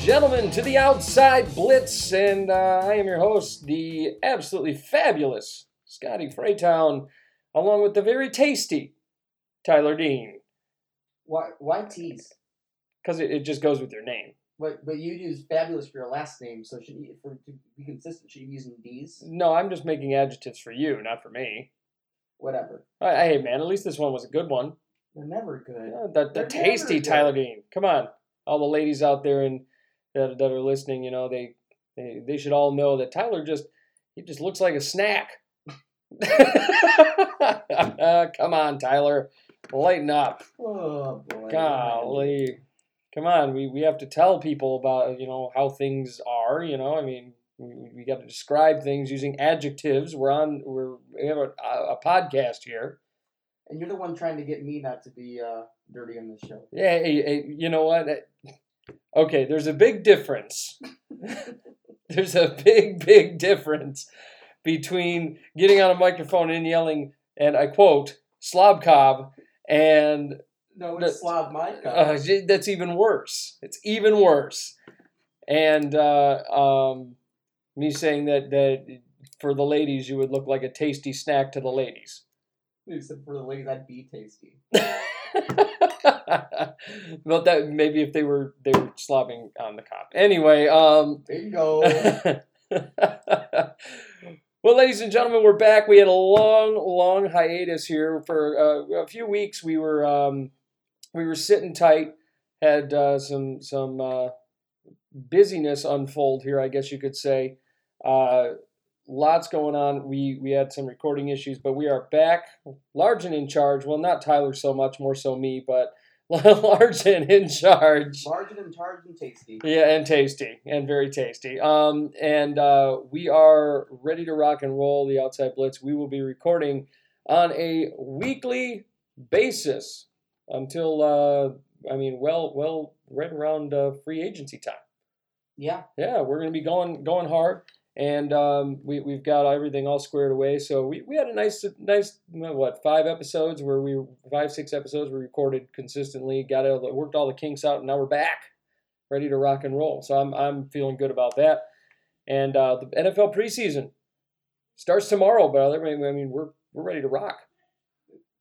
gentlemen, to the Outside Blitz, and uh, I am your host, the absolutely fabulous Scotty Fraytown, along with the very tasty Tyler Dean, Why why tease? because it, it just goes with your name. But but you use fabulous for your last name, so should you, for to be consistent, should you be using D's? No, I'm just making adjectives for you, not for me. Whatever. Hey, man, at least this one was a good one. They're never good. Uh, the the tasty. Tyler Dean. Come on, all the ladies out there and that, that are listening, you know, they, they they should all know that Tyler just he just looks like a snack. Come on, Tyler, lighten up. Oh boy. Golly, come on. We we have to tell people about you know how things are. You know, I mean, we, we got to describe things using adjectives. We're on. We're we have a, a podcast here. And you're the one trying to get me not to be uh, dirty on this show. Yeah, hey, hey, you know what? Okay, there's a big difference. there's a big, big difference between getting on a microphone and yelling, and I quote, slob cob, and No, That- it's Slav my uh, that's even worse. It's even worse. And uh, um, me saying that, that for the ladies, you would look like a tasty snack to the ladies. Except for the ladies, I'd be tasty. well, that maybe if they were they were slobbing on the cop. Anyway, um, Bingo. well, ladies and gentlemen, we're back. We had a long, long hiatus here for uh, a few weeks. We were um, we were sitting tight, had uh, some some uh, busyness unfold here, I guess you could say. Lots going on. We we had some recording issues, but we are back, large and in charge. Well, not Tyler so much, more so me, but large and in charge. Large and in charge and tasty. Yeah, and tasty, and very tasty. Um, and uh, we are ready to rock and roll the Outside Blitz. We will be recording on a weekly basis until, uh, I mean, well, well, right around uh, free agency time. Yeah. Yeah, we're going to be going going hard, and um, we we've got everything all squared away. So we, we had a nice nice what five episodes where we five six episodes we recorded consistently, got it worked all the kinks out, and now we're back, ready to rock and roll. So I'm I'm feeling good about that. And uh, the NFL preseason starts tomorrow, brother. I mean, I mean we're we're ready to rock.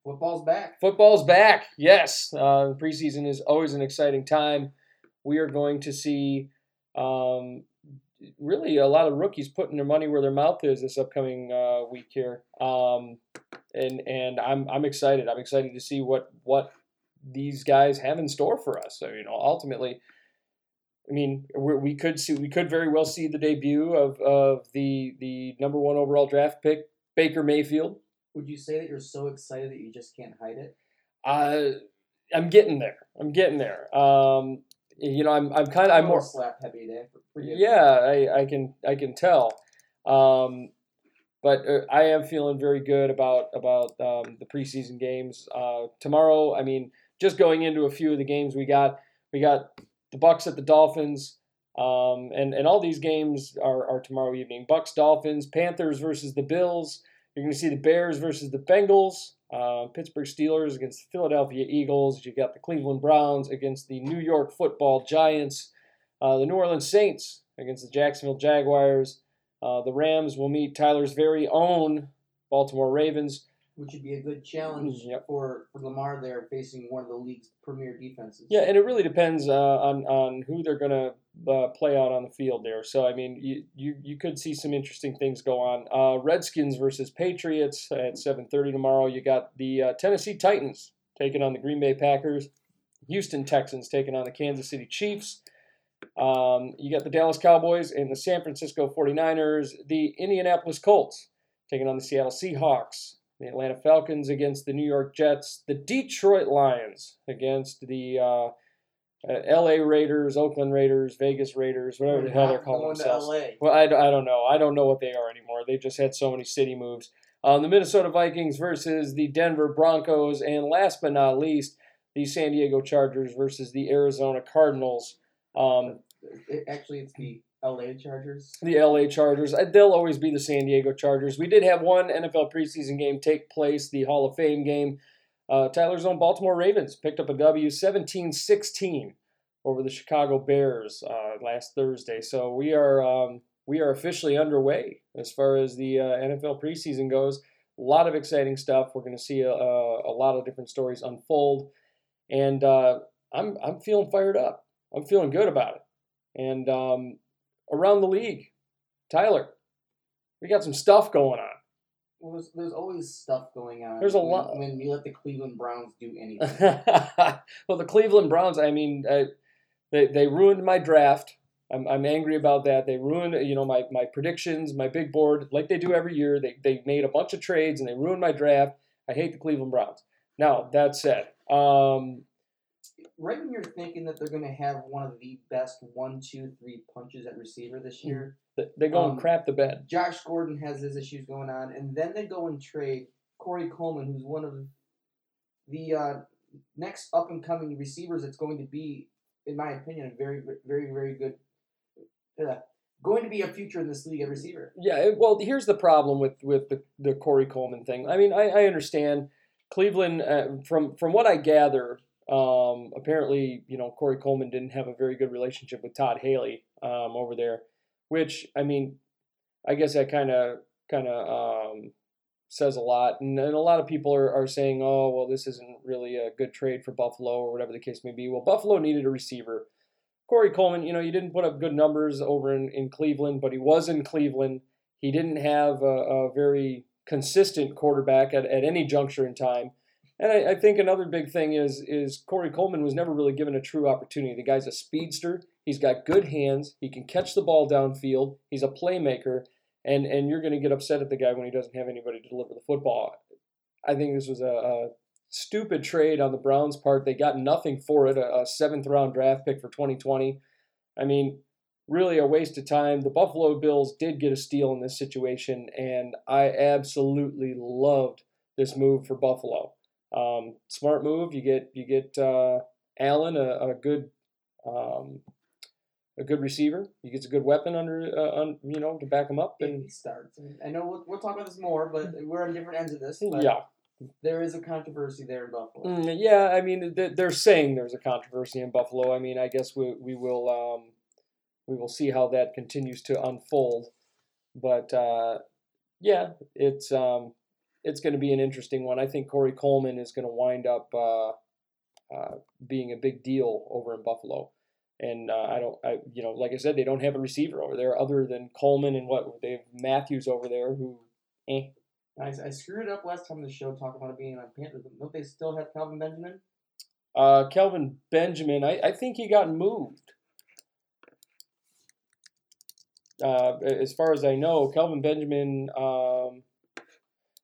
Football's back. Football's back. Yes, uh, preseason is always an exciting time. We are going to see um, really a lot of rookies putting their money where their mouth is this upcoming uh, week here, um, and and I'm I'm excited. I'm excited to see what what these guys have in store for us. So you know, ultimately. I mean, we we could see we could very well see the debut of, of the the number one overall draft pick Baker Mayfield. Would you say that you're so excited that you just can't hide it? Uh, I'm getting there. I'm getting there. Um, you know, I'm I'm kind of I'm more slap heavy day. For, you. yeah. I, I can I can tell. Um, but uh, I am feeling very good about about um, the preseason games. Uh, tomorrow, I mean, just going into a few of the games we got, we got the Bucks at the Dolphins. Um, and, and all these games are, are tomorrow evening. Bucks, Dolphins, Panthers versus the Bills. You're going to see the Bears versus the Bengals. Uh, Pittsburgh Steelers against the Philadelphia Eagles. You got the Cleveland Browns against the New York Football Giants. Uh, the New Orleans Saints against the Jacksonville Jaguars. Uh, the Rams will meet Tyler's very own Baltimore Ravens. Which would be a good challenge Yep. for, for Lamar there facing one of the league's premier defenses. Yeah, and it really depends uh, on on who they're going to uh, play out on the field there. So I mean, you, you you could see some interesting things go on. Uh, Redskins versus Patriots at 7:30 tomorrow. You got the uh, Tennessee Titans taking on the Green Bay Packers. Houston Texans taking on the Kansas City Chiefs. Um, you got the Dallas Cowboys and the San Francisco 49ers. The Indianapolis Colts taking on the Seattle Seahawks. The Atlanta Falcons against the New York Jets. The Detroit Lions against the uh, uh, L.A. Raiders, Oakland Raiders, Vegas Raiders, whatever the hell they're calling themselves. Well, I, I don't know. I don't know what they are anymore. They've just had so many city moves. Um, the Minnesota Vikings versus the Denver Broncos, and last but not least, the San Diego Chargers versus the Arizona Cardinals. Um, It- actually, it's the LA Chargers. the LA Chargers. Uh, They'll always be the San Diego Chargers. We did have one NFL preseason game take place, the Hall of Fame game. Uh, Tyler's own Baltimore Ravens picked up a W 17 16 over the Chicago Bears uh, last Thursday. So we are um, we are officially underway as far as the uh, NFL preseason goes. A lot of exciting stuff. We're going to see a, a, a, lot of different stories unfold, and uh, I'm I'm feeling fired up. I'm feeling good about it. And um, around the league, Tyler, we got some stuff going on. Well, there's, there's always stuff going on. There's a when, lot. when you let the Cleveland Browns do anything. well, the Cleveland Browns. I mean, uh, they they ruined my draft. I'm, I'm angry about that. They ruined you know my, my predictions, my big board, like they do every year. They they made a bunch of trades and they ruined my draft. I hate the Cleveland Browns. Now that said, um, right when you're thinking that they're going to have one of the best one, two, three punches at receiver this year, they go Um, and crap the bed. Josh Gordon has his issues going on, and then they go and trade Corey Coleman, who's one of the uh, next up and coming receivers. That's going to be, in my opinion, a very, very, very good. Uh, going to be a future in this league at receiver. Yeah, well, here's the problem with with the the Corey Coleman thing. I mean, I, I understand Cleveland uh, from from what I gather. Um, apparently, you know, Corey Coleman didn't have a very good relationship with Todd Haley um, over there, which I mean, I guess that kind of kind of um, says a lot. And, and a lot of people are, are saying, oh, well, this isn't really a good trade for Buffalo or whatever the case may be. Well, Buffalo needed a receiver. Corey Coleman, you know, he didn't put up good numbers over in, in Cleveland, but he was in Cleveland. He didn't have a, a very consistent quarterback at, at any juncture in time. And I, I think another big thing is is Corey Coleman was never really given a true opportunity. The guy's a speedster. He's got good hands. He can catch the ball downfield. He's a playmaker. And and you're going to get upset at the guy when he doesn't have anybody to deliver the football. I think this was a, a stupid trade on the Browns' part. They got nothing for it. A, a seventh round draft pick for 2020. I mean, really a waste of time. The Buffalo Bills did get a steal in this situation, and I absolutely loved this move for Buffalo. Um, smart move. You get you get uh, Allen, a, a good um, a good receiver. He gets a good weapon under uh, un, you know to back him up. And he starts, I know we'll, we'll talk about this more, but we're on different ends of this. But yeah, there is a controversy there in Buffalo. Mm, yeah. I mean, they're saying there's a controversy in Buffalo. I mean, I guess we we will um, we will see how that continues to unfold. But uh, yeah, it's um, it's going to be an interesting one. I think Corey Coleman is going to wind up uh, uh, being a big deal over in Buffalo. And uh, I don't, I you know, like I said, they don't have a receiver over there other than Coleman and what they have Matthews over there who, eh. I, I screwed up last time on the show talking about it being on Panthers. but Don't they still have Kelvin Benjamin? Uh, Kelvin Benjamin, I, I think he got moved. Uh, as far as I know, Kelvin Benjamin, um,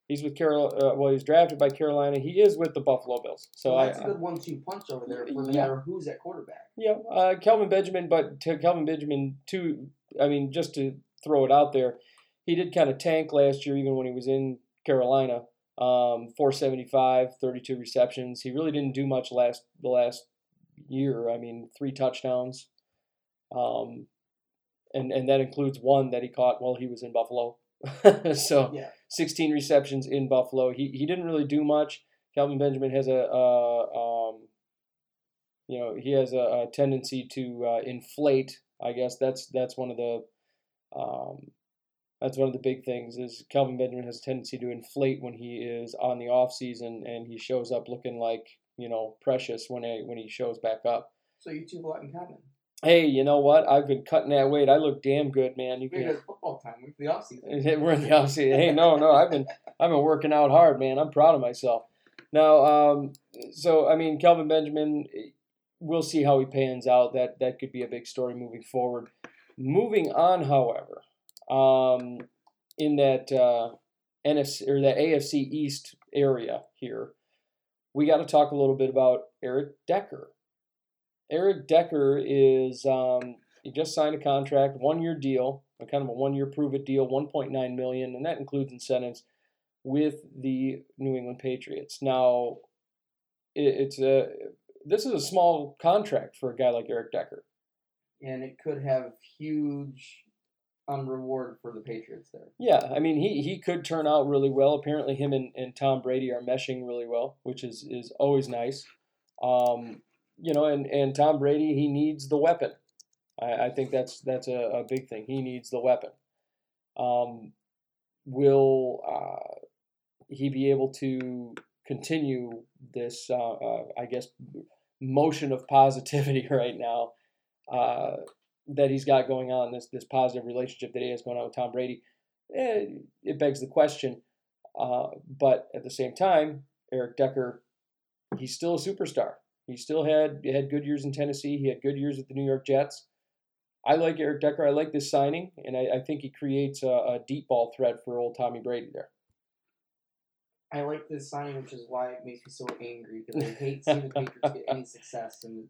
he's with Carol. Uh, well, he's drafted by Carolina. He is with the Buffalo Bills. So Well, I, that's a good one-two punch over there for no Yeah. matter who's at quarterback. Yeah, uh, Kelvin Benjamin, but to Kelvin Benjamin, too, I mean, just to throw it out there, he did kind of tank last year, even when he was in Carolina. Um, 475, 32 receptions. He really didn't do much last the last year. I mean, three touchdowns. Um, and, and that includes one that he caught while he was in Buffalo. so Yeah. 16 receptions in Buffalo. He, he didn't really do much. Kelvin Benjamin has a, uh, um, you know, he has a, a tendency to uh, inflate. I guess that's that's one of the um, that's one of the big things is Kelvin Benjamin has a tendency to inflate when he is on the off season and he shows up looking like you know precious when he, when he shows back up. So you two lot in common. Hey, you know what? I've been cutting that weight. I look damn good, man. You can. football time. We're in the offseason. We're in the off season. Hey, no, no, I've been I've been working out hard, man. I'm proud of myself. Now, um, so I mean, Kelvin Benjamin, we'll see how he pans out. That that could be a big story moving forward. Moving on, however, um, in that uh, NFC or that AFC East area here, we got to talk a little bit about Eric Decker. Eric Decker is um, he just signed a contract, one year deal, a kind of a one year prove it deal, 1.9 million, and that includes incentives with the New England Patriots. Now, it, it's a this is a small contract for a guy like Eric Decker. And it could have huge um, reward for the Patriots there. Yeah, I mean he he could turn out really well. Apparently, him and, and Tom Brady are meshing really well, which is is always nice. Um, you know, and, and Tom Brady, he needs the weapon. I, I think that's that's a, a big thing. He needs the weapon. Um, will uh, he be able to continue this, uh, uh, I guess, motion of positivity right now uh, that he's got going on, this, this positive relationship that he has going on with Tom Brady? Eh, it begs the question. Uh, but at the same time, Eric Decker, he's still a superstar. He still had had good years in Tennessee. He had good years with the New York Jets. I like Eric Decker. I like this signing, and I, I think he creates a, a, deep ball threat for old Tommy Brady there. I like this signing, which is why it makes me so angry because I hate seeing the Patriots get any success. And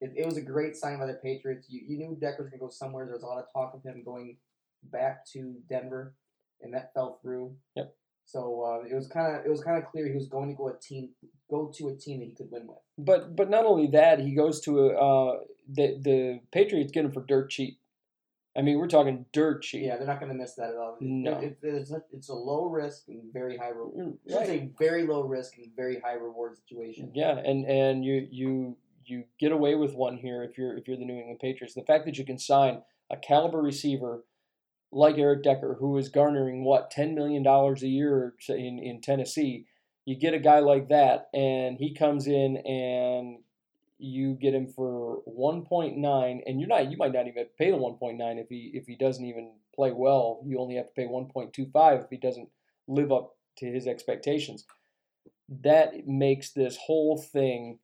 it, it, was a great signing by the Patriots. You, you knew Decker was going to go somewhere. There was a lot of talk of him going back to Denver, and that fell through. Yep. So uh, it was kind of it was kind of clear he was going to go a team go to a team that he could win with. But but not only that, he goes to a uh, the the Patriots get him for dirt cheap. I mean, we're talking dirt cheap. Yeah, they're not going to miss that at all. No, it, it, it's, a, it's a low risk and very high reward. Mm, right. It's a very low risk and very high reward situation. Yeah, and and you you you get away with one here if you're if you're the New England Patriots. The fact that you can sign a caliber receiver like Eric Decker, who is garnering what ten million dollars a year in in Tennessee, you get a guy like that, and he comes in and you get him for 1.9, and you're not you might not even pay the 1.9 if he if he doesn't even play well. You only have to pay 1.25 if he doesn't live up to his expectations. That makes this whole thing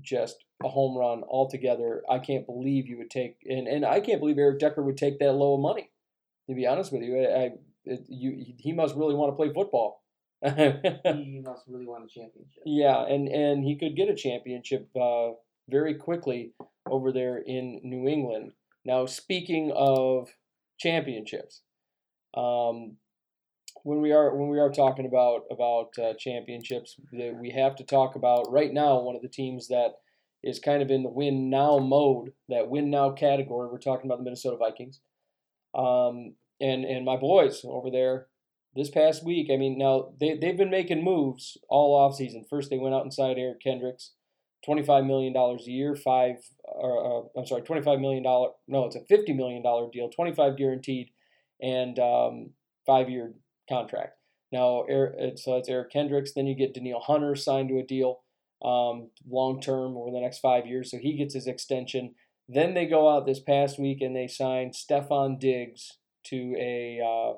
just a home run altogether. I can't believe you would take, and, and I can't believe Eric Decker would take that low of money to be honest with you. I, I it, you, he must really want to play football. he must really want a championship. Yeah, and and he could get a championship uh, very quickly over there in New England. Now, speaking of championships, um, when we are when we are talking about about uh, championships, we have to talk about right now one of the teams that is kind of in the win now mode, that win now category. We're talking about the Minnesota Vikings. Um, and and my boys over there this past week. I mean, now they they've been making moves all off season. First, they went out and signed Eric Kendricks, twenty five million dollars a year, five. Uh, I'm sorry, twenty five million dollar. No, it's a fifty million dollar deal, twenty five guaranteed, and um, five year contract. Now, so it's Eric Kendricks. Then you get Danielle Hunter signed to a deal, um, long term over the next five years. So he gets his extension. Then they go out this past week and they sign Stefon Diggs to a uh,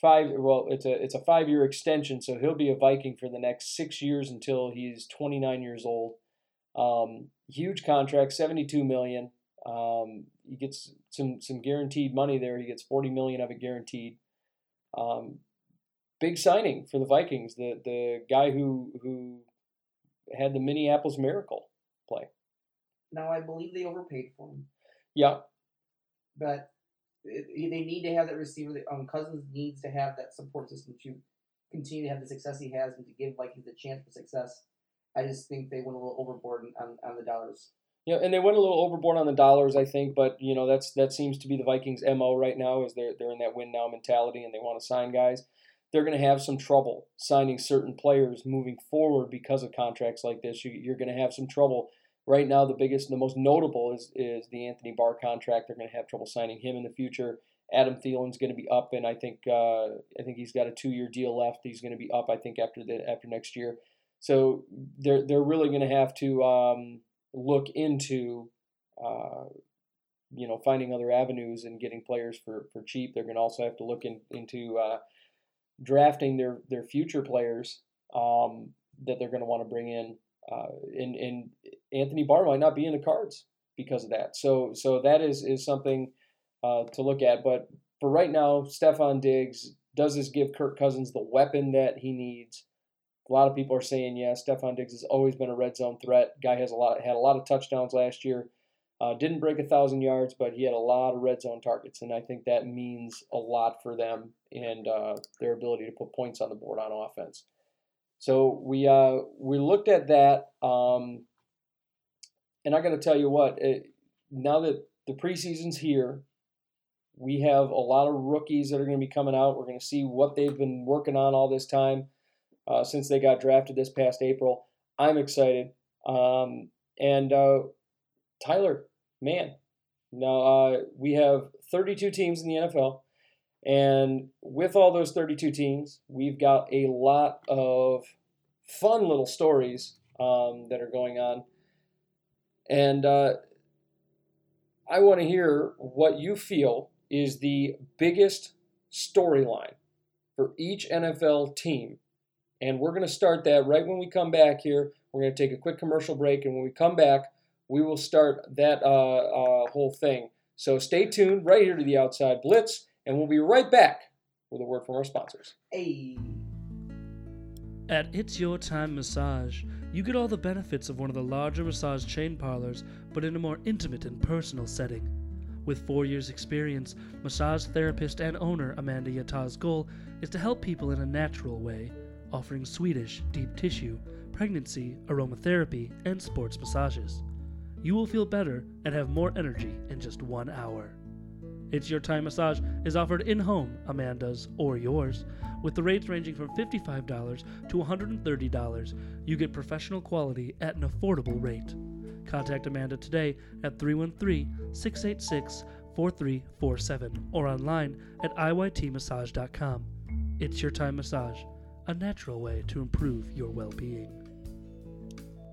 five. Well, it's a it's a five year extension, so he'll be a Viking for the next six years until he's 29 years old. Um, huge contract, 72 million. Um, he gets some some guaranteed money there. He gets 40 million of it guaranteed. Um, big signing for the Vikings. The the guy who who had the Minneapolis Miracle play. Now I believe they overpaid for him. Yeah. But they need to have that receiver. Um, Cousins needs to have that support system to continue to have the success he has and to give Vikings a chance for success. I just think they went a little overboard on, on the dollars. Yeah, and they went a little overboard on the dollars, I think, but you know that's that seems to be the Vikings' mo right now is they're they're in that win now mentality and they want to sign guys. They're going to have some trouble signing certain players moving forward because of contracts like this. You, you're going to have some trouble Right now, the biggest, and the most notable is is the Anthony Barr contract. They're going to have trouble signing him in the future. Adam Thielen's going to be up, and I think uh, I think he's got a two year deal left. He's going to be up, I think, after the after next year. So they're they're really going to have to um, look into. Uh, you know, finding other avenues and getting players for, for cheap. They're going to also have to look in, into uh, drafting their, their future players um, that they're going to want to bring in uh, and, and Anthony Barr might not be in the cards because of that. So so that is is something uh, to look at. But for right now, Stefon Diggs does this give Kirk Cousins the weapon that he needs? A lot of people are saying yes. Stefon Diggs has always been a red zone threat. Guy has a lot had a lot of touchdowns last year. Uh, didn't break a thousand yards, but he had a lot of red zone targets, and I think that means a lot for them and uh, their ability to put points on the board on offense. So we uh, we looked at that, um, and I got to tell you what. It, now that the preseason's here, we have a lot of rookies that are going to be coming out. We're going to see what they've been working on all this time uh, since they got drafted this past April. I'm excited, um, And uh, Tyler, man, now uh, we have 32 teams in the NFL. And with all those 32 teams, we've got a lot of fun little stories um, that are going on. And uh, I want to hear what you feel is the biggest storyline for each NFL team. And we're going to start that right when we come back here. We're going to take a quick commercial break. And when we come back, we will start that uh, uh, whole thing. So stay tuned right here to the Outside Blitz. And we'll be right back with a word from our sponsors. Hey. At It's Your Time Massage, you get all the benefits of one of the larger massage chain parlors, but in a more intimate and personal setting. With four years' experience, massage therapist and owner Amanda Yata's goal is to help people in a natural way, offering Swedish, deep tissue, pregnancy, aromatherapy, and sports massages. You will feel better and have more energy in just one hour. It's Your Time Massage is offered in home, Amanda's or yours, with the rates ranging from $55 to $130. You get professional quality at an affordable rate. Contact Amanda today at 313 686 4347 or online at iytmassage.com. It's Your Time Massage, a natural way to improve your well being.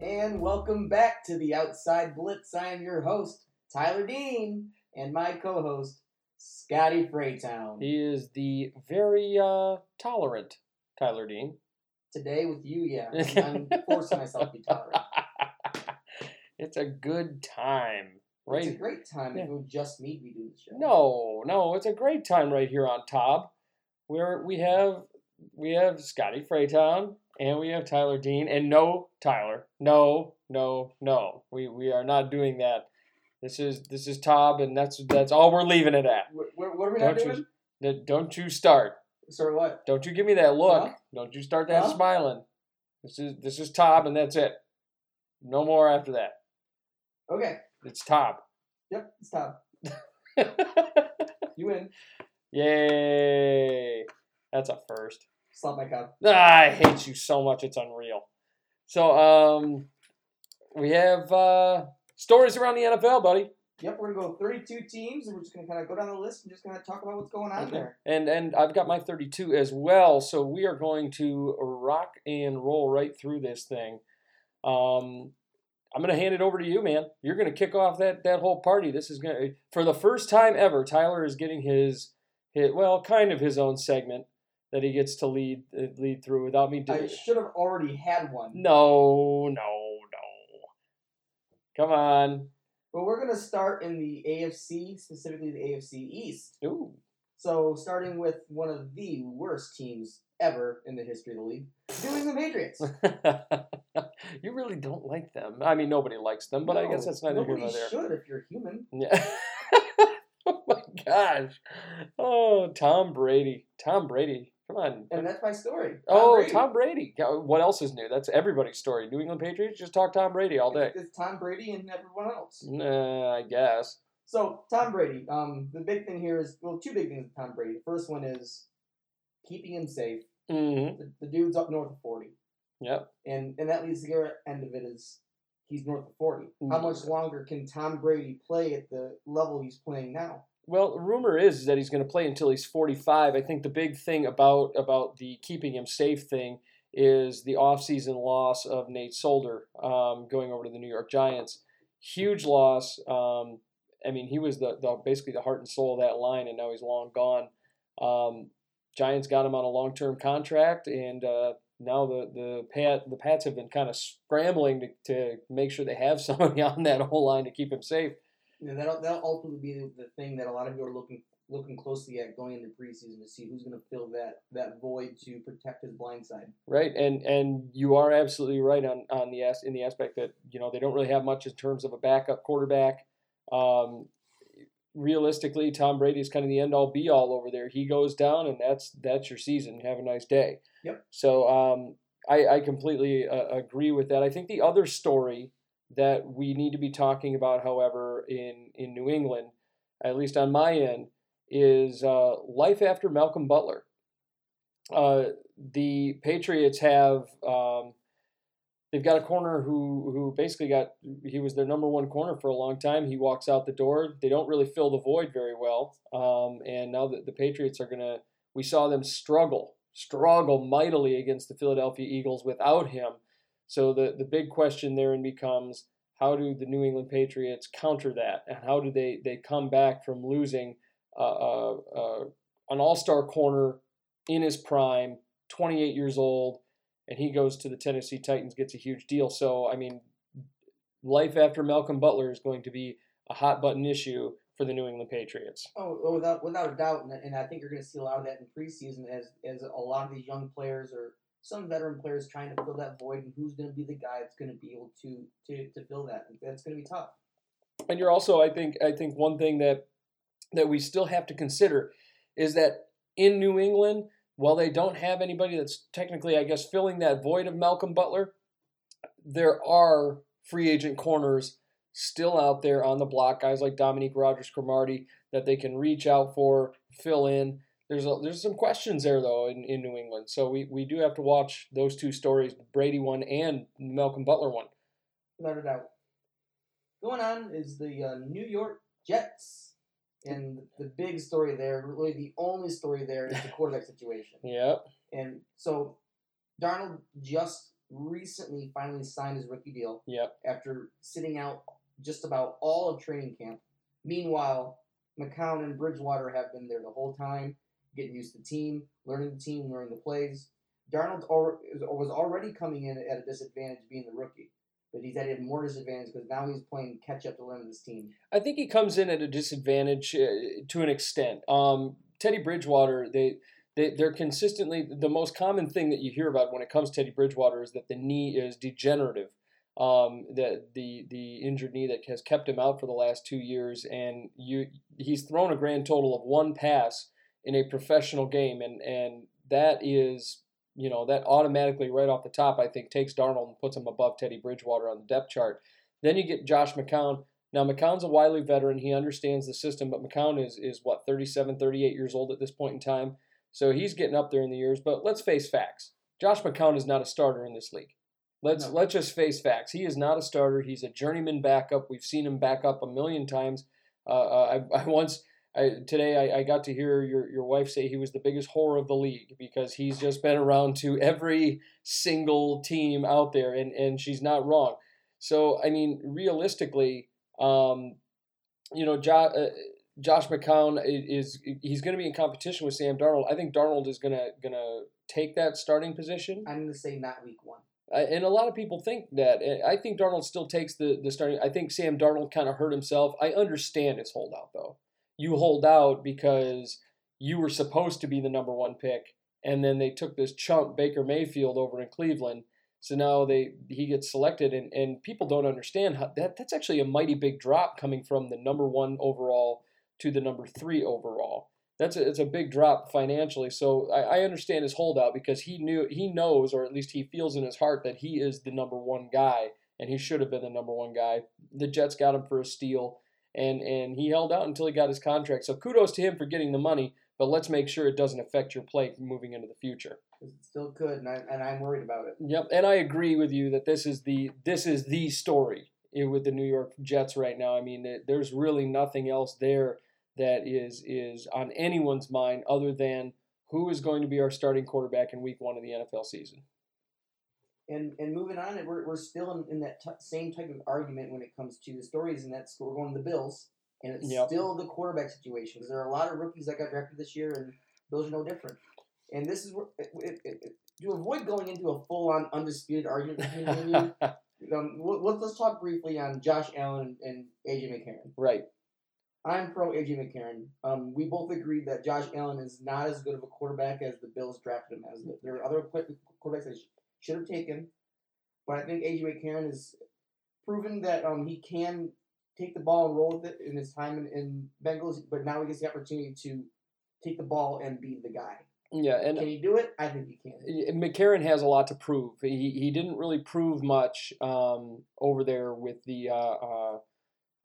And welcome back to the Outside Blitz. I am your host, Tyler Dean, and my co host, Scotty Fraytown. He is the very uh, tolerant Tyler Dean. Today with you, yeah. I'm forcing myself to be tolerant. it's a good time, right? It's a great time Yeah. if it was just me we do the show. No, no, it's a great time right here on top. Where we have we have Scotty Fraytown and we have Tyler Dean and no Tyler. No, no, no. We we are not doing that. This is this is Tob and that's that's all we're leaving it at. What, what, are we Don't doing? you don't you start. Sorry, what? Don't you give me that look. Huh? Don't you start that Huh? smiling. This is this is Tob and that's it. No more after that. Okay. It's Tob. Yep, it's time. You win. Yay. That's a first. Slap my cup. Ah, I hate you so much, it's unreal. So, um, we have uh, stories around the NFL, buddy, Yep, we're gonna go 32 teams, and we're just gonna kind of go down the list and just kind of talk about what's going on Okay. there. and and I've got my 32 as well. So we are going to rock and roll right through this thing. Um, I'm gonna hand it over to you, man. You're gonna kick off that that whole party. This is gonna for the first time ever. Tyler is getting his his well, kind of his own segment that he gets to lead uh, lead through without me doing I should have already had one. No, no. Come on. But we're gonna start in the AFC, specifically the AFC East. Ooh. So starting with one of the worst teams ever in the history of the league, New England Patriots. you really don't like them. I mean, nobody likes them, but I guess No, that's neither here nor there. should if you're human. Yeah. oh my gosh. Oh, Tom Brady. Tom Brady. Come on. And that's my story. Tom oh, Brady. Tom Brady. What else is new? That's everybody's story. New England Patriots just talk Tom Brady all day. It's, it's Tom Brady and everyone else. Nah, I guess. So Tom Brady. Um, the big thing here is well, two big things with Tom Brady. The first one is keeping him safe. Mm-hmm. The, the dude's up north of forty, Yep. and and that leads to the end of it is he's north of forty. How Mm. much longer can Tom Brady play at the level he's playing now? Well, rumor is that he's going to play until he's 45. I think the big thing about about the keeping him safe thing is the offseason loss of Nate Solder um, going over to the New York Giants. Huge loss. Um, I mean, he was the, the basically the heart and soul of that line, and now he's long gone. Um, Giants got him on a long term contract, and uh, now the the Pat the Pats have been kind of scrambling to, to make sure they have somebody on that whole line to keep him safe. You know, that'll that'll ultimately be the, the thing that a lot of you are looking looking closely at going into preseason to see who's going to fill that that void to protect his blind side. Right, and and you are absolutely right on on the as in the aspect that you know they don't really have much in terms of a backup quarterback. Um, realistically, Tom Brady is kind of the end all be all over there. He goes down, and that's that's your season. Have a nice day. Yep. So um, I I completely uh, agree with that. I think the other story that we need to be talking about, however, in in New England, at least on my end, is uh, life after Malcolm Butler. Uh, the Patriots have um, they've got a corner who who basically got he was their number one corner for a long time. He walks out the door. They don't really fill the void very well. Um, and now that the Patriots are gonna, we saw them struggle struggle mightily against the Philadelphia Eagles without him. So the the big question therein becomes how do the New England Patriots counter that, and how do they they come back from losing uh, uh, uh, an All Star corner in his prime, 28 years old and he goes to the Tennessee Titans, gets a huge deal. So, I mean, life after Malcolm Butler is going to be a hot button issue for the New England Patriots. Oh, without without a doubt, and, and I think you're going to see a lot of that in preseason as as a lot of these young players or some veteran players trying to fill that void, and who's going to be the guy that's going to be able to to to fill that. That's going to be tough. And you're also, I think, I think one thing that that we still have to consider is that in New England while they don't have anybody that's technically, I guess, filling that void of Malcolm Butler, there are free agent corners still out there on the block, guys like Dominique Rodgers Cromartie that they can reach out for, fill in. There's a, there's some questions there though in, in New England, so we, we do have to watch those two stories, the Brady one and Malcolm Butler one. Without a doubt. Going on is the uh, New York Jets. And the big story there, really the only story there, is the quarterback situation. Yep. And so Darnold just recently finally signed his rookie deal. Yep. After sitting out just about all of training camp. Meanwhile, McCown and Bridgewater have been there the whole time, getting used to the team, learning the team, learning the plays. Darnold was already coming in at a disadvantage being the rookie but he's at a more disadvantage because now he's playing catch up to learn this team. I think he comes in at a disadvantage uh, to an extent. Um, Teddy Bridgewater, they. They, they're consistently the most common thing that you hear about when it comes to Teddy Bridgewater is that the knee is degenerative. Um, the the the injured knee that has kept him out for the last two years, and you he's thrown a grand total of one pass in a professional game, and and that is you know, that automatically right off the top, I think, takes Darnold and puts him above Teddy Bridgewater on the depth chart. Then you get Josh McCown. Now, McCown's a wily veteran. He understands the system, but McCown is, is what, 37, 38 years old at this point in time. So he's getting up there in the years. But let's face facts. Josh McCown is not a starter in this league. Let's no. let's just face facts. He is not a starter. He's a journeyman backup. We've seen him back up a million times. Uh, uh I, I once I, today I, I got to hear your, your wife say he was the biggest horror of the league because he's just been around to every single team out there, and, and she's not wrong. So, I mean, realistically, um, you know, jo- uh, Josh McCown is he's going to be in competition with Sam Darnold. I think Darnold is going to going to take that starting position. I'm going to say not week one. Uh, and a lot of people think that. I think Darnold still takes the, the starting. I think Sam Darnold kind of hurt himself. I understand his holdout though you hold out because you were supposed to be the number one pick, and then they took this chump Baker Mayfield over in Cleveland. So now they he gets selected, and, and people don't understand how that that's actually a mighty big drop coming from the number one overall to the number three overall. That's a, it's a big drop financially. So I, I understand his holdout because he knew he knows, or at least he feels in his heart that he is the number one guy, and he should have been the number one guy. The Jets got him for a steal and and he held out until he got his contract. So kudos to him for getting the money, but let's make sure it doesn't affect your play moving into the future. It still could, and, I, and I'm worried about it. Yep, and I agree with you that this is the this is the story with the New York Jets right now. I mean, there's really nothing else there that is is on anyone's mind other than who is going to be our starting quarterback in Week One of the NFL season. And and moving on, we're, we're still in, in that t- same type of argument when it comes to the stories, and that's we're going to the Bills, and it's yep. still the quarterback situation because there are a lot of rookies that got drafted this year, and Bills are no different. And this is where it, it, it, to avoid going into a full on undisputed argument between you. Um, let's, let's talk briefly on Josh Allen and AJ McCarron. Right. I'm pro AJ McCarron. Um, we both agreed that Josh Allen is not as good of a quarterback as the Bills drafted him as. There are other quarterbacks that should have taken. But I think AJ McCarron has proven that um, he can take the ball and roll with it in his time in, in Bengals, but now he gets the opportunity to take the ball and be the guy. Yeah, and can he do it? I think he can. McCarron has a lot to prove. He he didn't really prove much um, over there with the uh, uh,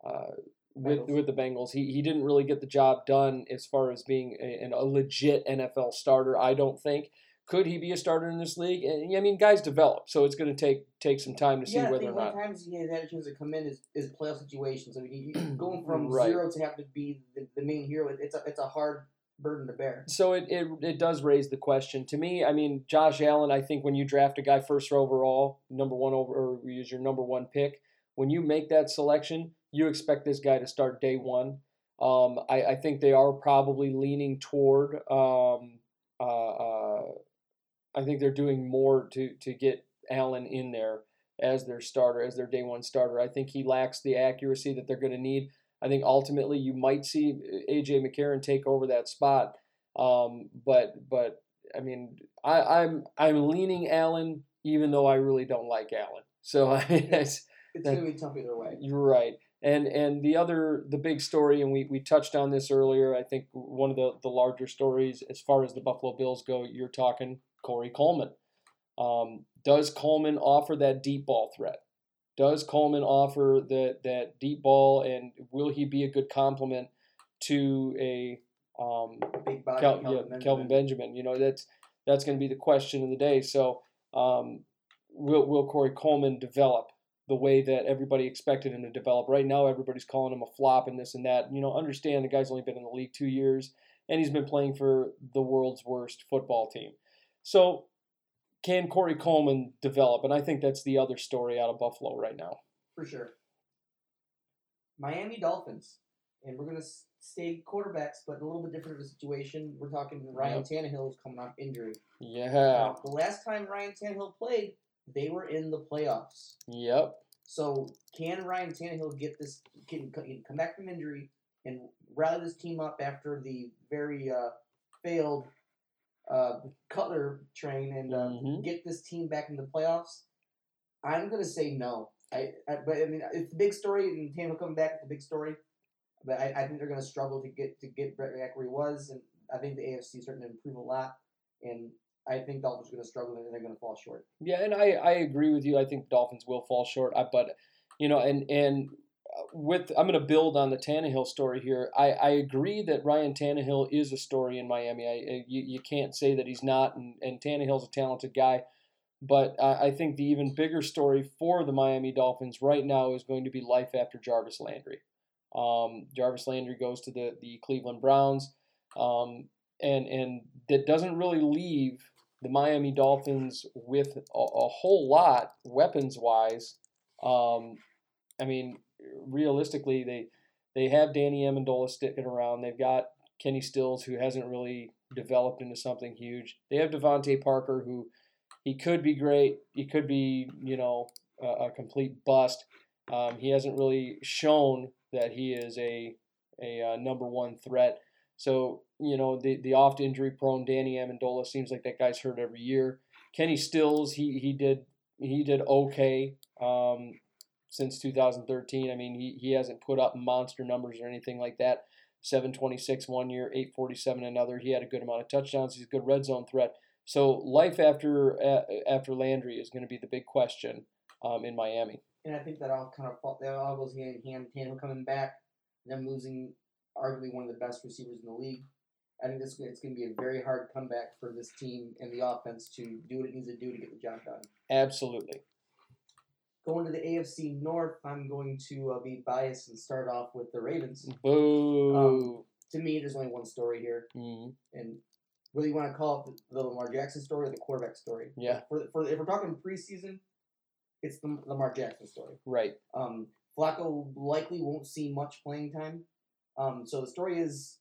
uh, with Bengals. with the Bengals. He he didn't really get the job done as far as being a, a legit NFL starter. I don't think. Could he be a starter in this league? And I mean, guys develop, so it's going to take take some time to see yeah, whether or not. times he has had a chance to come in is, is playoff situations. I mean, you, going from Right. zero to have to be the, the main hero, it's a it's a hard burden to bear. So it, it it does raise the question to me. I mean, Josh Allen. I think when you draft a guy first overall, number one over, or use your number one pick, when you make that selection, you expect this guy to start day one. Um, I, I think they are probably leaning toward. Um, uh, uh, I think they're doing more to to get Allen in there as their starter, as their day one starter. I think he lacks the accuracy that they're going to need. I think ultimately you might see AJ McCarron take over that spot. Um, but but I mean, I, I'm I'm leaning Allen, even though I really don't like Allen. So I, it's, It's going to be tough either way. you're right. And and the other the big story, and we, we touched on this earlier. I think one of the, the larger stories as far as the Buffalo Bills go, you're talking Corey Coleman. Um, does Coleman offer that deep ball threat? Does Coleman offer that that deep ball, and will he be a good complement to a um, Big body, Kel- Kelvin yeah, Benjamin. Kelvin Benjamin. You know that's that's going to be the question of the day. So um, will will Corey Coleman develop the way that everybody expected him to develop? Right now, everybody's calling him a flop and this and that. You know, understand the guy's only been in the league two years and he's been playing for the world's worst football team. So can Corey Coleman develop? And I think that's the other story out of Buffalo right now. for sure. Miami Dolphins, and we're going to stay quarterbacks, but a little bit different of a situation. We're talking Ryan Tannehill is coming off injury. Yeah. Now, the last time Ryan Tannehill played, they were in the playoffs. Yep. So can Ryan Tannehill get this? Can, can come back from injury and rally this team up after the very uh, failed uh, Cutler train and uh, Mhm. get this team back in the playoffs? I'm gonna say no. I, I but I mean it's a big story and Tannehill coming back. It's a big story, but I, I think they're gonna struggle to get to get Brett back where he was, and I think the AFC is starting to improve a lot, and I think Dolphins are gonna struggle and they're gonna fall short. Yeah, and I, I agree with you. I think Dolphins will fall short. I, but you know, and and with I'm going to build on the Tannehill story here. I, I agree that Ryan Tannehill is a story in Miami. I, you, you can't say that he's not, and, and Tannehill's a talented guy. But I, I think the even bigger story for the Miami Dolphins right now is going to be life after Jarvis Landry. Um, Jarvis Landry goes to the, the Cleveland Browns, um, and and that doesn't really leave the Miami Dolphins with a, a whole lot weapons wise. Um, I mean, realistically, they they have Danny Amendola sticking around. They've got Kenny Stills, who hasn't really developed into something huge. They have DeVante Parker, who he could be great. He could be, you know, a, a complete bust. Um, he hasn't really shown that he is a a uh, number one threat. So you know the the oft injury prone Danny Amendola seems like that guy's hurt every year. Kenny Stills he he did he did okay um, since 2013. I mean he he hasn't put up monster numbers or anything like that. 726 one year, 847 another. He had a good amount of touchdowns. He's a good red zone threat. So life after uh, after Landry is going to be the big question um, in Miami. And I think that all kind of fall, that all goes hand in hand. Tannehill coming back, them losing arguably one of the best receivers in the league. I think this it's going to be a very hard comeback for this team and the offense to do what it needs to do to get the job done. Absolutely. Going to the AFC North, I'm going to uh, be biased and start off with the Ravens. Boo. To me, there's only one story here, Mhm. and whether you want to call it the, the Lamar Jackson story or the quarterback story. Yeah. For, for if we're talking preseason, it's the Lamar Jackson story. Right. Um, Flacco likely won't see much playing time. Um, so the story is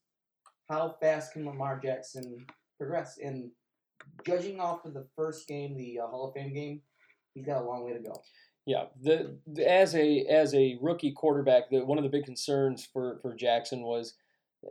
how fast can Lamar Jackson progress? And judging off of the first game, the uh, Hall of Fame game, he's got a long way to go. Yeah, the, the as a as a rookie quarterback, the, one of the big concerns for, for Jackson was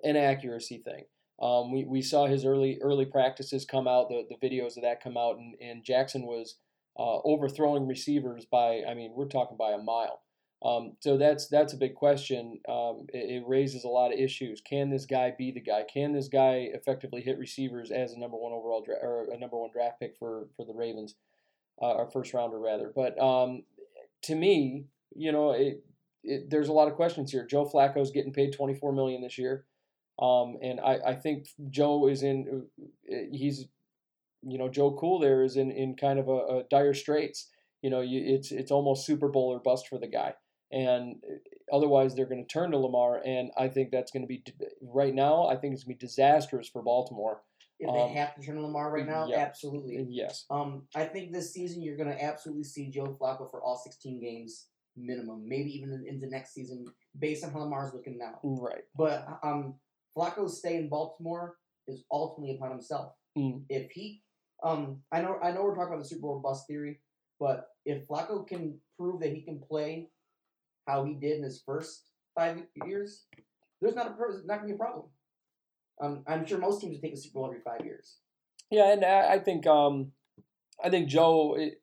an accuracy thing. Um, we, we saw his early early practices come out, the, the videos of that come out, and, and Jackson was uh, overthrowing receivers by, I mean, we're talking by a mile. Um, so that's that's a big question. Um, it, it raises a lot of issues. Can this guy be the guy? Can this guy effectively hit receivers as a number one overall dra- or a number one draft pick for for the Ravens, uh, or first rounder rather? But um, to me, you know, it, it, there's a lot of questions here. Joe Flacco's getting paid 24 million this year, um, and I, I think Joe is in. uh, He's you know Joe Cool there is in, in kind of a, a dire straits. You know, you, it's it's almost Super Bowl or bust for the guy, and uh, otherwise they're going to turn to Lamar, and I think that's going to be right now. I think it's going to be disastrous for Baltimore. If Um, they have to turn to Lamar right now, yeah. absolutely. Yes, Um, I think this season you're going to absolutely see Joe Flacco for all 16 games minimum, maybe even in- into next season, based on how Lamar's looking now. right. But um, Flacco's stay in Baltimore is ultimately upon himself. Mm. If he, um, I know, I know we're talking about the Super Bowl bust theory, but if Flacco can prove that he can play how he did in his first five years, there's not a not gonna be a problem. Um, I'm sure most teams would take a Super Bowl every five years. Yeah, and I, think um, I think Joe. It,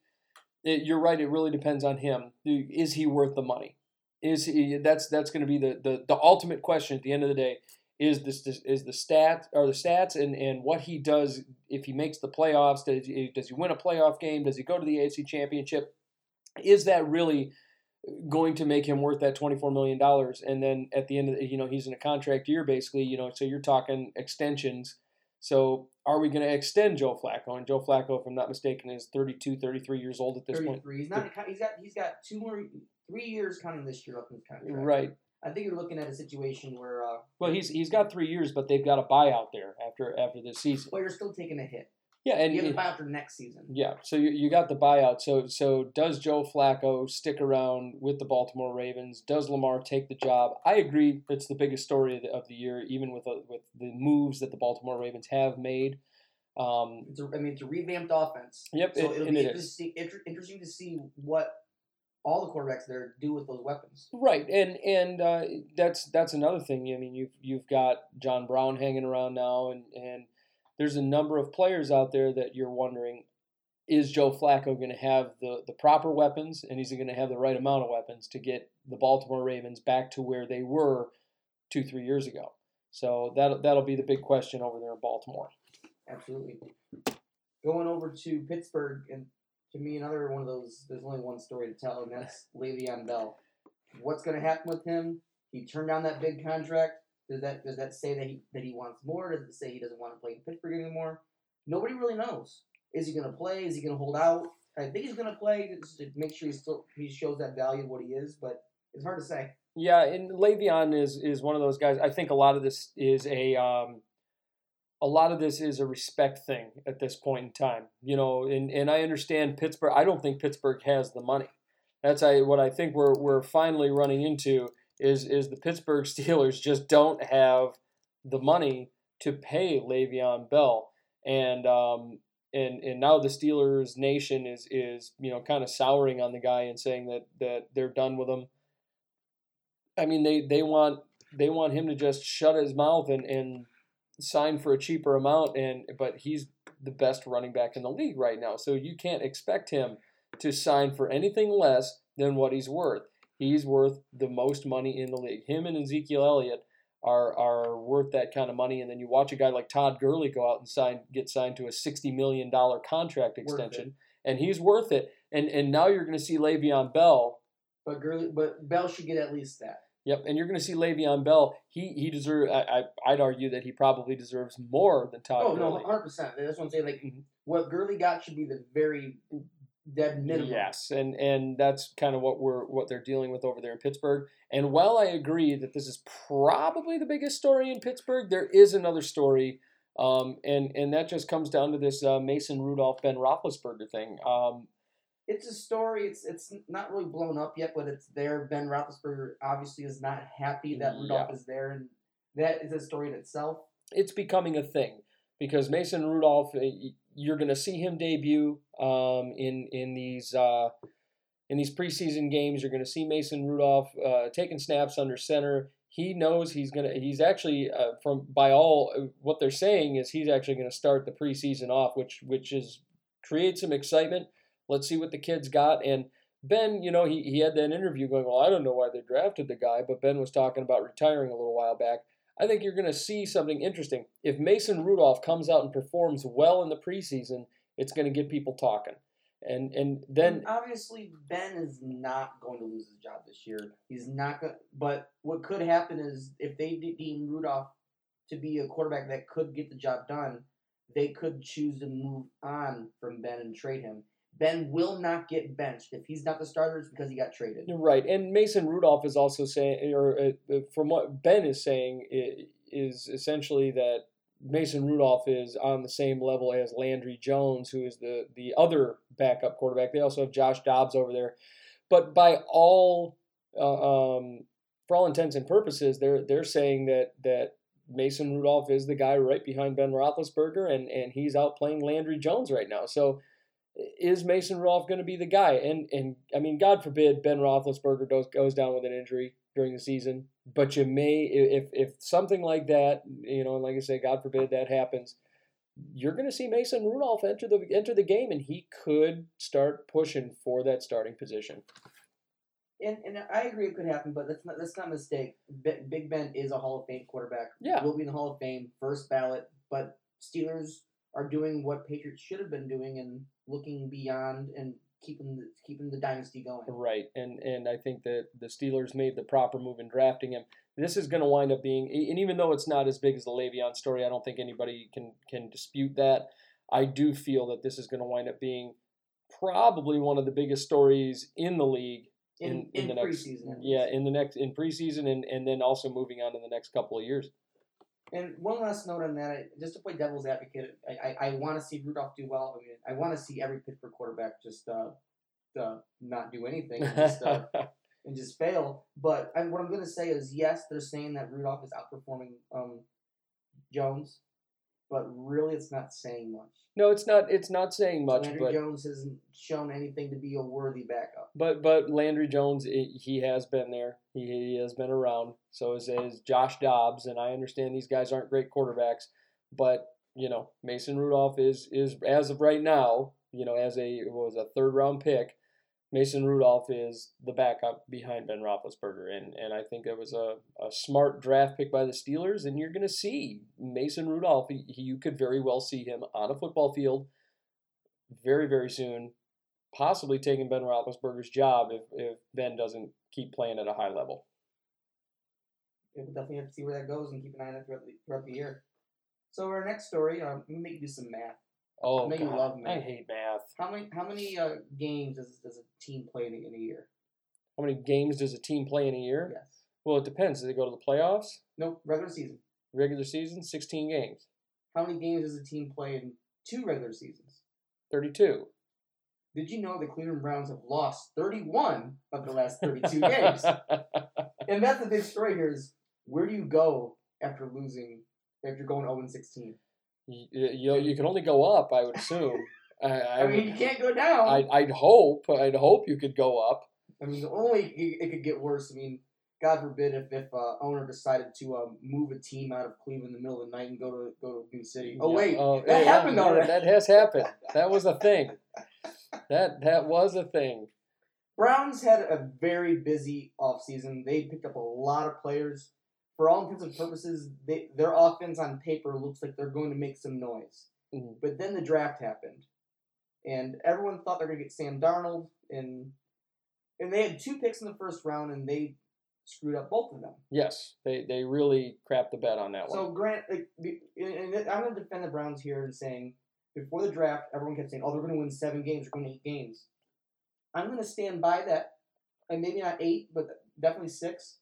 it, you're right. It really depends on him. Is he worth the money? Is he? That's that's going to be the, the the ultimate question at the end of the day. Is this, is the stat or the stats and, and what he does if he makes the playoffs? Does he, does he win a playoff game? Does he go to the AFC Championship? Is that really going to make him worth that twenty four million dollars? And then at the end of the, you know he's in a contract year basically. You know, so you're talking extensions. So are we going to extend Joe Flacco? And Joe Flacco, if I'm not mistaken, is 32, 33 years old at this point. 33. He's not. He's got. He's got two more, three years counting this year up in his contract. Right. I think you're looking at a situation where, uh, Well, he's he's got three years, but they've got a buyout there after after this season. well, you're still taking a hit. Yeah, and You have to buy out for next season. yeah, so you, you got the buyout. So so does Joe Flacco stick around with the Baltimore Ravens? Does Lamar take the job? I agree. It's the biggest story of the, of the year, even with the, with the moves that the Baltimore Ravens have made. Um, It's a, I mean, it's a revamped offense. Yep, So it- it'll and be it is. interesting, inter- interesting to see what all the quarterbacks there do with those weapons. Right, and and uh, that's that's another thing. I mean, you've you've got John Brown hanging around now, and and there's a number of players out there that you're wondering, is Joe Flacco going to have the the proper weapons, and is he going to have the right amount of weapons to get the Baltimore Ravens back to where they were two three years ago? So that that'll be the big question over there in Baltimore. Absolutely. Going over to Pittsburgh, and to me, another one of those. There's only one story to tell, and that's Le'Veon Bell. What's going to happen with him? He turned down that big contract. Does that does that say that he that he wants more? Does it say he doesn't want to play in Pittsburgh anymore? Nobody really knows. Is he going to play? Is he going to hold out? I think he's going to play to make sure he still he shows that value of what he is, but it's hard to say. Yeah, and Le'Veon is is one of those guys. I think a lot of this is a um, a lot of this is a respect thing at this point in time. You know, and, and I understand Pittsburgh. I don't think Pittsburgh has the money. That's I, what I think we're we're finally running into is is the Pittsburgh Steelers just don't have the money to pay Le'Veon Bell, and um, and and now the Steelers nation is is you know kind of souring on the guy and saying that that they're done with him. I mean, they, they want they want him to just shut his mouth and, and sign for a cheaper amount, and but he's the best running back in the league right now, so you can't expect him to sign for anything less than what he's worth. He's worth the most money in the league. Him and Ezekiel Elliott are are worth that kind of money, and then you watch a guy like Todd Gurley go out and sign get signed to a sixty million dollar contract extension, and he's worth it. And and now you're going to see Le'Veon Bell But Gurley, but Bell should get at least that. Yep, and you're going to see Le'Veon Bell. He he deserves. I, I I'd argue that he probably deserves more than Todd Oh no, hundred percent. That's what I'm saying. Like Mhm. what Gurley got should be the very dead minimum. Yes, and and that's kind of what we're what they're dealing with over there in Pittsburgh. And while I agree that this is probably the biggest story in Pittsburgh, there is another story, um, and and that just comes down to this uh, Mason Rudolph Ben Roethlisberger thing. Um, It's a story. It's it's not really blown up yet, but it's there. Ben Roethlisberger obviously is not happy that Rudolph is there, and that is a story in itself. it's becoming a thing because Mason Rudolph, y- you're going to see him debut um, in in these uh, in these preseason games. You're going to see Mason Rudolph uh, taking snaps under center. He knows he's gonna. He's actually uh, from by all uh, what they're saying is he's actually going to start the preseason off, which which is creates some excitement. Let's see what the kids got and. Ben, you know, he, he had that interview going, Well, I don't know why they drafted the guy, but Ben was talking about retiring a little while back. I think you're going to see something interesting. If Mason Rudolph comes out and performs well in the preseason, it's going to get people talking. And and then And obviously Ben is not going to lose his job this year. He's not going. But what could happen is if they deem Rudolph to be a quarterback that could get the job done, they could choose to move on from Ben and trade him. Ben will not get benched if he's not the starter. It's because he got traded. Right, and Mason Rudolph is also saying, or uh, uh, from what Ben is saying, is essentially that Mason Rudolph is on the same level as Landry Jones, who is the the other backup quarterback. They also have Josh Dobbs over there, but by all, uh, um, for all intents and purposes, they're they're saying that that Mason Rudolph is the guy right behind Ben Roethlisberger, and and he's out playing Landry Jones right now. So is Mason Rudolph going to be the guy? And and I mean, God forbid Ben Roethlisberger goes goes down with an injury during the season, but you may if if something like that, you know, and like I say, God forbid that happens, you're going to see Mason Rudolph enter the enter the game, and he could start pushing for that starting position. And and I agree it could happen, but that's not that's not a mistake. Bi- Big Ben is a Hall of Fame quarterback. Yeah. will be in the Hall of Fame, first ballot. But Steelers are doing what Patriots should have been doing and looking beyond and keeping the, keeping the dynasty going. Right, and and I think that the Steelers made the proper move in drafting him. This is going to wind up being, and even though it's not as big as the Le'Veon story, I don't think anybody can can dispute that. I do feel that this is going to wind up being probably one of the biggest stories in the league In in, the next preseason. at yeah in the next in preseason and and then also moving on in the next couple of years. And one last note on that, I- just to play devil's advocate, I, I, I want to see Rudolph do well. I mean, I want to see every Pittsburgh quarterback just uh, uh, not do anything and just, uh, and just fail. But I, what I'm going to say is, yes, they're saying that Rudolph is outperforming um, Jones, but really, it's not saying much. no, it's not it's not saying much, Landry but Jones hasn't shown anything to be a worthy backup. But but Landry Jones, i he has been there. He, he has been around. So is, is Josh Dobbs, and I understand these guys aren't great quarterbacks, but you know Mason Rudolph is is as of right now, you know, as a was a third round pick, Mason Rudolph is the backup behind Ben Roethlisberger, and and I think it was a, a smart draft pick by the Steelers, and you're going to see Mason Rudolph. He, you could very well see him on a football field very very soon possibly taking Ben Roethlisberger's job if, if Ben doesn't keep playing at a high level. Yeah, We'll definitely have to see where that goes and keep an eye on it throughout the, throughout the year. So our next story, um, let me do some math. Oh, know you God, love I hate math. How many how many uh, games does does a team play in a, in a year? How many games does a team play in a year? Yes. Well, it depends. Do they go to the playoffs? Nope. Regular season. Regular season, 16 games. How many games does a team play in two regular seasons? 32. Did you know the Cleveland Browns have lost 31 of the last 32 games? And that's the big story here is where do you go after losing, after going 0 and 16? You, you, you can only go up, I would assume. I, I, I mean, you can't go down. I'd, I'd hope. I'd hope you could go up. I mean, only it could get worse. I mean, God forbid if if uh, owner decided to um, move a team out of Cleveland in the middle of the night and go to go to New City. Oh Yeah. wait, Oh, that yeah, happened yeah, already. That has happened. That was a thing. That that was a thing. Browns had a very busy offseason. They picked up a lot of players. For all intents and purposes, they, their offense on paper looks like they're going to make some noise. Mhm. But then the draft happened, and everyone thought they're going to get Sam Darnold, and and they had two picks in the first round, and they screwed up both of them. Yes, they they really crapped the bet on that one. So Grant, like, and and I'm going to defend the Browns here and saying before the draft, everyone kept saying, "Oh, they're going to win seven games. They're going to eight games." I'm going to stand by that, and maybe not eight, but definitely six,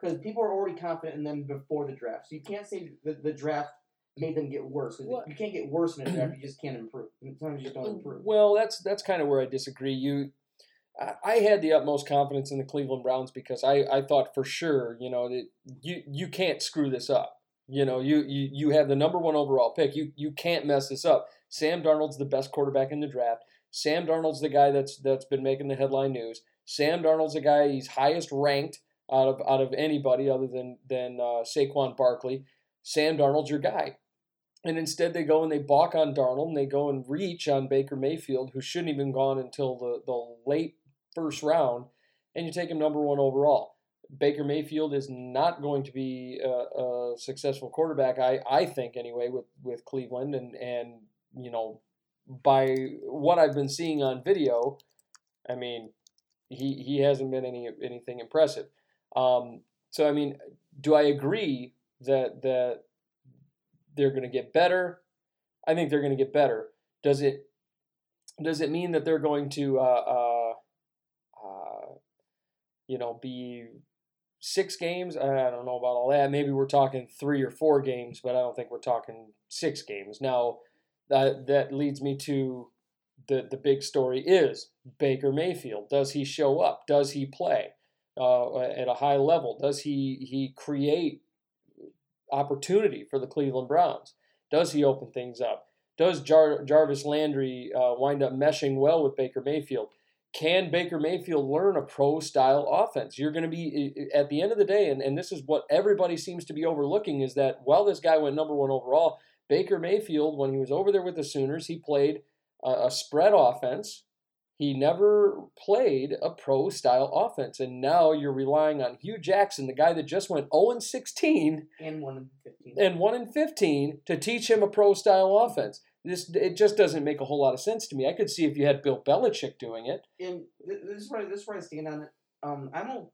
because people are already confident in them before the draft. So you can't say the, the draft made them get worse. 'cause you can't get worse in a draft. You just can't improve. Sometimes you just don't improve. Well, that's that's kind of where I disagree. You, I, I had the utmost confidence in the Cleveland Browns because I, I thought for sure, you know, that you you can't screw this up. You know, you, you you have the number one overall pick. You you can't mess this up. Sam Darnold's the best quarterback in the draft. Sam Darnold's the guy that's that's been making the headline news. Sam Darnold's the guy he's highest ranked out of out of anybody other than than uh, Saquon Barkley. Sam Darnold's your guy. And instead, they go and they balk on Darnold and they go and reach on Baker Mayfield, who shouldn't even gone until the, the late first round, and you take him number one overall. Baker Mayfield is not going to be a, a successful quarterback, I, I think, anyway, with, with Cleveland. And, and, you know, by what I've been seeing on video, I mean, he, he hasn't been any anything impressive. Um, so, I mean, do I agree that that they're going to get better. I think they're going to get better. Does it does it mean that they're going to uh, uh, uh, you know be six games? I don't know about all that. Maybe we're talking three or four games, but I don't think we're talking six games. Now that that leads me to the the big story is Baker Mayfield. Does he show up? Does he play uh, at a high level? Does he he create opportunity for the Cleveland Browns? Does he open things up? Does Jar- Jarvis Landry uh, wind up meshing well with Baker Mayfield? Can Baker Mayfield learn a pro style offense? You're going to be, at the end of the day, and, and this is what everybody seems to be overlooking, is that while this guy went number one overall, Baker Mayfield, when he was over there with the Sooners, he played a, a spread offense he never played a pro style offense, and now you're relying on Hue Jackson, the guy that just went 0 16 and 1 in 15 and 1 in 15 to teach him a pro style offense. This it just doesn't make a whole lot of sense to me. I could see if you had Bill Belichick doing it. And this is where this is where I stand on it. Um, I'm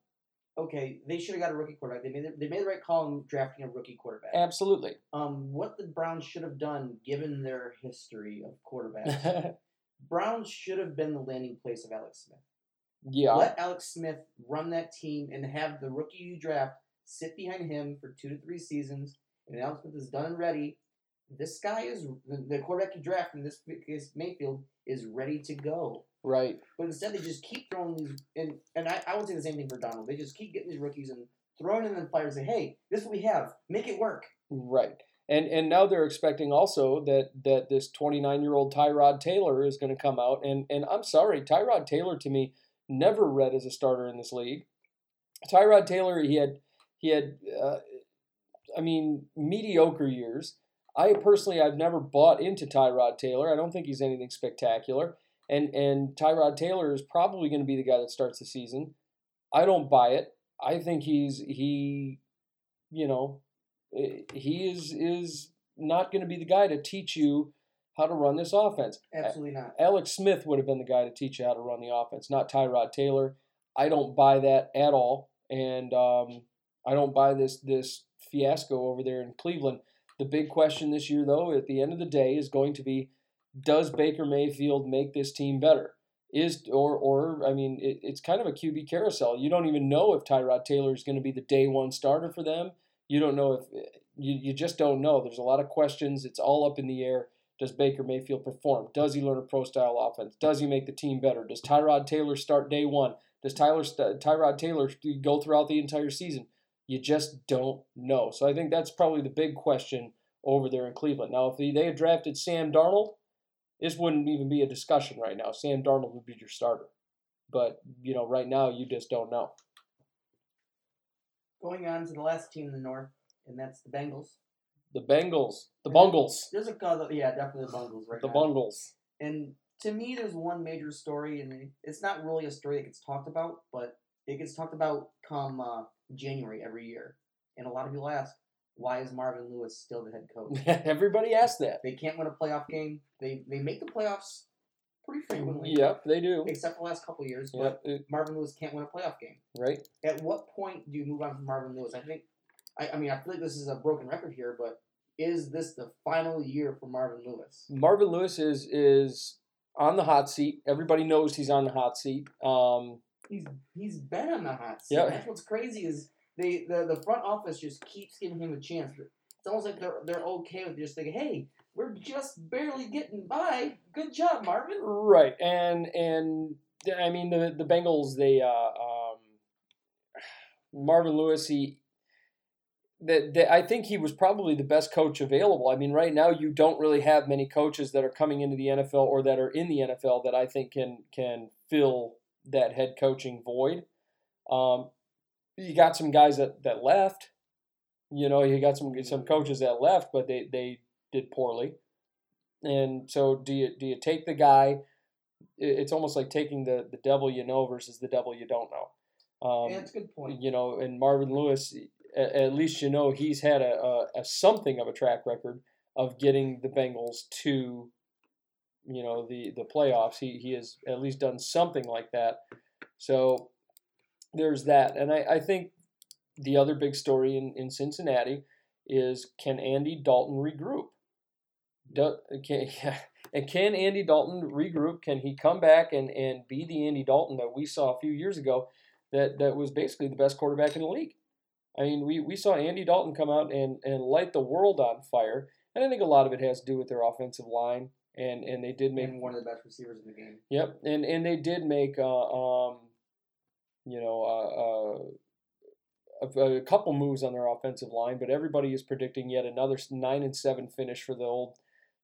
okay. They should have got a rookie quarterback. They made the, they made the right call in drafting a rookie quarterback. Absolutely. Um, what the Browns should have done, given their history of quarterbacks, Browns should have been the landing place of Alex Smith. yeah. Let Alex Smith run that team and have the rookie you draft sit behind him for two to three seasons. And Alex Smith is done and ready. This guy is the, quarterback you draft in this case Mayfield is ready to go. Right. But instead they just keep throwing these and and I, I would say the same thing for Donald. They just keep getting these rookies and throwing them in the fire and say, Hey, this is what we have. Make it work. Right. And and now they're expecting also that that this 29 year old Tyrod Taylor is going to come out and and I'm sorry, Tyrod Taylor to me never read as a starter in this league. Tyrod Taylor he had he had uh, I mean mediocre years. I personally I've never bought into Tyrod Taylor. I don't think he's anything spectacular. And and Tyrod Taylor is probably going to be the guy that starts the season. I don't buy it. I think he's he you know he is is not going to be the guy to teach you how to run this offense. Absolutely not. Alex Smith would have been the guy to teach you how to run the offense, not Tyrod Taylor. I don't buy that at all, and um, I don't buy this this fiasco over there in Cleveland. The big question this year, though, at the end of the day, is going to be: Does Baker Mayfield make this team better? Is or or I mean, it, it's kind of a QB carousel. You don't even know if Tyrod Taylor is going to be the day one starter for them. You don't know if you, you just don't know. There's a lot of questions. It's all up in the air. Does Baker Mayfield perform? Does he learn a pro style offense? Does he make the team better? Does Tyrod Taylor start day one? Does Tyler Tyrod Taylor go throughout the entire season? You just don't know. So I think that's probably the big question over there in Cleveland. Now, if they had drafted Sam Darnold, this wouldn't even be a discussion right now. Sam Darnold would be your starter. But, you know, right now you just don't know. Going on to the last team in the North, and that's the Bengals. The Bengals. The Bungles. There's a couple, yeah, definitely the Bungles right The now. Bungles. And to me, there's one major story, and it's not really a story that gets talked about, but it gets talked about come uh, January every year. And a lot of people ask, why is Marvin Lewis still the head coach? Everybody asks that. They can't win a playoff game. They they make the playoffs pretty frequently. Yep, they do. Except for the last couple years, Yep, but Marvin Lewis can't win a playoff game. right. At what point do you move on from Marvin Lewis? I think, I, I mean, I feel like this is a broken record here, but is this the final year for Marvin Lewis? Marvin Lewis is is on the hot seat. Everybody knows he's on the hot seat. Um, He's he's been on the hot seat. Yeah. That's what's crazy is they the, the front office just keeps giving him a chance. It's almost like they're they're okay with just thinking, hey, we're just barely getting by. Good job, Marvin. right, and and I mean the the Bengals. They uh, um, Marvin Lewis. He that that- I think he was probably the best coach available. I mean, right now you don't really have many coaches that are coming into the NFL or that are in the NFL that I think can can fill that head coaching void. Um, you got some guys that, that left. You know, you got some some coaches that left, but they, they did poorly. And so, do you do you take the guy? It's almost like taking the, the devil you know versus the devil you don't know. Um, yeah, that's a good point. you know, and Marvin Lewis, at, at least you know he's had a, a, a something of a track record of getting the Bengals to, you know, the the playoffs. He he has at least done something like that. So there's that, and I, I think the other big story in, in Cincinnati is can Andy Dalton regroup? Do, can, and can Andy Dalton regroup? Can he come back and, and be the Andy Dalton that we saw a few years ago that, that was basically the best quarterback in the league? I mean, we, we saw Andy Dalton come out and, and light the world on fire. And I think a lot of it has to do with their offensive line. And, and they did make and one of the best receivers in the game. Yep, and and they did make uh, um, you know uh, uh, a, a couple moves on their offensive line, but everybody is predicting yet another nine and seven finish for the old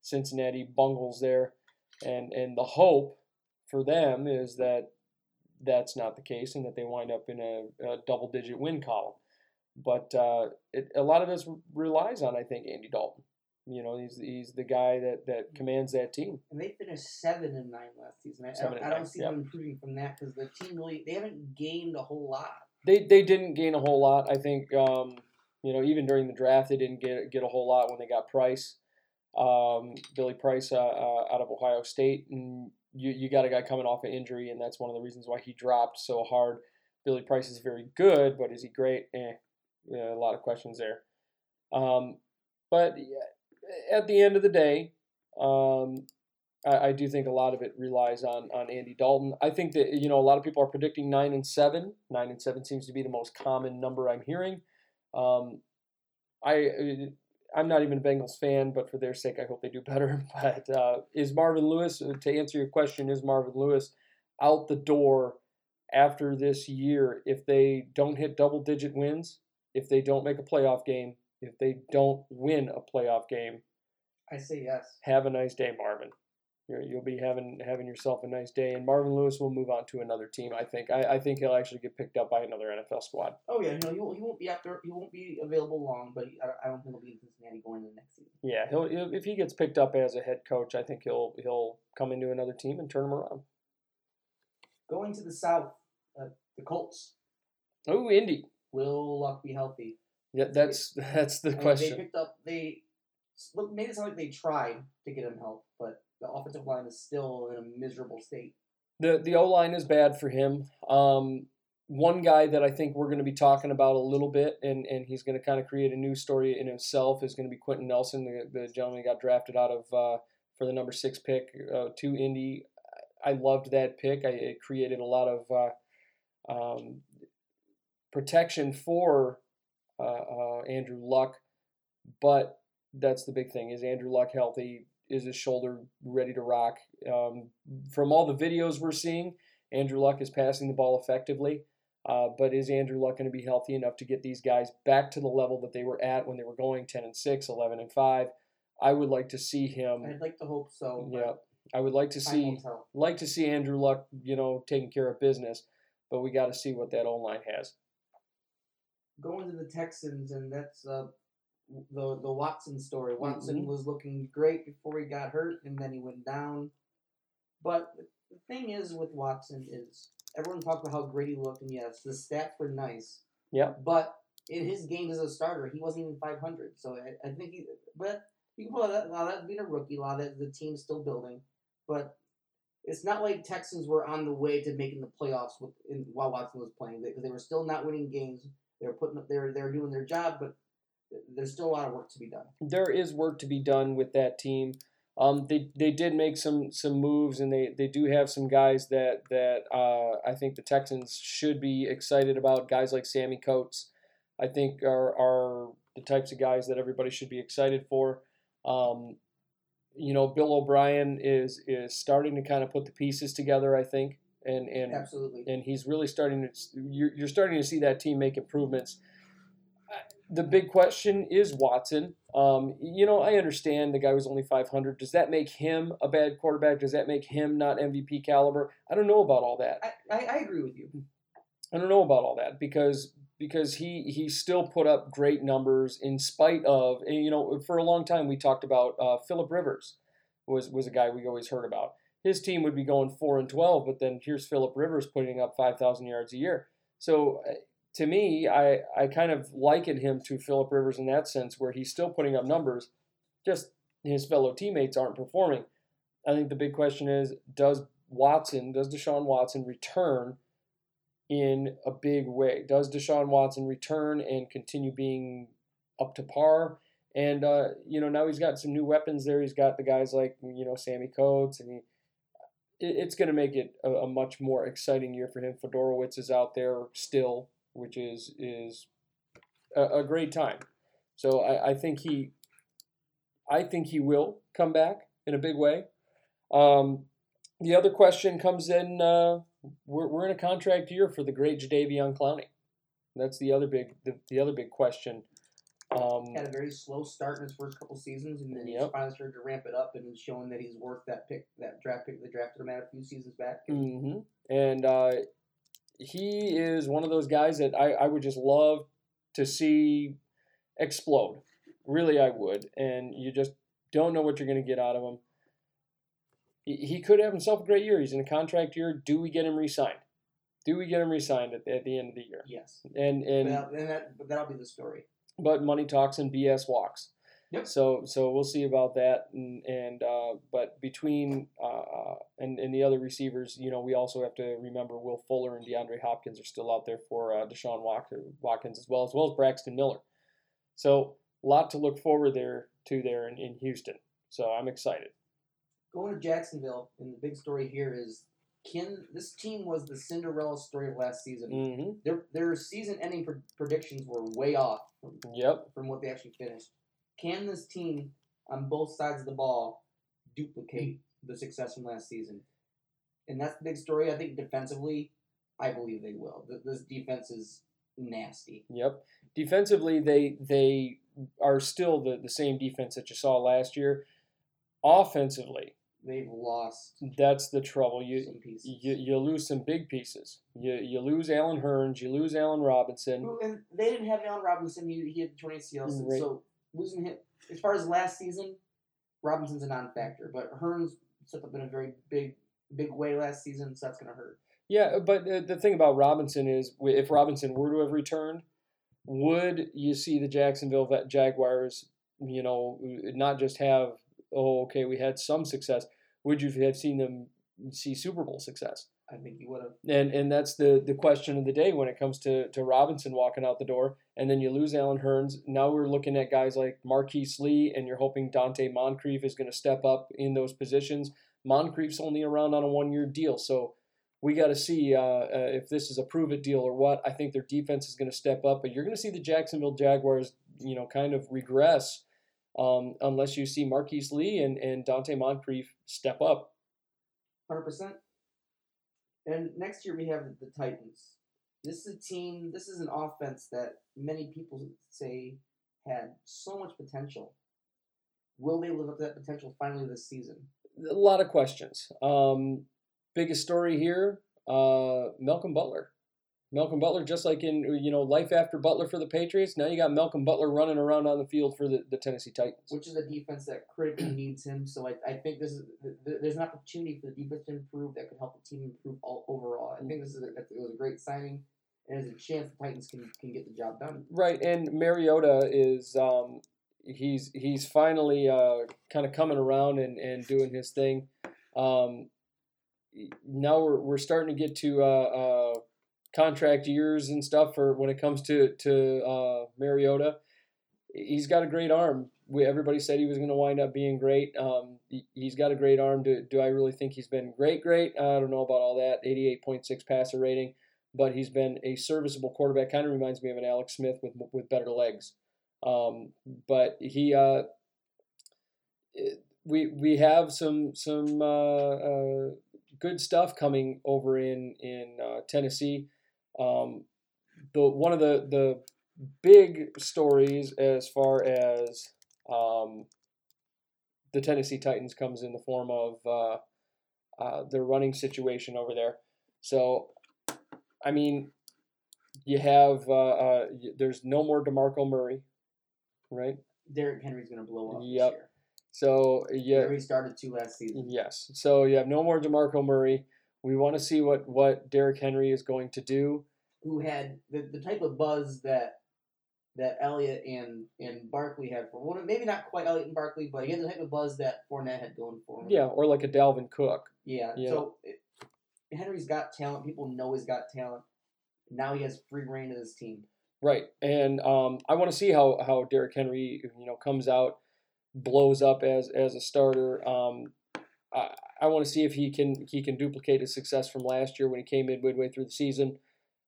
Cincinnati Bungles there, and and the hope for them is that that's not the case and that they wind up in a, a double digit win column. But uh, it, a lot of this relies on, I think, Andy Dalton. You know, he's he's the guy that, that commands that team. And they finished seven and nine last season. I, Seven I, don't see them improving from that because the team really they haven't gained a whole lot. They they didn't gain a whole lot. I think um, you know even during the draft they didn't get get a whole lot when they got Price, um, Billy Price uh, uh, out of Ohio State, and you you got a guy coming off an injury, and that's one of the reasons why he dropped so hard. Billy Price is very good, but is he great? Eh, yeah, a lot of questions there. Um, but at the end of the day, um, I, I do think a lot of it relies on on Andy Dalton. I think that you know a lot of people are predicting nine and seven. Nine and seven seems to be the most common number I'm hearing. Um, I I'm not even a Bengals fan, but for their sake, I hope they do better. But uh, is Marvin Lewis to answer your question? Is Marvin Lewis out the door after this year if they don't hit double digit wins? If they don't make a playoff game? If they don't win a playoff game? I say yes. Have a nice day, Marvin. You're, you'll be having having yourself a nice day, and Marvin Lewis will move on to another team. I think. I, I think he'll actually get picked up by another NFL squad. Oh yeah, no, he won't, he won't be after. He won't be available long, but I, I don't think he'll be in Cincinnati going into next season. Yeah, he'll he'll- if he gets picked up as a head coach, I think he'll he'll come into another team and turn them around. Going to the south, uh, the Colts. Oh, Indy. Will Luck be healthy? Yeah, that's that's the I mean, they picked up. They look made it sound like they tried to get him help, but the offensive line is still in a miserable state. The the O line is bad for him. Um, one guy that I think we're going to be talking about a little bit, and, and he's going to kind of create a new story in himself, is going to be Quenton Nelson, the, the gentleman who got drafted out of uh, for the number six pick uh, to Indy. I loved that pick. I, it created a lot of uh, um, protection for uh, uh, Andrew Luck, but that's the big thing: is Andrew Luck healthy? Is his shoulder ready to rock? Um, from all the videos we're seeing, Andrew Luck is passing the ball effectively. Uh, but is Andrew Luck going to be healthy enough to get these guys back to the level that they were at when they were going 10 and 6, 11 and 5? I would like to see him. I'd like to hope so. Yeah, I would like to see like to see Andrew Luck, you know, taking care of business. But we got to see what that O line has. Going to the Texans, and that's uh, the the Watson story. Watson Mhm. was looking great before he got hurt, and then he went down. But the thing is with Watson is everyone talked about how great he looked, and yes, the stats were nice. Yeah. But in his games as a starter, he wasn't even 500. So I, I think he. But you can put that. A lot of that being a rookie. A lot of that the team's still building. But it's not like Texans were on the way to making the playoffs with in, while Watson was playing because they were still not winning games. They were putting they were they were doing their job, but there's still a lot of work to be done. there is work to be done with that team. Um, they they did make some some moves, and they, they do have some guys that that uh, I think the Texans should be excited about. Guys like Sammy Coates, I think are are the types of guys that everybody should be excited for. Um, you know, Bill O'Brien is is starting to kind of put the pieces together. I think, and and Absolutely. and he's really starting to you're, you're starting to see that team make improvements the big question is watson um, you know i understand the guy was only 500 does that make him a bad quarterback does that make him not mvp caliber i don't know about all that I, I, I agree with you. I don't know about all that because because he he still put up great numbers in spite of and you know for a long time we talked about uh, Philip Rivers was was a guy we always heard about. His team would be going four and twelve, but then here's Philip Rivers putting up five thousand yards a year. So uh, to me, I I kind of liken him to Philip Rivers in that sense, where he's still putting up numbers, just his fellow teammates aren't performing. I think the big question is, does Watson, does Deshaun Watson return? in a big way. Does Deshaun Watson return and continue being up to par And uh, you know now he's got some new weapons there. He's got the guys like you know Sammy Coates, and he, it, it's going to make it a, a, much more exciting year for him. Fiedorowicz is out there still, which is is a, a great time. So I, I think he, I think he will come back in a big way. Um, the other question comes in. Uh, we're, we're in a contract year for the great Jadeveon Clowney. That's the other big the, the other big question. Um, had a very slow start in his first couple seasons, and then Yep. he finally started to ramp it up and showing that he's worth that pick, that draft pick they drafted him at a few seasons back. hmm And uh, he is one of those guys that I, I would just love to see explode. Really, I would. And you just don't know what you're going to get out of him. He, he could have himself a great year. He's in a contract year. Do we get him re signed? Do we get him re signed at, at the end of the year? Yes, And, and that, and that, that'll be the story. but money talks and BS walks. Yep. So so we'll see about that and and uh, but between uh, and and the other receivers, you know, we also have to remember Will Fuller and DeAndre Hopkins are still out there for uh, Deshaun Watkins as well as well as Braxton Miller. So a lot to look forward there to there in, in Houston. So I'm excited. Going to Jacksonville, and the big story here is can this team was the Cinderella story of last season. hmm Their their season ending pre- predictions were way off from, Yep. from what they actually finished. Can this team on both sides of the ball duplicate mm. the success from last season? And that's the big story. I think defensively, I believe they will. This defense is nasty. Yep. Defensively, they they are still the, the same defense that you saw last year. Offensively, They've lost that's the trouble. You you, you lose some big pieces. You you lose Allen Hurns, you lose Allen Robinson. Well, and they didn't have Allen Robinson. He, he had torn ACL, so, Right. so losing him as far as last season, Robinson's a non-factor. But Hurns stepped up in a very big big way last season, so that's gonna hurt. Yeah, but uh, the thing about Robinson is, if Robinson were to have returned, would you see the Jacksonville Jaguars, you know, not just have, oh, okay, we had some success. Would you have seen them see Super Bowl success? I think he would have. And and that's the the question of the day when it comes to, to Robinson walking out the door, and then you lose Allen Hurns. Now we're looking at guys like Marquise Lee, and you're hoping Donte Moncrief is going to step up in those positions. Moncrief's only around on a one year deal, so we got to see uh, uh, if this is a prove it deal or what. I think their defense is going to step up, but you're going to see the Jacksonville Jaguars, you know, kind of regress um, unless you see Marquise Lee and, and Donte Moncrief step up. Hundred percent. And next year we have the Titans. This is a team. This is an offense that many people say had so much potential. Will they live up to that potential finally this season? a lot of questions. Um, biggest story here, uh, Malcolm Butler. Malcolm Butler, just like in you know life after Butler for the Patriots, now you got Malcolm Butler running around on the field for the, the Tennessee Titans. Which is a defense that critically needs him. So I, I think this is th- th- there's an opportunity for the defense to improve that could help the team improve all overall. I think this is a, it was a great signing, and there's a chance the Titans can can get the job done. Right, and Mariota is um, he's he's finally uh, kind of coming around and, and doing his thing. Um, now we're, we're starting to get to uh, uh, contract years and stuff for when it comes to to uh, Mariota. He's got a great arm. We, everybody said he was going to wind up being great. Um, he, he's got a great arm. Do, do I really think he's been great? Great. I don't know about all that. 88.6 passer rating, but he's been a serviceable quarterback. Kind of reminds me of an Alex Smith with with better legs. Um, but he, uh, we we have some some uh, uh, good stuff coming over in in uh, Tennessee. Um, the one of the the big stories as far as um, the Tennessee Titans comes in the form of uh, uh, their running situation over there. So, I mean, you have uh, uh, there's no more Demarco Murray, right? Derrick Henry's going to blow up Yep. So yeah, already started two last season. yes. So you have no more Demarco Murray. We want to see what what Derrick Henry is going to do. who had the, the type of buzz that that Elliott and and Barkley had for one maybe not quite Elliott and Barkley, but he had the type of buzz that Fournette had going for him. Yeah, or like a Dalvin Cook. Yeah. Yeah. So it, Henry's got talent. People know he's got talent. Now he has free reign of this team. Right, and um, I want to see how how Derrick Henry you know comes out, blows up as as a starter. Um, I, I want to see if he can he can duplicate his success from last year when he came in midway through the season.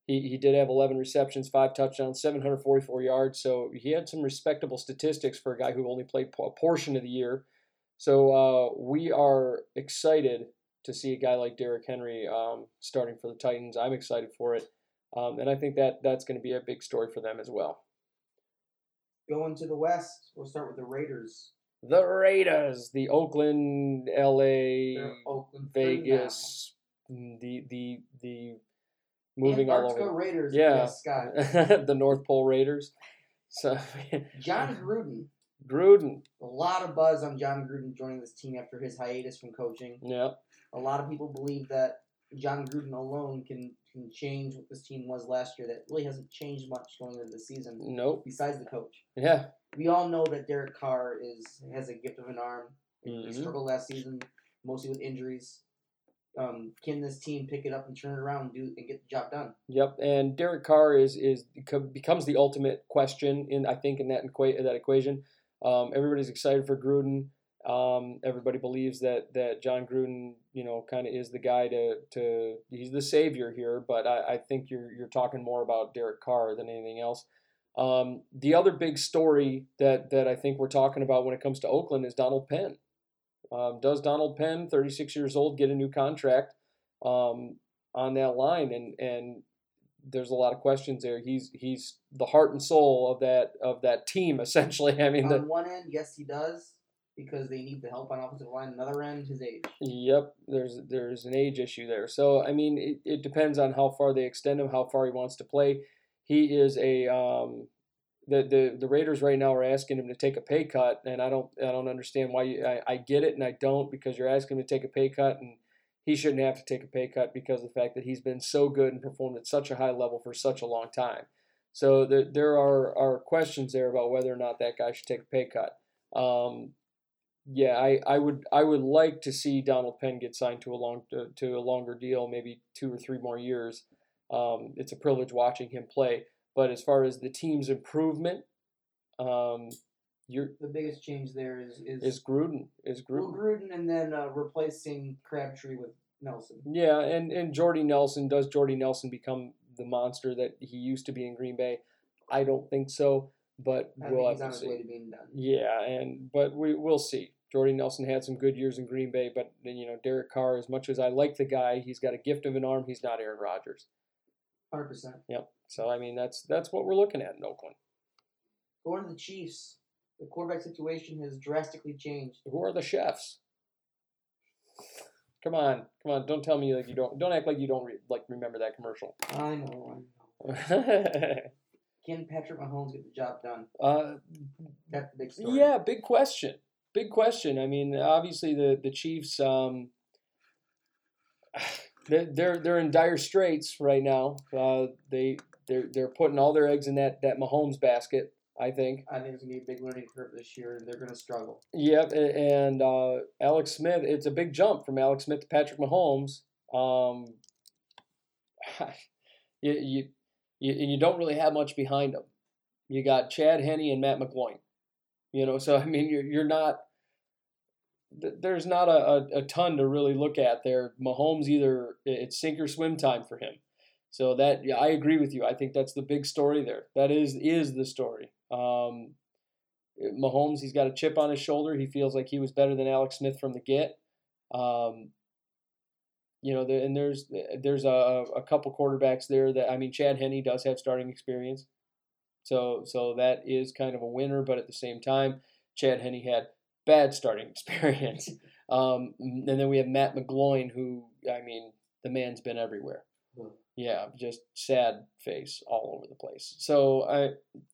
He, he did have 11 receptions, five touchdowns, 744 yards. So he had some respectable statistics for a guy who only played a portion of the year. So uh, we are excited to see a guy like Derrick Henry um, starting for the Titans. I'm excited for it, um, and I think that that's going to be a big story for them as well. Going to the West, we'll start with the Raiders. The Raiders, the Oakland, L.A., Oakland Vegas, the the the moving all over. Raiders. Yeah. The North Pole Raiders. So Jon Gruden. Gruden, A lot of buzz on Jon Gruden joining this team after his hiatus from coaching. yeah, A lot of people believe that John Gruden alone can can change what this team was last year. That really hasn't changed much going into the season, nope, besides the coach. yeah, We all know that Derek Carr is has a gift of an arm. He Mhm. struggled last season, mostly with injuries. Um, can this team pick it up and turn it around and do and get the job done? Yep, and Derek Carr is is becomes the ultimate question in I think in that equa- that equation. Um, everybody's excited for Gruden. Um, everybody believes that that Jon Gruden, you know, kind of is the guy to to he's the savior here. But I, I think you're you're talking more about Derek Carr than anything else. Um, the other big story that that I think we're talking about when it comes to Oakland is Donald Penn. Um, does Donald Penn, 36 years old, get a new contract um, on that line? And and there's a lot of questions there. He's he's the heart and soul of that of that team essentially. I mean, the, on one end, yes, he does because they need the help on offensive line. Another end, his age. Yep, there's there's an age issue there. So I mean, it, it depends on how far they extend him, how far he wants to play. He is a um, the, the the Raiders right now are asking him to take a pay cut, and I don't I don't understand why. You, I I get it and I don't because you're asking him to take a pay cut, and he shouldn't have to take a pay cut because of the fact that he's been so good and performed at such a high level for such a long time. So there there are are questions there about whether or not that guy should take a pay cut. Um, yeah, I, I would I would like to see Donald Penn get signed to a long to, to a longer deal, maybe two or three more years. Um, it's a privilege watching him play. But as far as the team's improvement, um, you're The biggest change there is is, is Gruden is Well, Gruden. Gruden and then uh, replacing Crabtree with Nelson. Yeah, and and Jordy Nelson does Jordy Nelson become the monster that he used to be in Green Bay? I don't think so, but I we'll have to see. to being done. Yeah, and but we we'll see. Jordy Nelson had some good years in Green Bay, but then you know Derek Carr. As much as I like the guy, he's got a gift of an arm. He's not Aaron Rodgers. Hundred percent. Yep. So I mean that's that's what we're looking at in Oakland. Going to the Chiefs, the quarterback situation has drastically changed. Who are the chefs? Come on, come on! Don't tell me like you don't. Don't act like you don't re, like remember that commercial. I know, I know. Can Patrick Mahomes get the job done? uh, That's the big story. yeah, big question. Big question. I mean, obviously the the Chiefs. Um, they're they're they're in dire straits right now. Uh, they they're they're putting all their eggs in that that Mahomes basket. I think. I think it's gonna be a big learning curve this year, and they're gonna struggle. Yep, and uh, Alex Smith. It's a big jump from Alex Smith to Patrick Mahomes. Um, you, you, you, and you don't really have much behind them. You got Chad Henne and Matt McGloin. You know, so I mean, you're you're not. There's not a, a, a ton to really look at there. Mahomes either it's sink or swim time for him. So that yeah, I agree with you. I think that's the big story there. That is is the story. Um, Mahomes, he's got a chip on his shoulder. He feels like he was better than Alex Smith from the get. Um, you know, the, and there's there's a, a couple quarterbacks there that I mean, Chad Henne does have starting experience, so so that is kind of a winner. But at the same time, Chad Henne had bad starting experience. um, and then we have Matt McGloin, who I mean, the man's been everywhere. Yeah, just sad face all over the place. So, I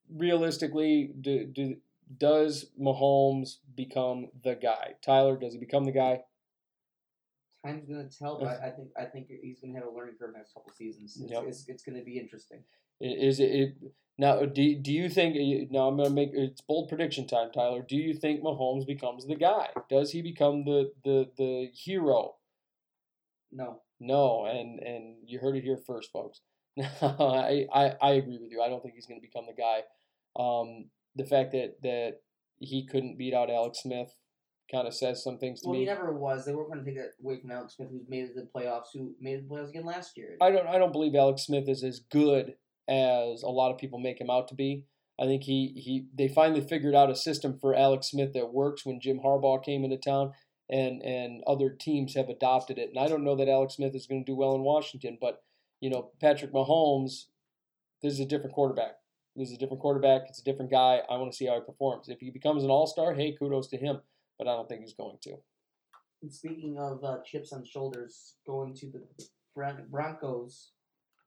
realistically, do, do does Mahomes become the guy? Tyler, does he become the guy? Time's gonna tell, but I think I think he's gonna have a learning curve next couple seasons. It's, Yep. it's, it's gonna be interesting. Is it, it now? Do, do you think now? I'm gonna make it's bold prediction time, Tyler. Do you think Mahomes becomes the guy? Does he become the the the hero? No, No, and and you heard it here first, folks. I, I I agree with you. I don't think he's going to become the guy. Um, the fact that that he couldn't beat out Alex Smith kind of says some things to Well, me. he never was. They weren't going to take it away from Alex Smith, who's made it to the playoffs, who made the playoffs again last year. I don't I don't believe Alex Smith is as good as a lot of people make him out to be. I think he, he they finally figured out a system for Alex Smith that works when Jim Harbaugh came into town and and other teams have adopted it. And I don't know that Alex Smith is going to do well in Washington, but you know, Patrick Mahomes, this is a different quarterback. This is a different quarterback. It's a different guy. I want to see how he performs. If he becomes an all-star, hey, kudos to him, but I don't think he's going to. And speaking of uh, chips on shoulders, going to the Bron- Broncos,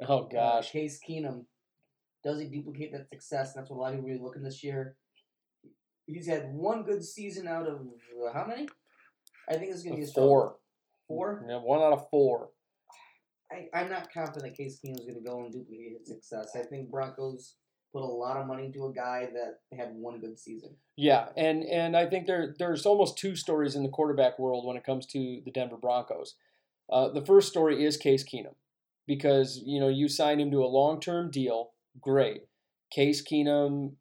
Oh uh, gosh. Case Keenum, does he duplicate that success? And that's what a lot of people are looking this year. He's had one good season out of uh, how many? I think it's going to be a. Four. Four? Yeah, one out of four. I, I'm not confident Case Keenum is going to go and duplicate his success. I think Broncos put a lot of money into a guy that had one good season. Yeah, and and I think there there's almost two stories in the quarterback world when it comes to the Denver Broncos. Uh, the first story is Case Keenum, because you know you signed him to a long term deal. Great, Case Keenum,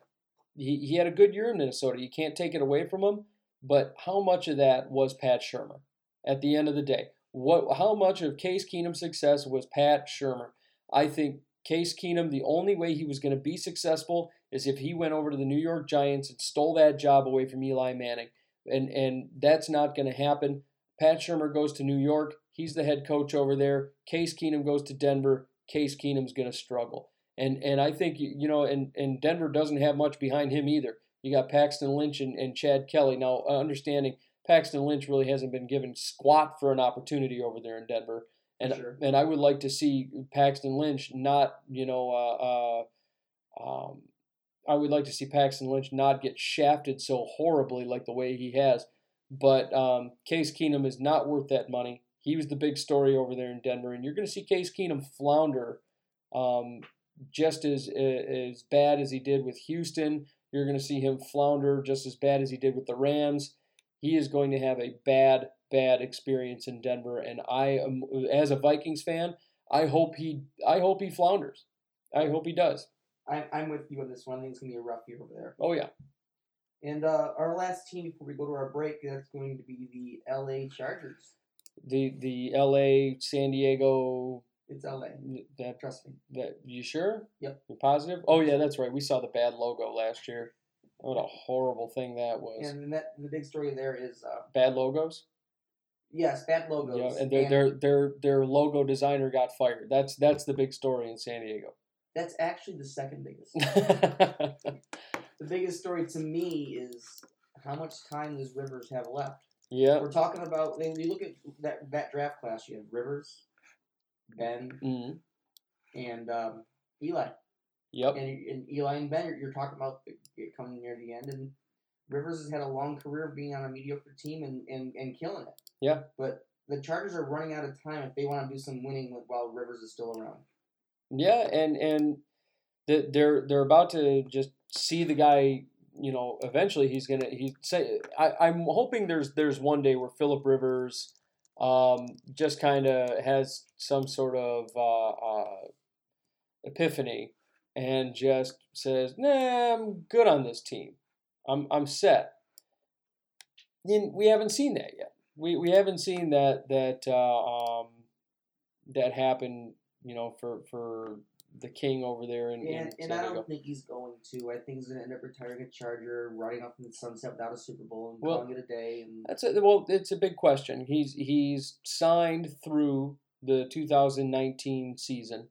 he, he had a good year in Minnesota. You can't take it away from him. But how much of that was Pat Shurmur? At the end of the day, what how much of Case Keenum's success was Pat Shurmur? I think Case Keenum, the only way he was going to be successful is if he went over to the New York Giants and stole that job away from Eli Manning. And and that's not going to happen. Pat Shurmur goes to New York. He's the head coach over there. Case Keenum goes to Denver. Case Keenum's going to struggle. And and I think you know, and and Denver doesn't have much behind him either. You got Paxton Lynch and, and Chad Kelly. Now, uh, understanding Paxton Lynch really hasn't been given squat for an opportunity over there in Denver. And Sure. and I would like to see Paxton Lynch not, you know, uh, uh, um, I would like to see Paxton Lynch not get shafted so horribly like the way he has. But um, Case Keenum is not worth that money. He was the big story over there in Denver, and you're going to see Case Keenum flounder um, just as as bad as he did with Houston. You're going to see him flounder just as bad as he did with the Rams. He is going to have a bad, bad experience in Denver, and I am, as a Vikings fan, I hope he, I hope he flounders. I hope he does. I, I'm with you on this one. I think it's going to be a rough year over there. Oh yeah, And uh, our last team before we go to our break, that's going to be the LA Chargers. the the L.A. San Diego. It's LA. That Trust me. that you sure? Yep. You're positive? Oh yeah, that's right. We saw the bad logo last year. What a horrible thing that was. And that the big story there is uh, Bad logos. Yes, bad logos. Yeah, and their their their their logo designer got fired. That's that's the big story in San Diego. that's actually the second biggest. the biggest story to me is how much time does Rivers have left? yeah. We're talking about when you look at that that draft class. You have Rivers, Ben, Mm, and um, Eli. yep. And, and Eli and Ben, you're, you're talking about it coming near the end, and Rivers has had a long career of being on a mediocre team and, and, and killing it. Yeah. But the Chargers are running out of time if they want to do some winning while Rivers is still around. Yeah, and and they're they're about to just see the guy. You know, eventually he's gonna he say. I, I'm hoping there's there's one day where Philip Rivers, um, just kind of has some sort of uh, uh, epiphany, and just says, "Nah, I'm good on this team. I'm I'm set." And we haven't seen that yet. We we haven't seen that that uh, um, that happen. You know, for for the king over there in, in And, I don't think he's going to. I think he's going to end up retiring a Charger, riding off in the sunset without a Super Bowl, and Well, calling it a day. And That's a, well, it's a big question. He's he's signed through the 2019 season.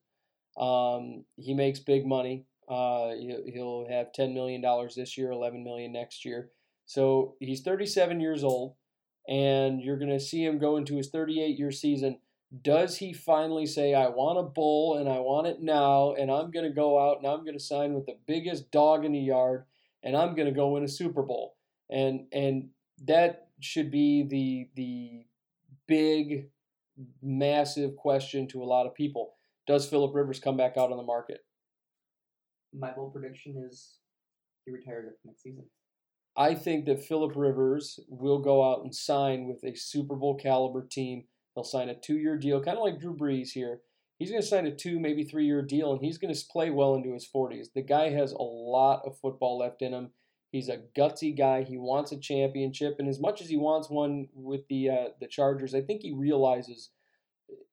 Um, he makes big money. Uh, he'll, he'll have 10 million dollars this year, 11 million next year. So he's 37 years old, and you're going to see him go into his 38 year season. Does he finally say, "I want a bull and I want it now, and I'm going to go out and I'm going to sign with the biggest dog in the yard, and I'm going to go win a Super Bowl"? And and that should be the the big massive question to a lot of people does philip rivers come back out on the market my bold prediction is he retires after next season. I think that philip rivers will go out and sign with a super bowl caliber team he'll sign a two-year deal kind of like drew brees here He's going to sign a two, maybe three year deal, and he's going to play well into his 40s. The guy has a lot of football left in him. He's a gutsy guy. He wants a championship, and as much as he wants one with the uh, the Chargers, I think he realizes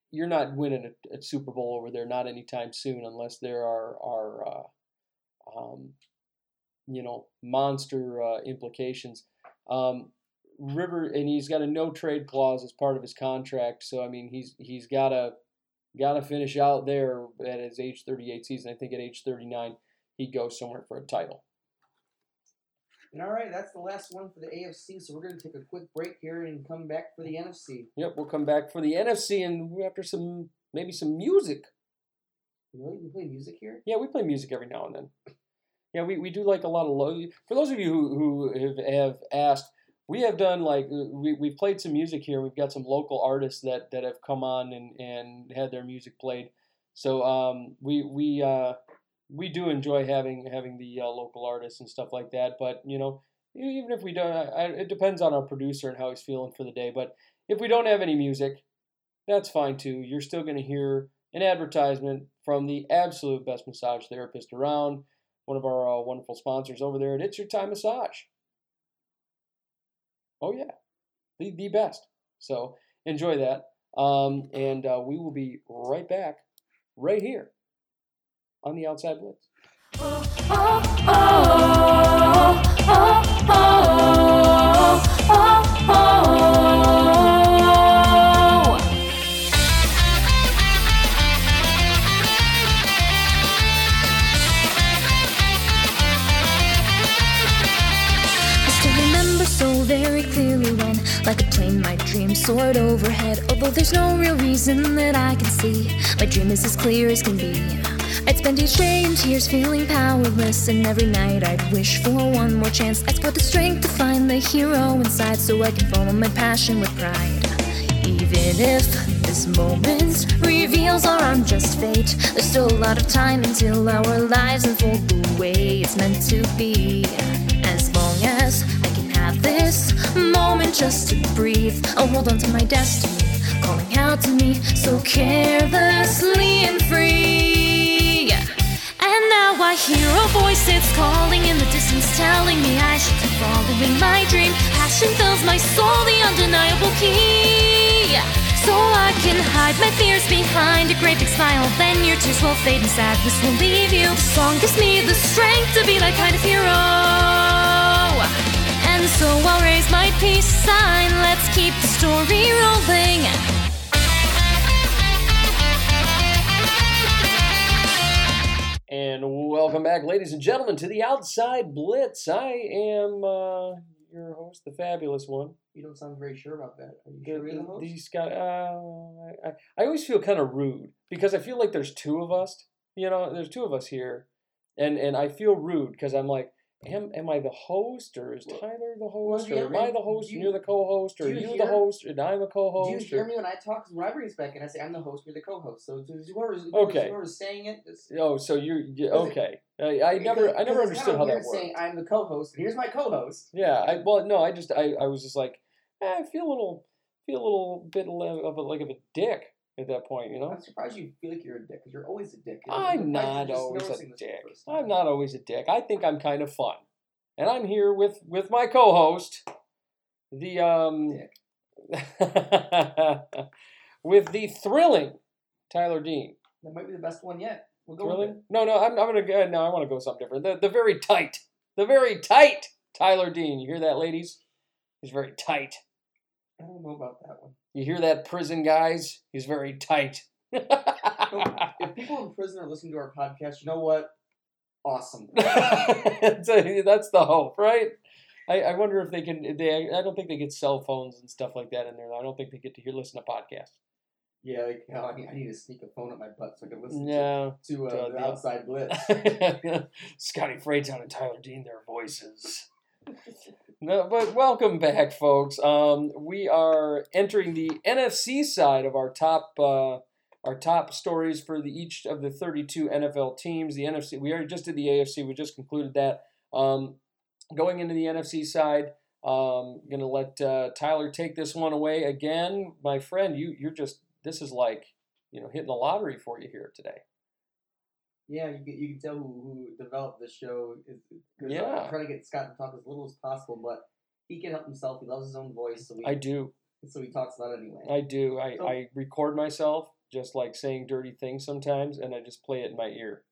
you're not winning a, a, Super Bowl over there, not anytime soon, unless there are are uh, um, you know monster uh, implications. Um, River and he's got a no trade clause as part of his contract, so I mean he's he's got to got to finish out there at his age 38 season. I think at age 39 he goes somewhere for a title. And all right, that's the last one for the AFC. So we're going to take a quick break here and come back for the NFC. Yep, we'll come back for the NFC and after some maybe some music. Really, we play music here? Yeah, we play music every now and then. Yeah, we, we do like a lot of low. For those of you who, who have, have asked, we have done like we we've played some music here. We've got some local artists that that have come on and and had their music played. So um, we we uh, we do enjoy having having the uh, local artists and stuff like that. But you know, even if we don't, I, it depends on our producer and how he's feeling for the day. But if we don't have any music, that's fine too. You're still going to hear an advertisement from the absolute best massage therapist around, one of our uh, wonderful sponsors over there at It's Your Time Massage. Oh yeah, the the best. So enjoy that, um, and uh, we will be right back, right here, on the Outside Blitz. Oh, oh, oh, dream soared overhead. Although there's no real reason that I can see, my dream is as clear as can be. I'd spend each day in tears, feeling powerless, and every night I'd wish for one more chance. I'd spot the strength to find the hero inside, so I can follow my passion with pride. Even if this moment reveals our unjust fate, there's still a lot of time until our lives unfold the way it's meant to be. As long this moment just to breathe. I'll hold on to my destiny, calling out to me so carelessly and free. And now I hear a voice, it's calling in the distance, telling me I should keep following my dream. Passion fills my soul, the undeniable key. So I can hide my fears behind a great big smile. Then your tears will fade and sadness will leave you. The song gives me the strength to be that kind of hero. And so I'll raise my peace sign. Let's keep the story rolling. And welcome back, ladies and gentlemen, to the Outside Blitz. I am uh, your host, the fabulous one. You don't sound very sure about that. Are you sure you're the host? These guys, uh, I, I always feel kind of rude because I feel like there's two of us. You know, there's two of us here, and and I feel rude because I'm like, am am I the host or is Tyler the host well, or am I the host you, and you're the co-host or you, you the host and I'm a co-host? Do you hear or, me when I talk? When I bring this back and I say I'm the host, you're the co-host. So whoever's, okay. whoever's saying it. Just, oh, so you're, you okay? I, I never I never understood how that works. Saying I'm the co-host and here's my co-host. Yeah, I well no, I just I, I was just like eh, I feel a little feel a little bit of a like of a dick at that point, you know. I'm surprised you feel like you're a dick because you're always a dick. I'm not always a dick. I'm not always a dick. I think I'm kind of fun and I'm here with with my co-host, the um, with the thrilling Tyler Dean. That might be the best one yet. We'll go thrilling? No, no, I'm, I'm gonna go. No, I want to go something different. The the very tight, the very tight Tyler Dean. You hear that, ladies? He's very tight. I don't know about that one. You hear that, prison guys? He's very tight. if people in prison are listening to our podcast, you know what? awesome. that's the hope, right? I, I wonder if they can. They I don't think they get cell phones and stuff like that in there. I don't think they get to hear listen to podcasts. Yeah, like, hell, I, mean, I need to sneak a phone up my butt so I can listen yeah, to, to, uh, the outside blitz. Scotty Fraytown and Tyler Dean, their voices. No, but welcome back, folks. Um, we are entering the NFC side of our top uh, our top stories for the each of the 32 NFL teams. The NFC, we already just did the AFC. We just concluded that. Um, going into the NFC side, um, gonna let uh, Tyler take this one away again. My friend, you you're just this is like you know hitting the lottery for you here today. Yeah, you can, you can tell who, who developed the show is uh, Yeah. trying to get Scott to talk as little as possible, but he can help himself. He loves his own voice, so he I do, so he talks about it anyway. I do. I, So- I record myself just like saying dirty things sometimes, and I just play it in my ear.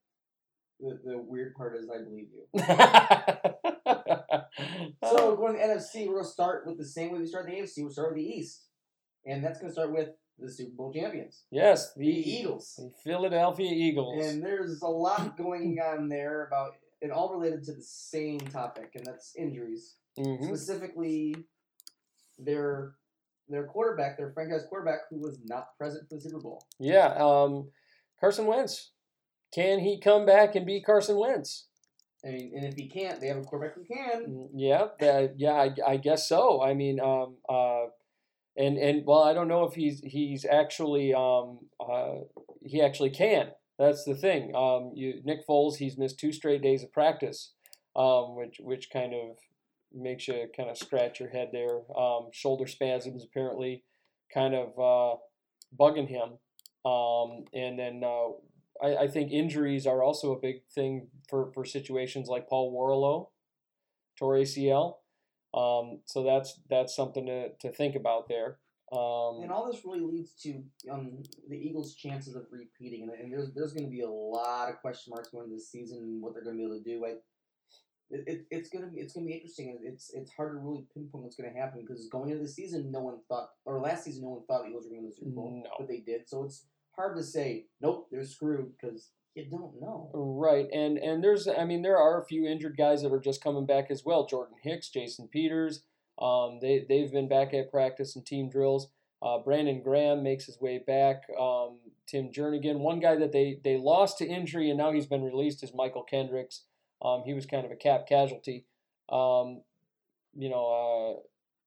the, the weird part is I believe you. So going to the NFC, we're gonna start with the same way we start the AFC. We'll start with the East, and that's gonna start with the Super Bowl champions, yes, the the Eagles. the Philadelphia Eagles. And there's a lot going on there about it all related to the same topic, and that's injuries. Mhm. Specifically, their their quarterback, their franchise quarterback, who was not present for the Super Bowl. Yeah, um, Carson Wentz. Can he come back and be Carson Wentz? I mean, and if he can't, they have a quarterback who can. Mm, Yeah, that, yeah, I, I guess so. I mean, um, uh, and and well, I don't know if he's he's actually um, uh, he actually can. That's the thing. Um, you Nick Foles, he's missed two straight days of practice, um, which which kind of makes you kind of scratch your head there. Um, shoulder spasms apparently kind of uh, bugging him, um, and then uh, I, I think injuries are also a big thing for for situations like Paul Worrilow tore ACL. Um, so that's that's something to, to think about there. Um, And all this really leads to um, the Eagles' chances of repeating, and, and there's there's going to be a lot of question marks going into this season and what they're going to be able to do. I, it, it, it's gonna be it's gonna be interesting. and It's it's hard to really pinpoint what's going to happen because going into the season, no one thought, or last season, no one thought the Eagles were going to win the Super Bowl, No. but they did. So it's hard to say, nope, they're screwed because you don't know. right, and and there's I mean there are a few injured guys that are just coming back as well. Jordan Hicks, Jason Peters, um, they they've been back at practice and team drills. Uh, Brandon Graham makes his way back. Um, Tim Jernigan, one guy that they they lost to injury and now he's been released is Mychal Kendricks. Um, he was kind of a cap casualty. Um, you know,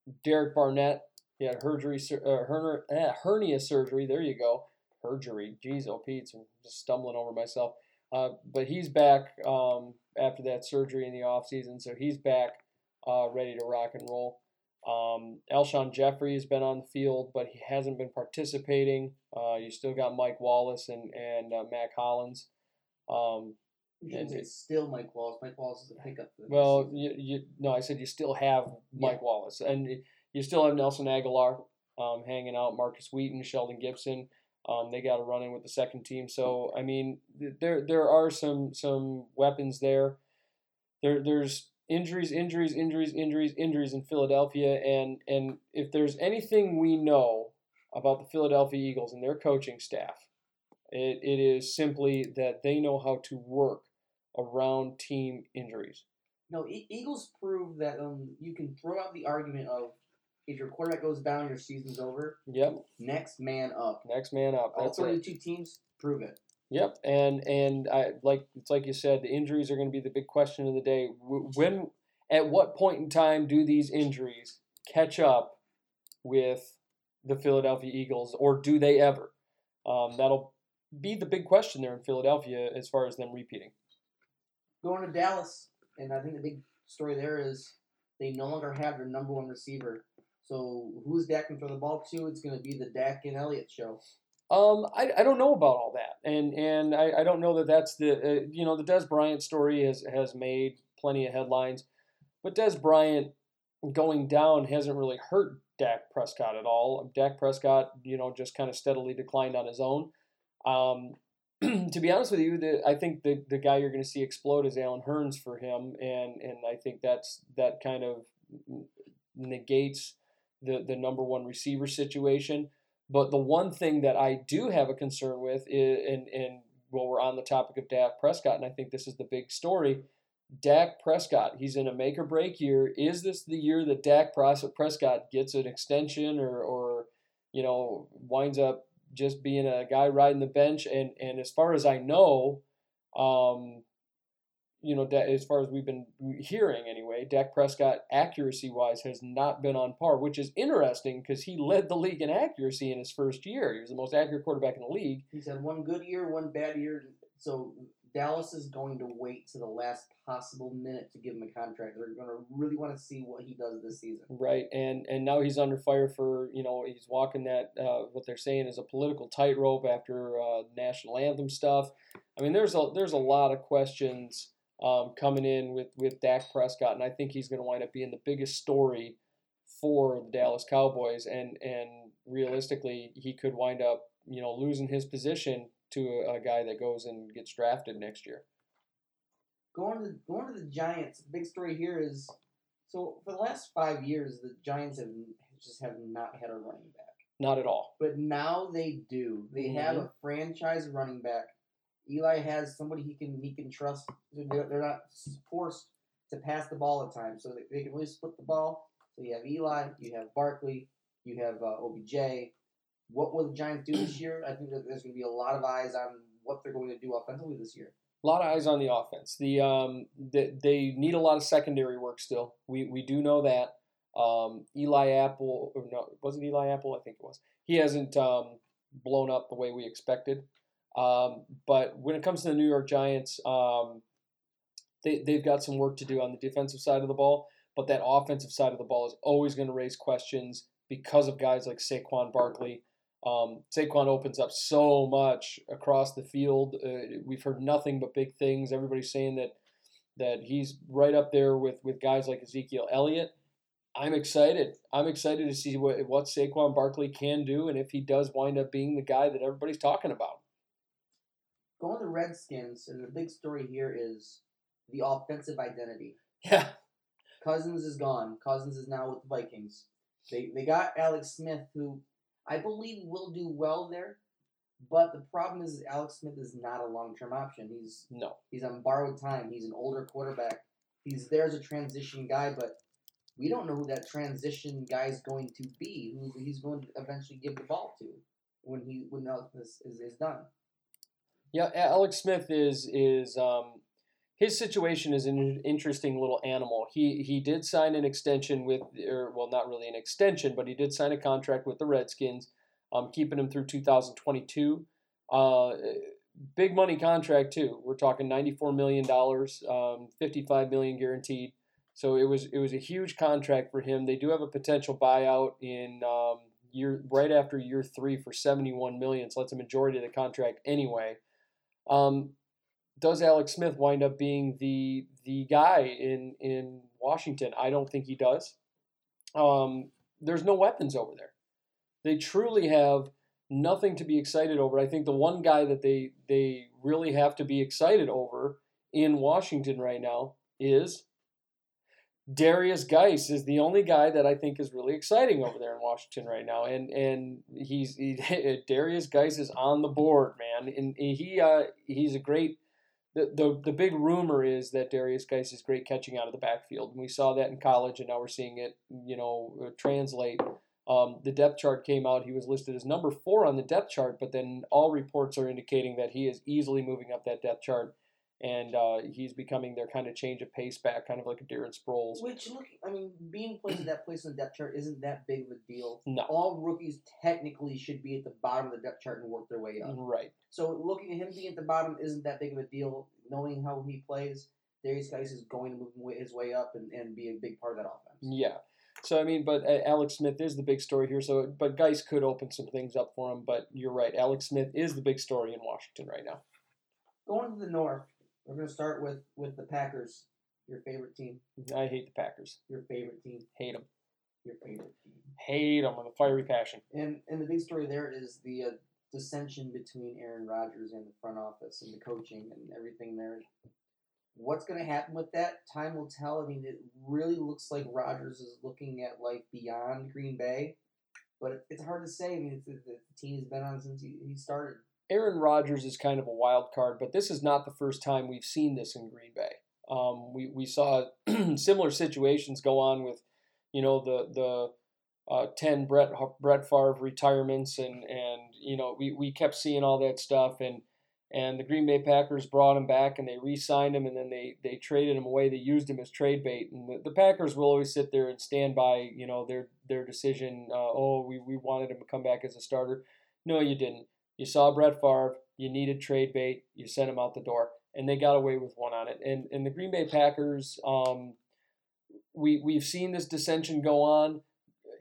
uh, Derek Barnett, he had hernia, uh, eh, hernia surgery. There you go. Hergery. Jeez, oh, Pete, I'm just stumbling over myself. Uh, but he's back um, after that surgery in the offseason, so he's back uh, ready to rock and roll. Um, Alshon Jeffery has been on the field, but he hasn't been participating. Uh, you still got Mike Wallace and, and uh, Mack Hollins. Um, You And say it's still Mike Wallace. Mike Wallace is a pickup. Well, you, you no, I said you still have Mike Yeah. Wallace, and you still have Nelson Agholor um, hanging out, Markus Wheaton, Shelton Gibson. Um, they got to run in with the second team. So I mean, there there are some some weapons there. There there's injuries, injuries, injuries, injuries, injuries in Philadelphia, and and if there's anything we know about the Philadelphia Eagles and their coaching staff, it, it is simply that they know how to work around team injuries. No, e- Eagles prove that um you can throw out the argument of if your quarterback goes down, your season's over. Yep, Next man up. next man up. That's All That's it. thirty-two teams prove it. Yep, and and I like it's like you said, the injuries are going to be the big question of the day. When, at what point in time do these injuries catch up with the Philadelphia Eagles, or do they ever? Um, that'll be the big question there in Philadelphia as far as them repeating. Going to Dallas, and I think the big story there is they no longer have their number one receiver. So who's Dak can throw the ball to? It's going to be the Dak and Elliott show. Um, I, I don't know about all that, and and I, I don't know that that's the uh, you know the Dez Bryant story has has made plenty of headlines, but Dez Bryant going down hasn't really hurt Dak Prescott at all. Dak Prescott, you know, just kind of steadily declined on his own. Um, to be honest with you, the, I think the the guy you're going to see explode is Allen Hurns for him, and and I think that's that kind of negates the the number one receiver situation. But the one thing that I do have a concern with is, and, and well, we're on the topic of Dak Prescott, and I think this is the big story. Dak Prescott, he's in a make or break year. Is this the year that Dak Prescott gets an extension or, or, you know, winds up just being a guy riding the bench? And, and as far as I know, um, you know, as far as we've been hearing anyway, Dak Prescott accuracy wise has not been on par, which is interesting because he led the league in accuracy in his first year. He was the most accurate quarterback in the league. He's had one good year, one bad year. So Dallas is going to wait to the last possible minute to give him a contract. They're going to really want to see what he does this season. Right, and and now he's under fire for you know he's walking that uh, what they're saying is a political tightrope after uh, national anthem stuff. I mean, there's a there's a lot of questions um, coming in with with Dak Prescott, and I think he's going to wind up being the biggest story for the Dallas Cowboys, and and realistically, he could wind up you know losing his position to a, a guy that goes and gets drafted next year. Going to going to the Giants. Big story here is so for the last five years, the Giants have just have not had a running back. Not at all. But now they do. They have a franchise running back. Eli has somebody he can he can trust. They're, they're not forced to pass the ball at times, so they, they can really split the ball. So you have Eli, you have Barkley, you have uh, OBJ. What will the Giants do this year? I think that there's going to be a lot of eyes on what they're going to do offensively this year. A lot of eyes on the offense. The um, the, they need a lot of secondary work still. We we do know that. Um, Eli Apple, or no, was it Eli Apple? I think it was. He hasn't um, blown up the way we expected. Um, but when it comes to the New York Giants, um, they they've got some work to do on the defensive side of the ball. But that offensive side of the ball is always going to raise questions because of guys like Saquon Barkley. Um, Saquon opens up so much across the field. Uh, we've heard nothing but big things. Everybody's saying that that he's right up there with, with guys like Ezekiel Elliott. I'm excited. I'm excited to see what what Saquon Barkley can do, and if he does wind up being the guy that everybody's talking about. Going to the Redskins, and the big story here is the offensive identity. Yeah. Cousins is gone. Cousins is now with the Vikings. They they got Alex Smith, who I believe will do well there. But the problem is Alex Smith is not a long term option. He's no. He's on borrowed time. He's an older quarterback. He's there as a transition guy, but we don't know who that transition guy is going to be. Who he's going to eventually give the ball to when he when this is, is done. Yeah, Alex Smith is is um, his situation is an interesting little animal. He he did sign an extension with, or well, not really an extension, but he did sign a contract with the Redskins, um, keeping him through 2022. Uh, big money contract too. We're talking 94 million dollars, um, 55 million guaranteed. So it was it was a huge contract for him. They do have a potential buyout in um, year right after year three for 71 million. So that's a majority of the contract anyway. Um, does Alex Smith wind up being the the guy in in Washington? I don't think he does. Um, there's no weapons over there. They truly have nothing to be excited over. I think the one guy that they they really have to be excited over in Washington right now is Derrius Guice is the only guy that I think is really exciting over there in Washington right now, and and he's he, Derrius Guice is on the board, man, and he uh, he's a great the, the, the big rumor is that Derrius Guice is great catching out of the backfield. And we saw that in college, and now we're seeing it, you know, uh, translate. Um, the depth chart came out. He was listed as number four on the depth chart, but then all reports are indicating that he is easily moving up that depth chart and uh, he's becoming their kind of change of pace back, kind of like a Darren Sproles. Which look, I mean, being placed at that place in the depth chart isn't that big of a deal. No, all rookies technically should be at the bottom of the depth chart and work their way up. Right. So looking at him being at the bottom isn't that big of a deal. Knowing how he plays, Derrius Guice is going to move his way up and, and be a big part of that offense. Yeah. So I mean, but uh, Alex Smith is the big story here. So, but Guice could open some things up for him. But you're right, Alex Smith is the big story in Washington right now. Going to the north, we're going to start with with the Packers. Your favorite team. I hate the Packers. Your favorite team. Hate them. Your favorite team. Hate them with a fiery passion. And and the big story there is the uh, dissension between Aaron Rodgers and the front office and the coaching and everything there. What's going to happen with that? Time will tell. I mean, it really looks like Rodgers is looking at life beyond Green Bay, but it's hard to say. I mean, the, the team has been on since he, he started. Aaron Rodgers is kind of a wild card, but this is not the first time we've seen this in Green Bay. Um, we, we saw similar situations go on with, you know, the the uh, ten Brett Brett Favre retirements, and and you know we, we kept seeing all that stuff, and and the Green Bay Packers brought him back, and they re-signed him, and then they they traded him away. They used him as trade bait, and the, the Packers will always sit there and stand by, you know, their their decision. Uh, oh, we we wanted him to come back as a starter. No, you didn't. You saw Brett Favre. You needed trade bait. You sent him out the door. and they got away with one on it. And and the Green Bay Packers, um, we we've seen this dissension go on.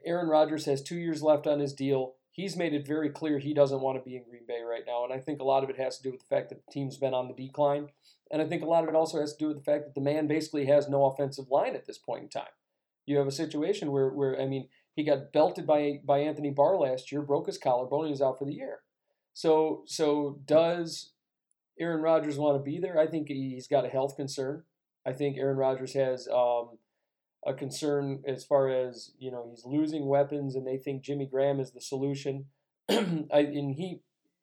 Aaron Rodgers has two years left on his deal. He's made it very clear he doesn't want to be in Green Bay right now, and I think a lot of it has to do with the fact that the team's been on the decline, and I think a lot of it also has to do with the fact that the man basically has no offensive line at this point in time. You have a situation where, where I mean, he got belted by by Anthony Barr last year, broke his collarbone, and he's out for the year. So so does Aaron Rodgers want to be there? I think he's got a health concern. I think Aaron Rodgers has um, a concern as far as you know he's losing weapons, and they think Jimmy Graham is the solution. I, and he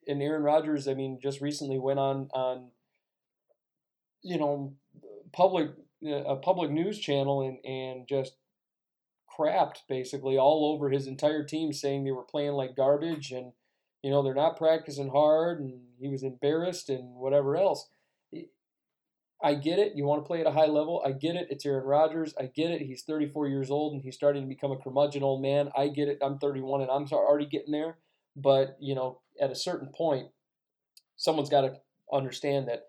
and Aaron Rodgers, I mean, just recently went on on you know public a public news channel and and just crapped basically all over his entire team, saying they were playing like garbage and you know they're not practicing hard, and he was embarrassed and whatever else. I get it. You want to play at a high level. I get it. It's Aaron Rodgers. I get it. He's 34 years old and he's starting to become a curmudgeon old man. I get it. I'm 31 and I'm already getting there. But, you know, at a certain point, someone's got to understand that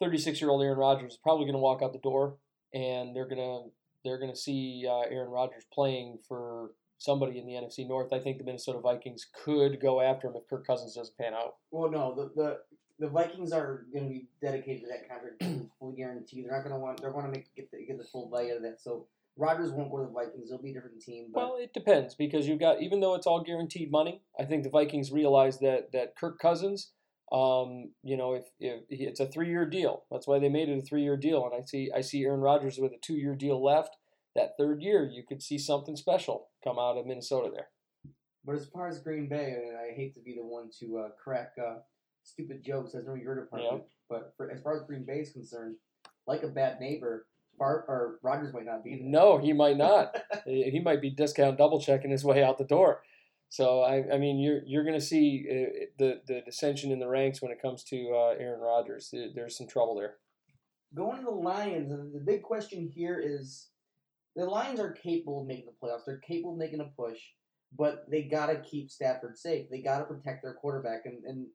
36 year old Aaron Rodgers is probably going to walk out the door and they're going to they're going to see uh, Aaron Rodgers playing for somebody in the NFC North. I think the Minnesota Vikings could go after him if Kirk Cousins doesn't pan out. Well, no, the the, the Vikings are going to be dedicated to that contract, fully guaranteed. They're not going to want. They're going to make get the, get the full value of that. So Rodgers won't go to the Vikings. It'll be a different team. But well, it depends because you've got even though it's all guaranteed money, I think the Vikings realize that that Kirk Cousins. Um, you know, if, if it's a three-year deal, that's why they made it a three-year deal. And I see, I see Aaron Rodgers with a two-year deal left. That third year, you could see something special come out of Minnesota there. But as far as Green Bay, and I hate to be the one to uh, crack uh, stupid jokes as no your department, but for, as far as Green Bay is concerned, like a bad neighbor, Bar, or Rodgers might not be there. No, he might not. he might be discount double checking his way out the door. So I, I mean, you're you're going to see uh, the the dissension in the ranks when it comes to uh, Aaron Rodgers. There's some trouble there. Going to the Lions, the big question here is the Lions are capable of making the playoffs. They're capable of making a push, but they got to keep Stafford safe. They got to protect their quarterback, and, and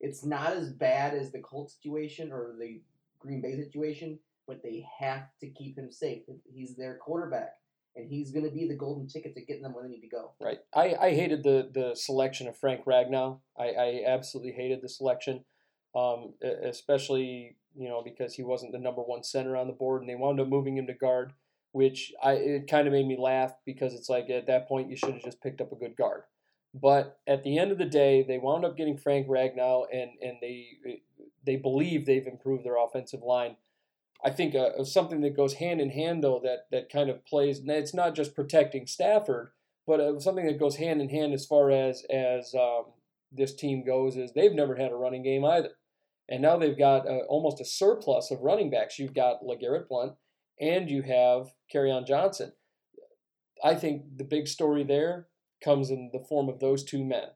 it's not as bad as the Colts situation or the Green Bay situation, but they have to keep him safe. He's their quarterback, and he's going to be the golden ticket to getting them where they need to go. Right. I, I hated the, the selection of Frank Ragnow. I, I absolutely hated the selection, um, especially you know because he wasn't the number one center on the board, and they wound up moving him to guard which I it kind of made me laugh because it's like at that point you should have just picked up a good guard. But at the end of the day, they wound up getting Frank Ragnow, and and they they believe they've improved their offensive line. I think uh, something that goes hand in hand though that that kind of plays. It's not just protecting Stafford, but uh, something that goes hand in hand as far as as um, this team goes is they've never had a running game either, and now they've got uh, almost a surplus of running backs. You've got LeGarrette Blunt and you have on Johnson. I think the big story there comes in the form of those two men.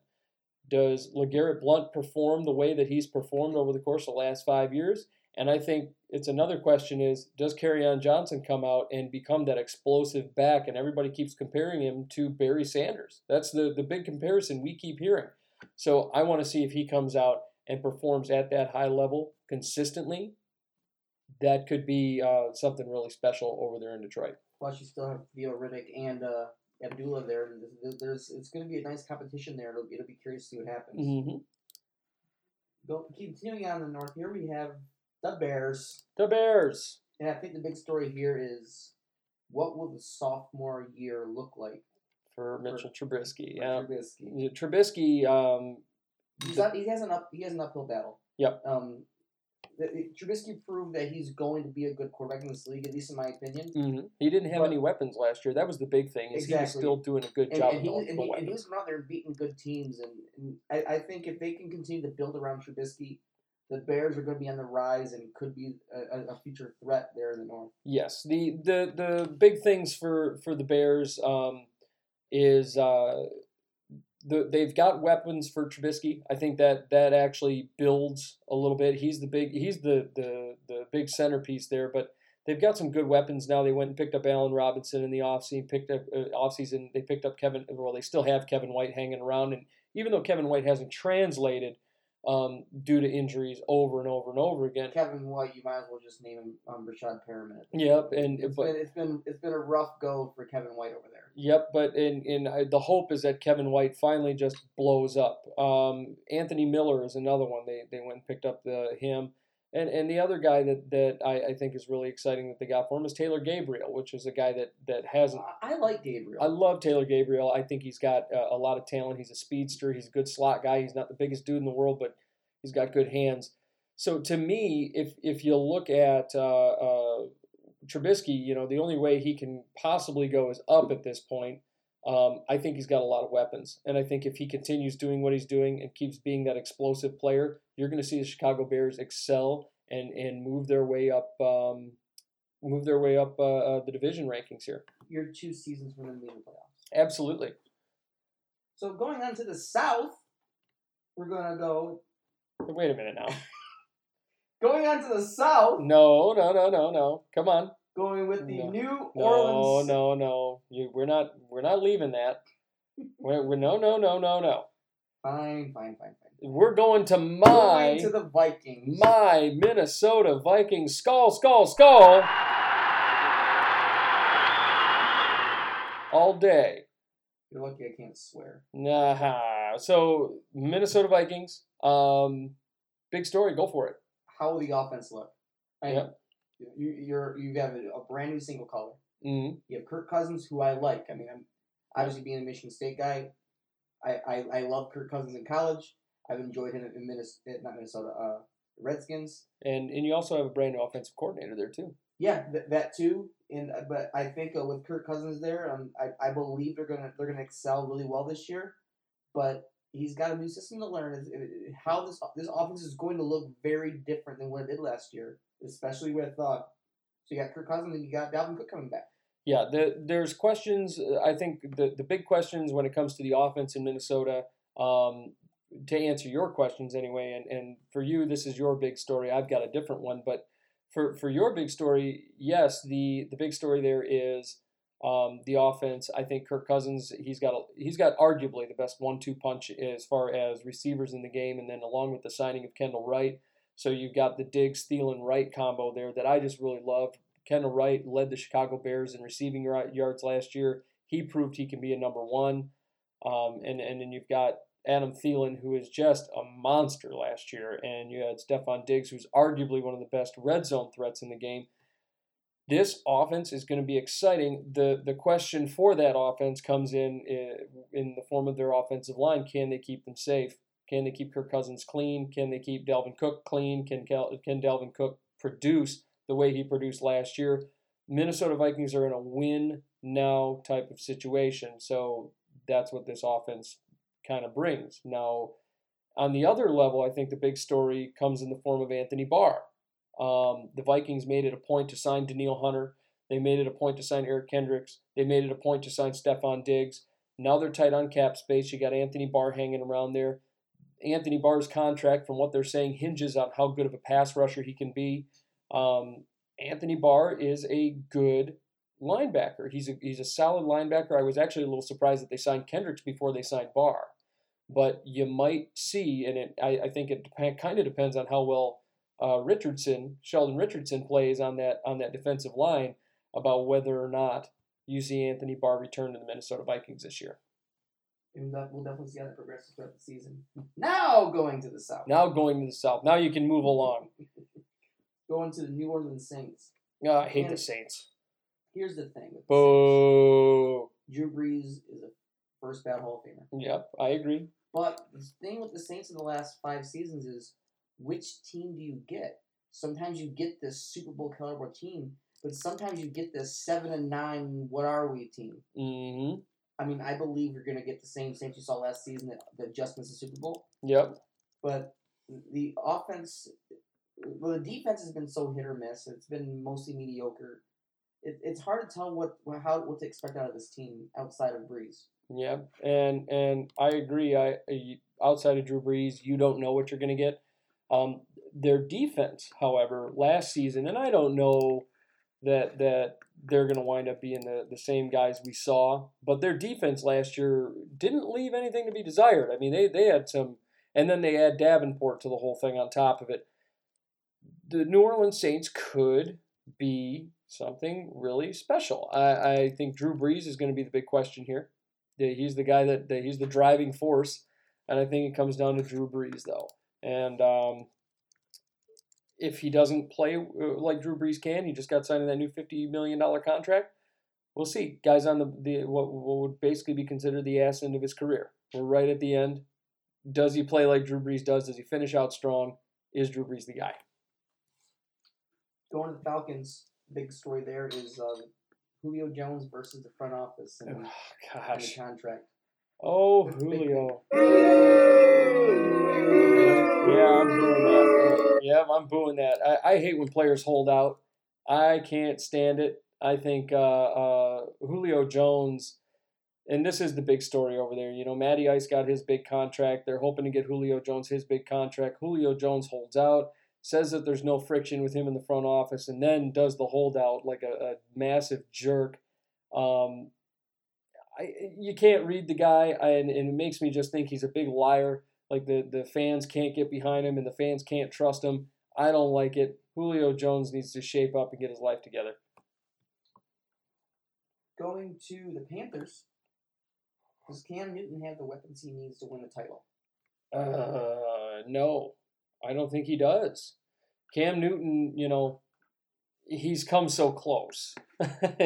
Does LeGarrette Blunt perform the way that he's performed over the course of the last five years? And I think it's another question is does on Johnson come out and become that explosive back? And everybody keeps comparing him to Barry Sanders. That's the, the big comparison we keep hearing. So I want to see if he comes out and performs at that high level consistently that could be uh, something really special over there in Detroit. Plus, you still have Theo Riddick and uh, Abdullah there. There's it's going to be a nice competition there. It'll, it'll be curious to see what happens. Mm-hmm. Go, continuing on in the north, here we have the Bears. The Bears. And I think the big story here is what will the sophomore year look like for Mitchell for, Trubisky? For yeah, Trubisky. Trubisky. Um, He's not, he has an up. He has an uphill battle. Yep. Um, Trubisky proved that he's going to be a good quarterback in this league, at least in my opinion. Mm-hmm. He didn't have but, any weapons last year. That was the big thing. Is exactly. He was still doing a good and, job. And, he, and, he, and he was out there beating good teams. And, and I, I, think if they can continue to build around Trubisky, the Bears are going to be on the rise and could be a, a future threat there in the north. Yes, the the the big things for for the Bears um, is uh, the, they've got weapons for Trubisky. I think that that actually builds a little bit. He's the big he's the the the big centerpiece there, but they've got some good weapons now. They went and picked up Allen Robinson in the offseason, picked up uh, offseason. They picked up Kevin. Well, they still have Kevin White hanging around, and even though Kevin White hasn't translated um, due to injuries over and over and over again. Kevin White, you might as well just name him um, Rashad Perriman. Yep, and It's but been it's been it's been a rough go for Kevin White over there. Yep, but in in the hope is that Kevin White finally just blows up. Um, Anthony Miller is another one. They they went and picked up the him, and and the other guy that that I, I think is really exciting that they got for him is Taylor Gabriel, which is a guy that that hasn't. I, like Gabriel. I love Taylor Gabriel. I think he's got uh, a lot of talent. He's a speedster. He's a good slot guy. He's not the biggest dude in the world, but he's got good hands. So to me, if if you look at uh, uh, Trubisky, you know the only way he can possibly go is up at this point. Um, I think he's got a lot of weapons, and I think if he continues doing what he's doing and keeps being that explosive player, you're going to see the Chicago Bears excel and and move their way up, um, move their way up uh, uh, the division rankings here. You're two seasons from them being in the playoffs. Absolutely. So going on to the South, we're gonna go. Wait a minute now. Going on to the South, No, no, no, no, no. Come on. Going with the No. New No, Orleans. no, no. You, we're not. We're not leaving that. We're, we're no, no, no, no, no. Fine, fine, fine, fine. We're going to Going my to the Vikings. my Minnesota Vikings. Skol, skol, skol. All day. You're lucky I can't swear. Nah. So Minnesota Vikings. Um, big story. Go for it. How will the offense look? I Yep. You you're you have a, a brand new single color. hmm You have Kirk Cousins, who I like. I mean, I'm obviously being a Michigan State guy. I, I, I love Kirk Cousins in college. I've enjoyed him in Minnesota, not Minnesota, uh, Redskins. And and you also have a brand new offensive coordinator there too. Yeah, th- that too. And uh, but I think uh, with Kirk Cousins there, um, I, I believe they're gonna they're gonna excel really well this year. But he's got a new system to learn. How this this offense is going to look very different than what it did last year, especially with uh. So you got Kirk Cousins and you got Dalvin Cook coming back. Yeah, the, there's questions. I think the, the big questions when it comes to the offense in Minnesota, um, to answer your questions anyway, and, and for you, this is your big story. I've got a different one, but for, for your big story, yes, the, the big story there is um, the offense. I think Kirk Cousins, he's got a, he's got arguably the best one-two punch as far as receivers in the game, and then along with the signing of Kendall Wright. So you've got the Diggs, Thielen, Wright combo there that I just really love. Kendall Wright led the Chicago Bears in receiving yards last year. He proved he can be a number one. Um, and, and then you've got Adam Thielen, who is just a monster last year. And you had Stefon Diggs, who's arguably one of the best red zone threats in the game. This offense is going to be exciting. The the question for that offense comes in in, in the form of their offensive line. Can they keep them safe? Can they keep Kirk Cousins clean? Can they keep Dalvin Cook clean? Can Cal- can Dalvin Cook produce the way he produced last year? Minnesota Vikings are in a win now type of situation, so that's what this offense kind of brings. Now, on the other level, I think the big story comes in the form of Anthony Barr. Um, the Vikings made it a point to sign Danielle Hunter. They made it a point to sign Eric Kendricks. They made it a point to sign Stefon Diggs. Now they're tight on cap space. You got Anthony Barr hanging around there. Anthony Barr's contract, from what they're saying, hinges on how good of a pass rusher he can be. Um, Anthony Barr is a good linebacker. He's a, he's a solid linebacker. I was actually a little surprised that they signed Kendricks before they signed Barr. But you might see, and it, I, I think it dep- kind of depends on how well uh, Richardson, Sheldon Richardson, plays on that on that defensive line about whether or not you see Anthony Barr return to the Minnesota Vikings this year. And that, we'll definitely see how that progresses throughout the season. Now going to the South. Now going to the South. Now you can move along. Going to the New Orleans Saints. Uh, I hate the Saints. Here's the thing with the Saints. Boo. Drew Brees is a first ballot Hall of Famer. Yep, I agree. But the thing with the Saints in the last five seasons is which team do you get? Sometimes you get this Super Bowl caliber team, but sometimes you get this seven and nine. What are we team? hmm I mean, I believe you're going to get the same Saints you saw last season that, that just missed the Super Bowl. Yep. But the offense, well, the defense has been so hit or miss. It's been mostly mediocre. It, it's hard to tell what how what to expect out of this team outside of Brees. Yeah, and and I agree. I I- outside of Drew Brees, you don't know what you're going to get. Um, their defense, however, last season, and I don't know that that they're going to wind up being the, the same guys we saw, but their defense last year didn't leave anything to be desired. I mean, they they had some and then they add Davenport to the whole thing on top of it. The New Orleans Saints could be something really special. I, I think Drew Brees is going to be the big question here. He's the guy that, that he's the driving force, and I think it comes down to Drew Brees though. And um, if he doesn't play uh, like Drew Brees can, he just got signed to that new fifty million dollar contract. We'll see. Guys on the, the what, what would basically be considered the ass end of his career. We're right at the end. Does he play like Drew Brees does? Does he finish out strong? Is Drew Brees the guy? Going to the Falcons, big story there is um, Julio Jones versus the front office and, Oh, and the contract. Oh, That's a big Julio. Yeah, I'm booing that. Yeah, I'm booing that. I, I hate when players hold out. I can't stand it. I think uh, uh, Julio Jones, and this is the big story over there. You know, Matty Ice got his big contract. They're hoping to get Julio Jones his big contract. Julio Jones holds out, says that there's no friction with him in the front office, and then does the holdout like a, a massive jerk. Um, I, you can't read the guy, and, and it makes me just think he's a big liar. Like the, the fans can't get behind him, and the fans can't trust him. I don't like it. Julio Jones needs to shape up and get his life together. Going to the Panthers, does Cam Newton have the weapons he needs to win the title? Uh, no, I don't think he does. Cam Newton, you know, he's come so close.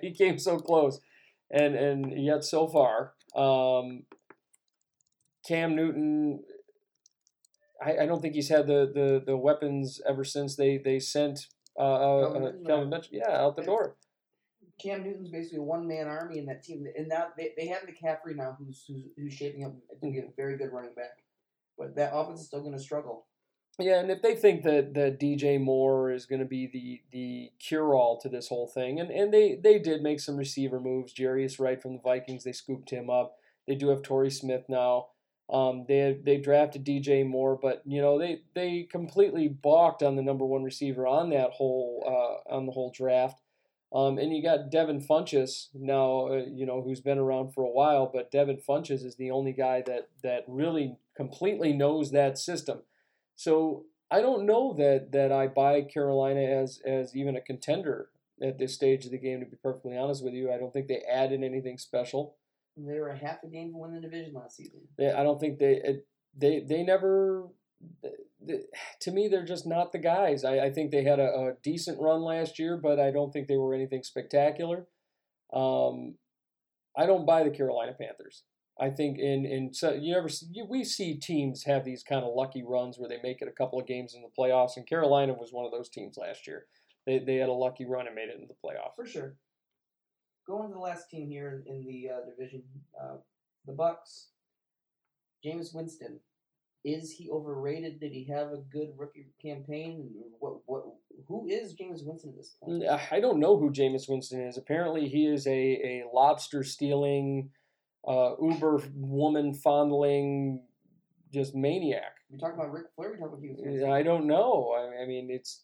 he came so close, and and yet so far, um, Cam Newton. I, I don't think he's had the, the, the weapons ever since they they sent uh, uh, uh. Yeah, out the door. Cam Newton's basically a one man army in that team, and now they, they have McCaffrey now, who's, who's who's shaping up to be a very good running back. But that offense is still going to struggle. Yeah, and if they think that, that DJ Moore is going to be the the cure all to this whole thing, and, and they, they did make some receiver moves. Jarius Wright from the Vikings, they scooped him up. They do have Torrey Smith now. Um, they they drafted DJ Moore, but you know they they completely balked on the number one receiver on that whole uh, on the whole draft. Um, and you got Devin Funchess now, uh, you know, who's been around for a while, but Devin Funchess is the only guy that that really completely knows that system. So I don't know that that I buy Carolina as as even a contender at this stage of the game. To be perfectly honest with you, I don't think they added anything special. They were a half a game to win the division last season. They, I don't think they it, they they never. they- to me, they're just not the guys. I, I think they had a, a decent run last year, but I don't think they were anything spectacular. Um, I don't buy the Carolina Panthers. I think in in so you ever see, you, we see teams have these kind of lucky runs where they make it a couple of games in the playoffs, and Carolina was one of those teams last year. They they had a lucky run and made it into the playoffs. For sure. Going to the last team here in, in the uh, division, uh, the Bucs. Jameis Winston, is he overrated? Did he have a good rookie campaign? What what? Who is Jameis Winston at this point? I don't know who Jameis Winston is. Apparently, he is a, a lobster stealing, uh, Uber woman fondling, just maniac. We talking about Ric Flair. We talking about Winston. I don't know. I, I mean, it's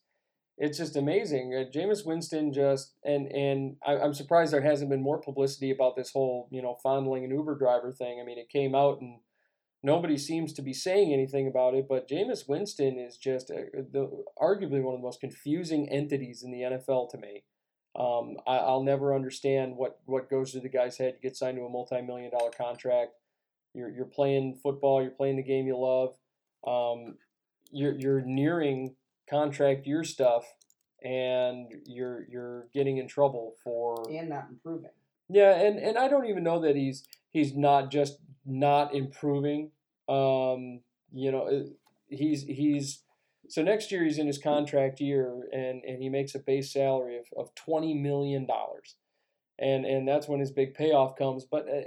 it's just amazing. Uh, Jameis Winston just and and I, I'm surprised there hasn't been more publicity about this whole you know fondling an Uber driver thing. I mean, it came out and nobody seems to be saying anything about it. But Jameis Winston is just a, the, arguably one of the most confusing entities in the NFL to me. Um, I, I'll never understand what, what goes through the guy's head. You get signed to a multi-million dollar contract. You're, you're playing football. You're playing the game you love. Um, you're, you're nearing contract year stuff, and you're you're getting in trouble for and not improving. yeah, and, and I don't even know that he's he's not just not improving. Um, you know, he's he's so next year he's in his contract year and, and he makes a base salary of, of twenty million dollars, and and that's when his big payoff comes. But uh,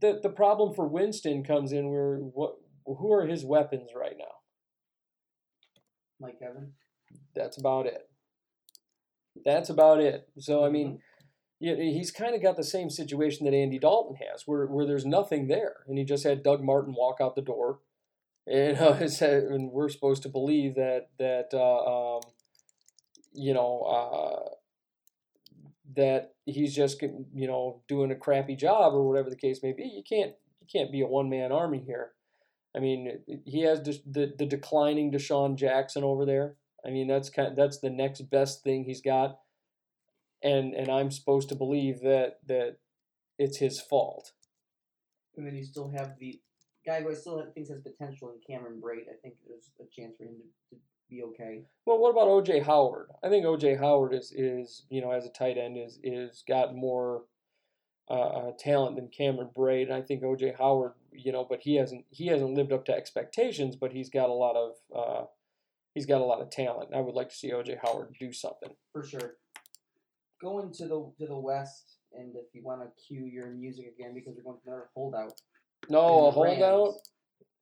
the the problem for Winston comes in where what who are his weapons right now? Mike Evans. That's about it. That's about it. So I mean, yeah, he's kind of got the same situation that Andy Dalton has, where where there's nothing there, and he just had Doug Martin walk out the door, and, uh, it's, uh, and we're supposed to believe that that uh, um, you know uh, that he's just you know doing a crappy job or whatever the case may be. You can't you can't be a one man army here. I mean, he has the the, declining DeSean Jackson over there. I mean, that's kind that's the next best thing he's got, and and I'm supposed to believe that that it's his fault. And then you still have the guy who I still think has potential in Cameron Brate. I think there's a chance for him to, to be okay. Well, what about OJ Howard? I think OJ Howard is is you know as a tight end is is got more uh, uh, talent than Cameron Brate. and I think OJ Howard, you know, but he hasn't he hasn't lived up to expectations, but he's got a lot of uh, he's got a lot of talent. I would like to see OJ Howard do something for sure. Going to the to the west, and if you want to cue your music again, because we're going to another holdout. No, a holdout.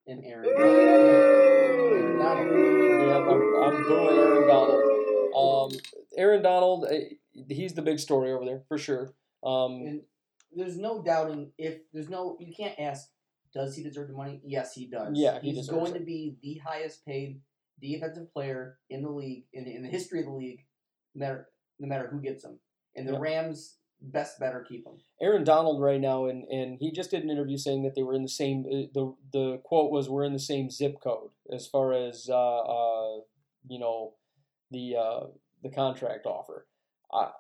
And Aaron. Aaron Donald. Yeah, I'm, I'm booing Aaron Donald. Um, Aaron Donald, eh, he's the big story over there for sure. Um, and there's no doubting if there's no you can't ask does he deserve the money? Yes, he does. Yeah, he he's going it. to be the highest paid defensive player in the league in the, in the history of the league, no matter no matter who gets him. And the Rams best better keep him. Aaron Donald right now, and and he just did an interview saying that they were in the same. Uh, the the quote was, "We're in the same zip code as far as uh, uh you know the uh, the contract offer." I,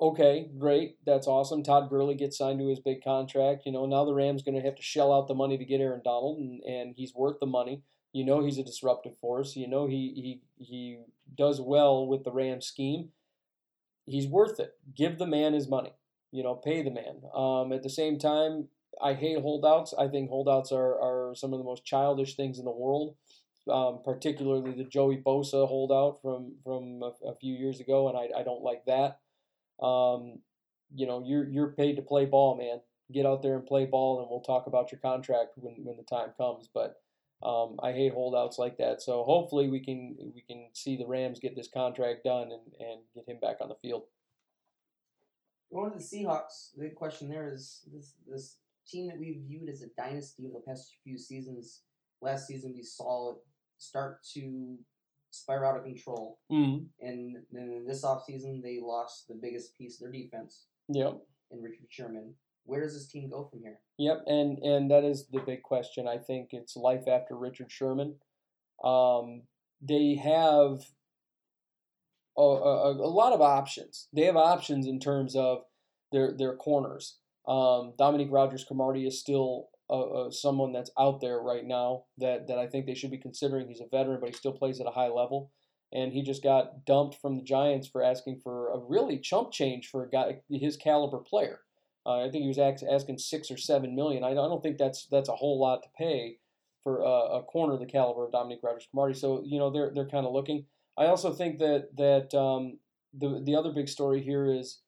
okay, great, that's awesome. Todd Gurley gets signed to his big contract. You know, now the Rams going to have to shell out the money to get Aaron Donald, and, and he's worth the money. You know, he's a disruptive force. You know, he he he does well with the Rams scheme he's worth it. Give the man his money. You know, pay the man. Um, at the same time, I hate holdouts. I think holdouts are, are some of the most childish things in the world. Um, particularly the Joey Bosa holdout from from a, a, few years ago, and I, I don't like that. Um, you know, you're you're paid to play ball, man. Get out there and play ball, and we'll talk about your contract when when the time comes. But um, I hate holdouts like that. So hopefully we can we can see the Rams get this contract done and, and get him back on the field. Going to the Seahawks, the big question there is this this team that we viewed as a dynasty over the past few seasons. Last season we saw it start to spiral out of control. Mm-hmm. And then this offseason they lost the biggest piece of their defense. Yep. In Richard Sherman where does this team go from here? Yep, and and that is the big question. I think it's life after Richard Sherman. Um, they have a, a, a, lot of options. They have options in terms of their their corners. Um, Dominique Rodgers Cromartie is still a, someone that's out there right now that, that I think they should be considering. He's a veteran, but he still plays at a high level. And he just got dumped from the Giants for asking for a really chump change for a guy his caliber player. Uh, I think he was asking six or seven million. I don't think that's that's a whole lot to pay for a, a corner of the caliber of Dominique Rodgers-Cromartie. So you know they're they're kind of looking. I also think that that um, the the other big story here is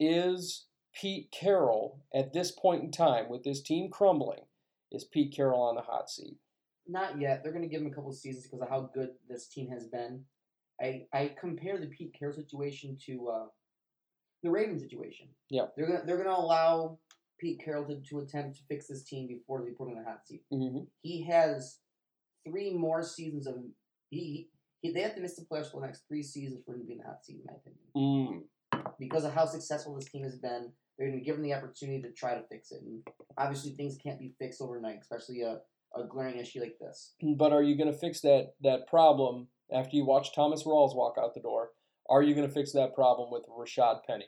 is Pete Carroll at this point in time with this team crumbling, is Pete Carroll on the hot seat? Not yet. They're going to give him a couple of seasons because of how good this team has been. I I compare the Pete Carroll situation to uh, the Ravens situation. Yeah, they're gonna they're gonna allow Pete Carroll to, to attempt to fix this team before they put him in the hot seat. Mm-hmm. He has three more seasons of he, he they have to miss the playoffs for the next three seasons for him to be in the hot seat, in my opinion. Mm. Because of how successful this team has been, they're going to give him the opportunity to try to fix it. And obviously, things can't be fixed overnight, especially a, a glaring issue like this. But are you going to fix that that problem after you watch Thomas Rawls walk out the door? Are you going to fix that problem with Rashad Penny?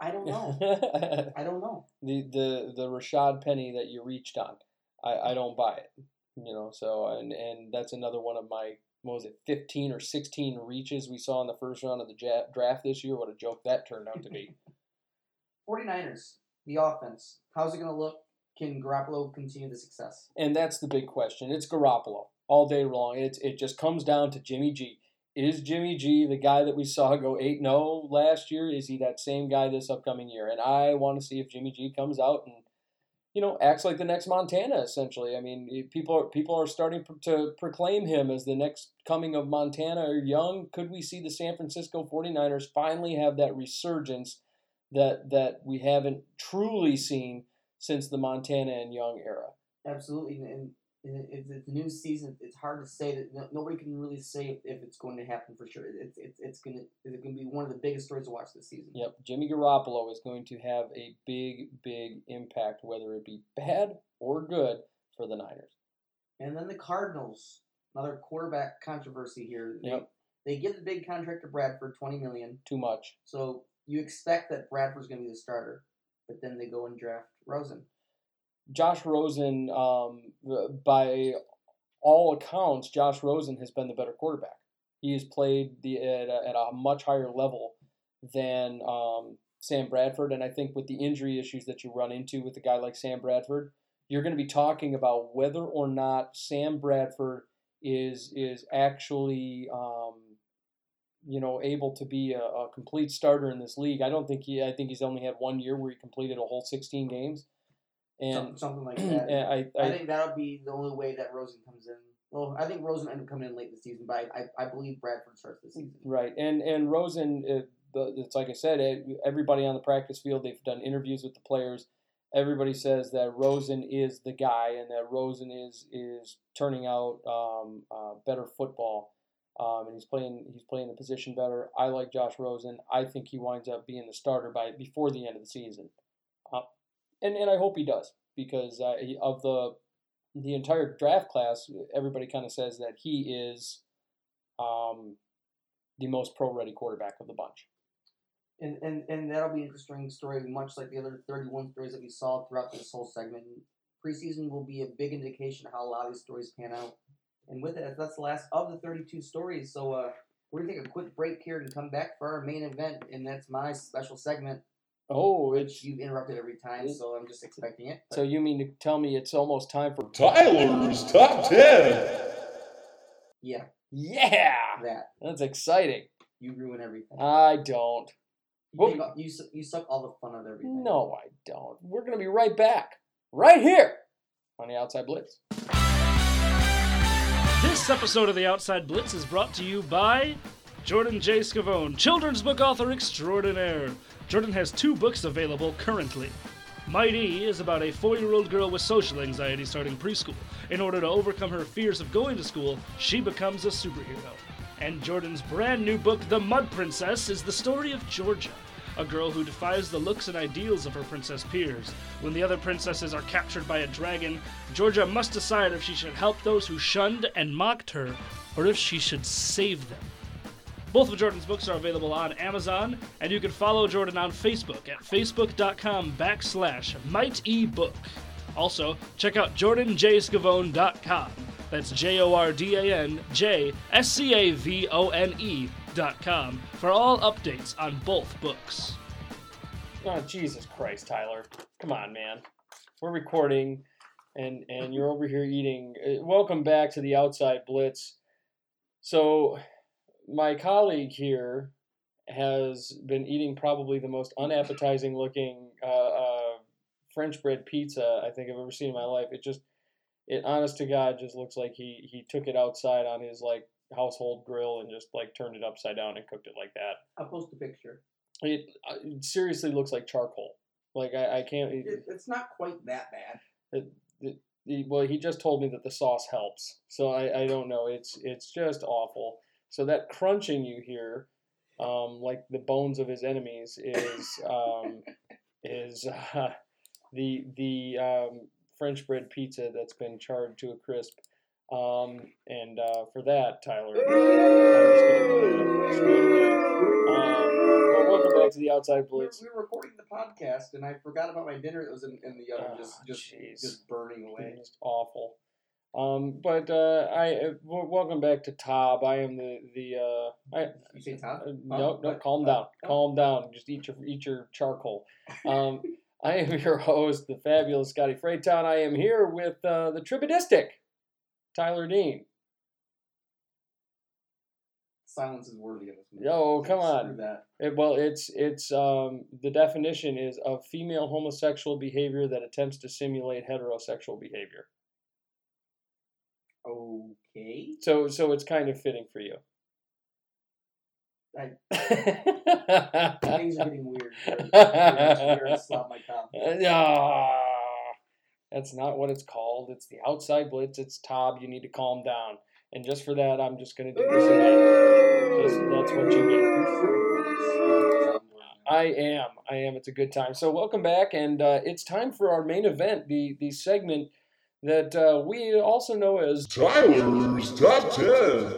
I don't know. I don't know. The the the Rashad Penny that you reached on, I, I don't buy it. You know, so and and that's another one of my what was it, fifteen or sixteen reaches we saw in the first round of the draft this year. What a joke that turned out to be. 49ers, the offense. How's it going to look? Can Garoppolo continue the success? And that's the big question. It's Garoppolo all day long. It, it just comes down to Jimmy G. Is Jimmy G the guy that we saw go 8 0 last year? Is he that same guy this upcoming year? And I want to see if Jimmy G comes out and, you know, acts like the next Montana, essentially. I mean, people are, people are starting to proclaim him as the next coming of Montana or Young. Could we see the San Francisco 49ers finally have that resurgence that, that we haven't truly seen since the Montana and Young era? Absolutely. And it's, it's a new season. It's hard to say that no, nobody can really say if, if it's going to happen for sure. It's it's it's gonna it's gonna be one of the biggest stories to watch this season. Yep, Jimmy Garoppolo is going to have a big, big impact, whether it be bad or good, for the Niners. And then the Cardinals, another quarterback controversy here. They, Yep. they give the big contract to Bradford, twenty million. Too much. So you expect that Bradford's going to be the starter, but then they go and draft Rosen. Josh Rosen, um, by all accounts, Josh Rosen has been the better quarterback. He has played the at a, at a much higher level than um, Sam Bradford, and I think with the injury issues that you run into with a guy like Sam Bradford, you're going to be talking about whether or not Sam Bradford is is actually um, you know able to be a, a complete starter in this league. I don't think he. I think he's only had one year where he completed a whole 16 games, and something like that. I, I I, think that'll be the only way that Rosen comes in. Well, I think Rosen ended up coming in late this season, but I, I, I believe Bradford starts this season. right, and and Rosen, the, it's like I said, everybody on the practice field, they've done interviews with the players. Everybody says that Rosen is the guy, and that Rosen is is turning out um, uh, better football, um, and he's playing he's playing the position better. I like Josh Rosen. I think he winds up being the starter by before the end of the season, and and I hope he does because uh, of the the entire draft class, everybody kind of says that he is um, the most pro ready quarterback of the bunch. And, and and that'll be an interesting story, much like the other 31 stories that we saw throughout this whole segment. Preseason will be a big indication of how a lot of these stories pan out. And with it, that's the last of the 32 stories. So uh, we're going to take a quick break here and come back for our main event, and that's my special segment, Oh, it's you've interrupted every time, so I'm just expecting it. so you mean to tell me it's almost time for Tyler's Top 10. Yeah, yeah? that. That's exciting. You ruin everything. I don't. you, well- take all- you, you suck all the fun out of everything. No, I don't. We're gonna be right back, right here on the Outside Blitz. This episode of the Outside Blitz is brought to you by Jordan J. Scavone, children's book author extraordinaire. Jordan has two books available currently. Mighty is about a four year old girl with social anxiety starting preschool. In order to overcome her fears of going to school, she becomes a superhero. And Jordan's brand new book, The Mud Princess, is the story of Georgia, a girl who defies the looks and ideals of her princess peers. When the other princesses are captured by a dragon, Georgia must decide if she should help those who shunned and mocked her, or if she should save them. Both of Jordan's books are available on Amazon, and you can follow Jordan on Facebook at facebook.com backslash mightebook. Also, check out jordanjscavone.com. That's J O R D A N J S C A V O N E dot com for all updates on both books. Oh Jesus Christ, Tyler! Come on, man. We're recording, and and you're over here eating. Uh, welcome back to the Outside Blitz. So, my colleague here has been eating probably the most unappetizing looking uh, uh, French bread pizza I think I've ever seen in my life. It just, it honest to God, just looks like he he took it outside on his like household grill and just like turned it upside down and cooked it like that. I'll post a picture. It, uh, it seriously looks like charcoal. Like I, I can't. It, it's not quite that bad. he- well, he just told me that the sauce helps, so I, I don't know. It's it's just awful. So that crunching you hear, um, like the bones of his enemies, is um, is uh, the the um, French bread pizza that's been charred to a crisp. Um, and uh, for that, Tyler, I'm gonna screw it again. Um, welcome back to the Outside We were, Blitz. we were recording the podcast, and I forgot about my dinner that was in, in the oven, Oh, just just jeez. just burning away. Just awful. Um, but uh, I uh, welcome back to Tob. I am the the uh, I You say Tom? uh, no no What? calm Uh, down oh. calm down. Just eat your eat your charcoal. Um, I am your host, the fabulous Scotty Fraytown. I am here with uh, the tribadistic, Tyler Dean. Silence is worthy of this. movie. Yo, come on. It, well, it's it's um, the definition is of female homosexual behavior that attempts to simulate heterosexual behavior. Okay. So so it's kind of fitting for you. I- Things are getting weird. Top. Ah. That's not what it's called. It's the outside blitz. It's Tob. You need to calm down. And just for that, I'm just going to do this again. Just, that's what you get. I am. I am. It's a good time. So welcome back, and uh, it's time for our main event, the the segment that uh, we also know as Tyler's Top 10.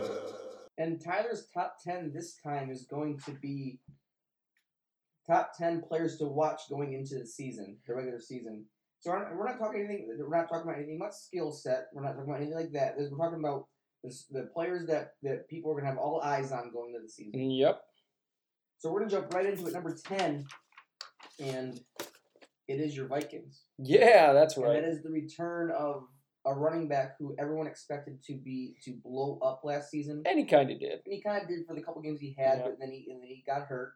And Tyler's top 10 this time is going to be top 10 players to watch going into the season, the regular season. So we're not, we're not talking anything. We're not talking about anything about skill set. We're not talking about anything like that. We're talking about this, the players that, that people are going to have all eyes on going into the season. Yep. So we're going to jump right into it. Number 10, and it is your Vikings. Yeah, that's And right. that is the return of a running back who everyone expected to be to blow up last season. And he kind of did. And he kind of did for the couple games he had, Yeah. but then he and then he got hurt.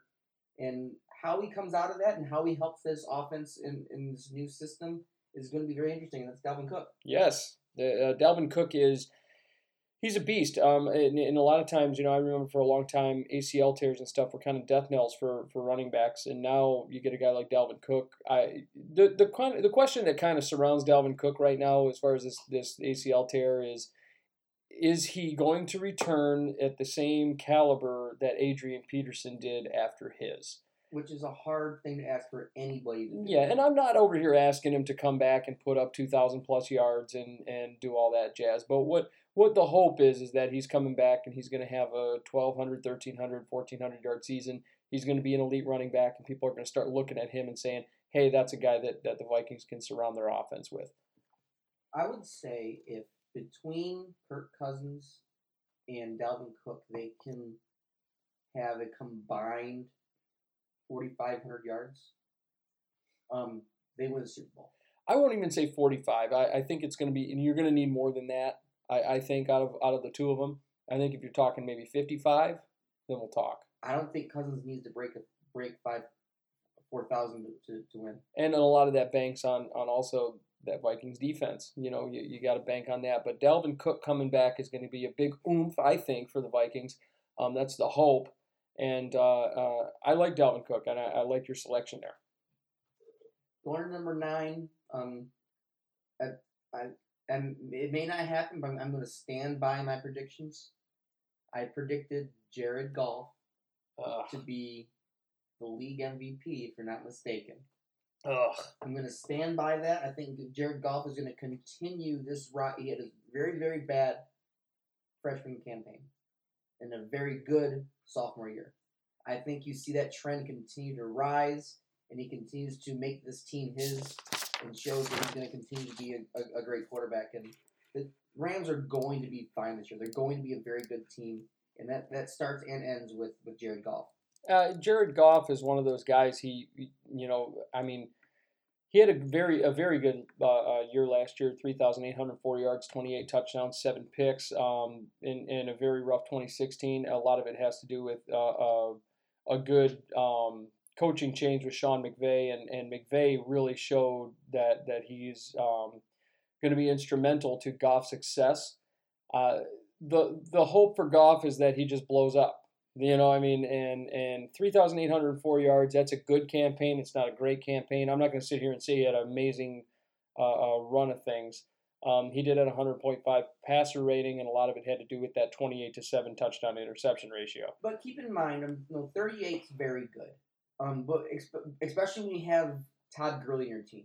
And how he comes out of that and how he helps this offense in, in this new system is going to be very interesting. And that's Dalvin Cook. Yes, the, uh, Dalvin Cook is he's a beast. Um, and, and a lot of times, you know, I remember for a long time ACL tears and stuff were kind of death knells for, for running backs, and now you get a guy like Dalvin Cook. I the the kind the question that kind of surrounds Dalvin Cook right now, as far as this this ACL tear is. Is he going to return at the same caliber that Adrian Peterson did after his? Which is a hard thing to ask for anybody to do. Yeah, and I'm not over here asking him to come back and put up 2,000 plus yards and, and do all that jazz. But what what the hope is is that he's coming back and he's going to have a 1,200, 1,300, 1,400 yard season. He's going to be an elite running back, and people are going to start looking at him and saying, "Hey, that's a guy that, that the Vikings can surround their offense with." I would say if between Kirk Cousins and Dalvin Cook, they can have a combined 4,500 yards, um, they win the Super Bowl. I won't even say 45. I, I think it's going to be, and you're going to need more than that. I, I think out of out of the two of them, I think if you're talking maybe 55, then we'll talk. I don't think Cousins needs to break a break five four thousand to, to, win. and a lot of that banks on on also that Vikings defense. You know, you, you got to bank on that. But Dalvin Cook coming back is going to be a big oomph, I think, for the Vikings. Um, that's the hope. And uh, uh, I like Dalvin Cook, and I, I like your selection there. Going to number nine, um, I, I, and it may not happen, but I'm, I'm going to stand by my predictions. I predicted Jared Goff Uh, to be the league MVP, if you're not mistaken. ugh. I'm going to stand by that. I think Jared Goff is going to continue this ride. He had a very, very bad freshman campaign and a very good sophomore year. I think you see that trend continue to rise, and he continues to make this team his and shows that he's going to continue to be a, a, a great quarterback. And the Rams are going to be fine this year. They're going to be a very good team, and that, that starts and ends with, with Jared Goff. Uh, Jared Goff is one of those guys. He, you know, I mean, he had a very a very good uh, uh, year last year. Three thousand eight hundred four yards, twenty eight touchdowns, seven picks. Um, in in a very rough twenty sixteen. A lot of it has to do with uh, uh, a good um, coaching change with Sean McVay, and and McVay really showed that that he's um, going to be instrumental to Goff's success. Uh, the the hope for Goff is that he just blows up. You know, I mean, and and three thousand eight hundred four yards. That's a good campaign. It's not a great campaign. I'm not going to sit here and say he had an amazing uh, uh, run of things. Um, he did at 100.5 passer rating, and a lot of it had to do with that 28 to seven touchdown interception ratio. But keep in mind, um, you know, 38 is very good. Um, but exp- especially when you have Todd Gurley in your team.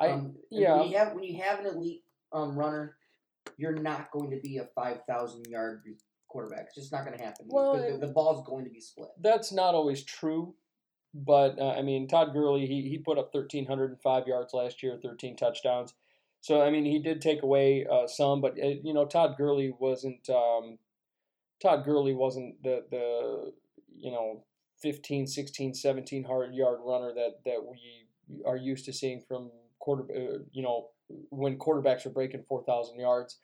I Um, yeah. When you have when you have an elite um, runner, you're not going to be a 5,000 yard quarterback. It's just not going to happen. Well, the, the ball's going to be split. that's not always true. But uh, I mean, Todd Gurley, he, he put up 1,305 yards last year, 13 touchdowns. So I mean, he did take away uh, some, but uh, you know, Todd Gurley wasn't um, Todd Gurley wasn't the the you know 15, 16, 17 hard yard runner that that we are used to seeing from quarter. Uh, you know, when quarterbacks are breaking 4,000 yards,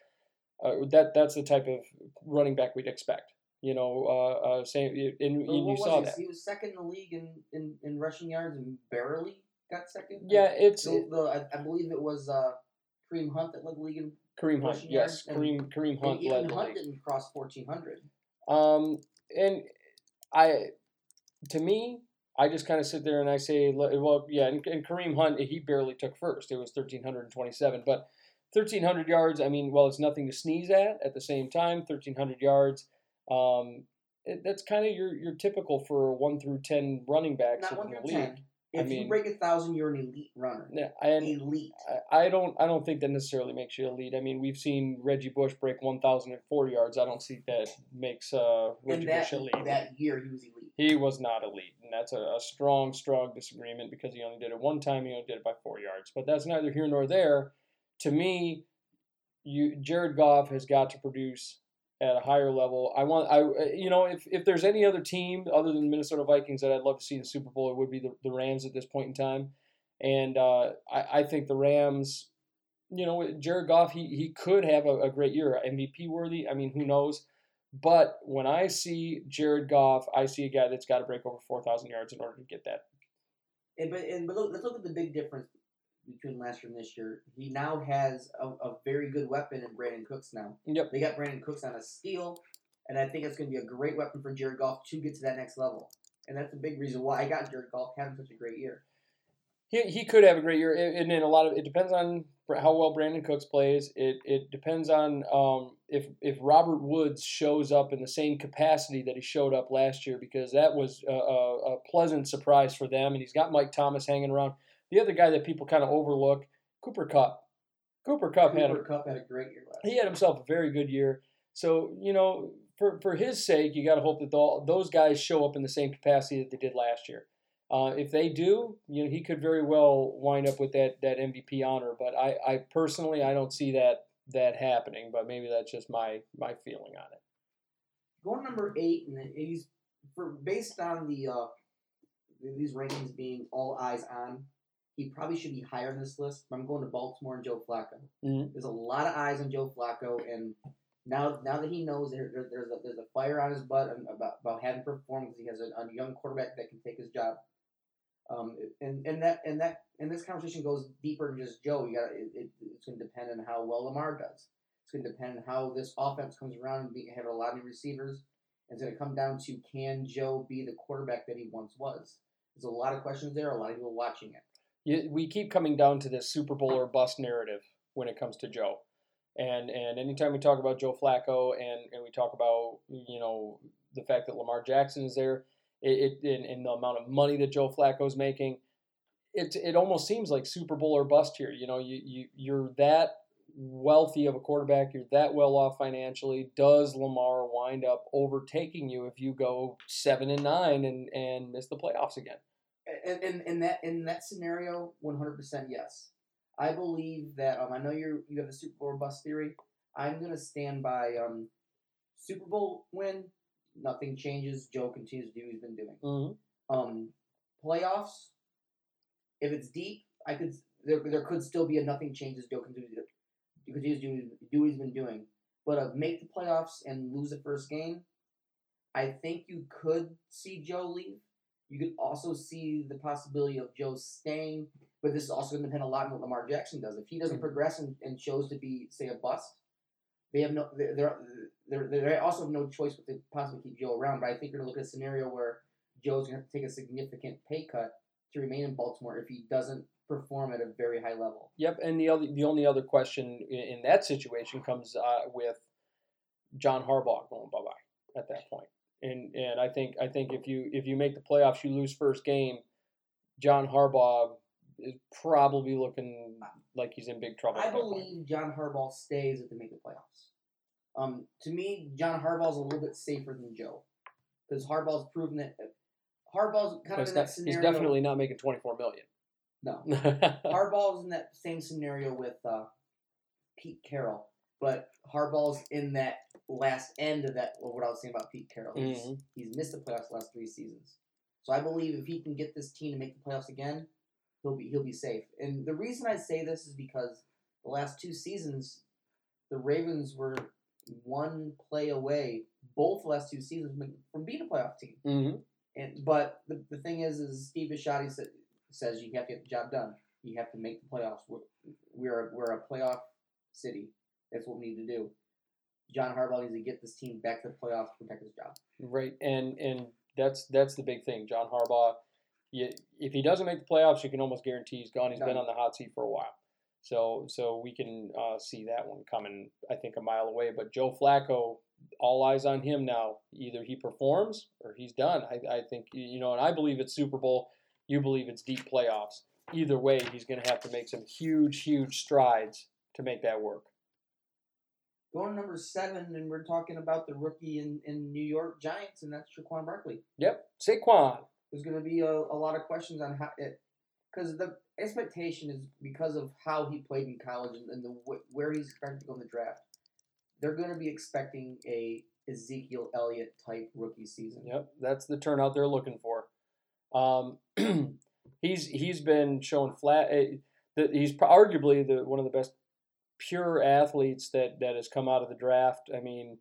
uh, that that's the type of running back we'd expect. You know, uh, uh, same and, and you saw that. he? Was second in the league in, in, in rushing yards and barely got second. Yeah, it's The, the, I, believe it was uh, Kareem Hunt that led the league in. Kareem Hunt. Yes, yards and- Kareem Kareem And Hunt even led the Hunt didn't cross 1,400. Um, and I, to me, I just kind of sit there and I say, well, yeah, and, and Kareem Hunt, he barely took first. It was 1,327. But 1,300 yards, I mean, well, it's nothing to sneeze at at the same time. 1,300 yards, um, it, that's kind of your, your typical for 1 through 10 running backs Not in one the through league. ten. If mean- you break a thousand, you're an elite runner. Yeah, and elite. I, I don't I don't think that necessarily makes you elite. I mean, we've seen Reggie Bush break 1,004 yards. I don't see that makes uh, Reggie And that Bush elite. that year, he was elite. He was not elite, and that's a, a strong, strong disagreement because he only did it one time. He only did it by four yards, but that's neither here nor there. To me, you Jared Goff has got to produce at a higher level. I want I you know if, if there's any other team other than Minnesota Vikings that I'd love to see in the Super Bowl, it would be the, the Rams at this point in time, and uh, I I think the Rams. You know, Jared Goff, he, he could have a, a great year, MVP worthy. I mean, who knows? But when I see Jared Goff, I see a guy that's got to break over 4,000 yards in order to get that. And but and but look, let's look at the big difference between last year and this year. He now has a, a very good weapon in Brandin Cooks now. Yep. They got Brandin Cooks on a steal, and I think it's going to be a great weapon for Jared Goff to get to that next level. And that's a big reason why I got Jared Goff having such a great year. He, he could have a great year, and then a lot of it depends on how well Brandin Cooks plays. It it depends on um, if if Robert Woods shows up in the same capacity that he showed up last year, because that was a, a, a pleasant surprise for them. And he's got Mike Thomas hanging around. The other guy that people kind of overlook, Cooper Kupp. Cooper Kupp had a Kupp had a great year last. he had himself a very good year. So you know, for for his sake, you got to hope that the, those guys show up in the same capacity that they did last year. Uh, if they do, you know, he could very well wind up with that that MVP honor. But I, I personally, I don't see that that happening. But maybe that's just my my feeling on it. Going number eight, and he's for based on the uh, these rankings being all eyes on. He probably should be higher on this list. But I'm going to Baltimore and Joe Flacco. Mhm. There's a lot of eyes on Joe Flacco, and now now that he knows there, there- there's a there's a fire on his butt about about having performed because he has a, a young quarterback that can take his job. Um, and and that and that and this conversation goes deeper than just Joe. You got it, it, it's going to depend on how well Lamar does. It's going to depend on how this offense comes around and have a lot of new receivers. It's going to come down to can Joe be the quarterback that he once was. There's a lot of questions there. A lot of people watching it. We keep coming down to this Super Bowl or bust narrative when it comes to Joe. And and anytime we talk about Joe Flacco and, and we talk about you know the fact that Lamar Jackson is there, it, it and, and the amount of money that Joe Flacco is making, it it almost seems like Super Bowl or bust here. You know, you, you you're that wealthy of a quarterback, you're that well off financially. Does Lamar wind up overtaking you if you go seven and nine and, and miss the playoffs again? in, in, in that in that scenario, one hundred percent yes. I believe that um, I know you you have the Super Bowl bust theory. I'm gonna stand by um, Super Bowl win. Nothing changes. Joe continues to do what he's been doing. Mm-hmm. Um, playoffs. If it's deep, I could there, there could still be a nothing changes. Joe continues to do, continues to do, do what he's been doing. But uh, make the playoffs and lose the first game, I think you could see Joe leave. You could also see the possibility of Joe staying, but this is also going to depend a lot on what Lamar Jackson does. If he doesn't Mhm. progress and, and shows to be, say, a bust, they have no. They're they're, they're also have no choice but to possibly keep Joe around. But I think you're going to look at a scenario where Joe's going to have to take a significant pay cut to remain in Baltimore if he doesn't perform at a very high level. Yep, and the other, the only other question in, in that situation comes uh, with John Harbaugh going bye bye at that point, and and I think I think if you if you make the playoffs, you lose first game, John Harbaugh is probably looking like he's in big trouble. I believe John Harbaugh stays if they make the playoffs. Um, to me, John Harbaugh's a little bit safer than Joe because Harbaugh's proven that Harbaugh's kind of in not- that scenario. he's definitely not making twenty four million. no. Harbaugh's in that same scenario with uh, Pete Carroll, but Harbaugh's in that last end of that. Of what I was saying about Pete Carroll, he's, Mhm. he's missed the playoffs the last three seasons. So I believe if he can get this team to make the playoffs again, he'll be he'll be safe. And the reason I say this is because the last two seasons, the Ravens were one play away, both last two seasons from- being a playoff team. hmm And but the, the thing is, is Steve Bisciotti sa- says you have to get the job done. You have to make the playoffs. We're we're a, we're a playoff city. That's what we need to do. John Harbaugh needs to get this team back to the playoffs to protect his job. Right, and and that's that's the big thing. John Harbaugh, you, if he doesn't make the playoffs, you can almost guarantee he's gone. He's been on the hot seat for a while. So so we can uh, see that one coming. I think a mile away. But Joe Flacco, all eyes on him now. Either he performs or he's done. I, I think you know, and I believe it's Super Bowl. You believe it's deep playoffs. Either way, he's going to have to make some huge, huge strides to make that work. Going number seven, and we're talking about the rookie in, in New York Giants, and that's Shaquan Barkley. Yep, Saquon. There's going to be a, a lot of questions on how it, because the expectation is because of how he played in college and, and the where he's expected to go in the draft. They're going to be expecting a Ezekiel Elliott type rookie season. Yep, that's the turnout they're looking for. Um, he's he's been shown flat. that he's arguably the one of the best pure athletes that that has come out of the draft. I mean,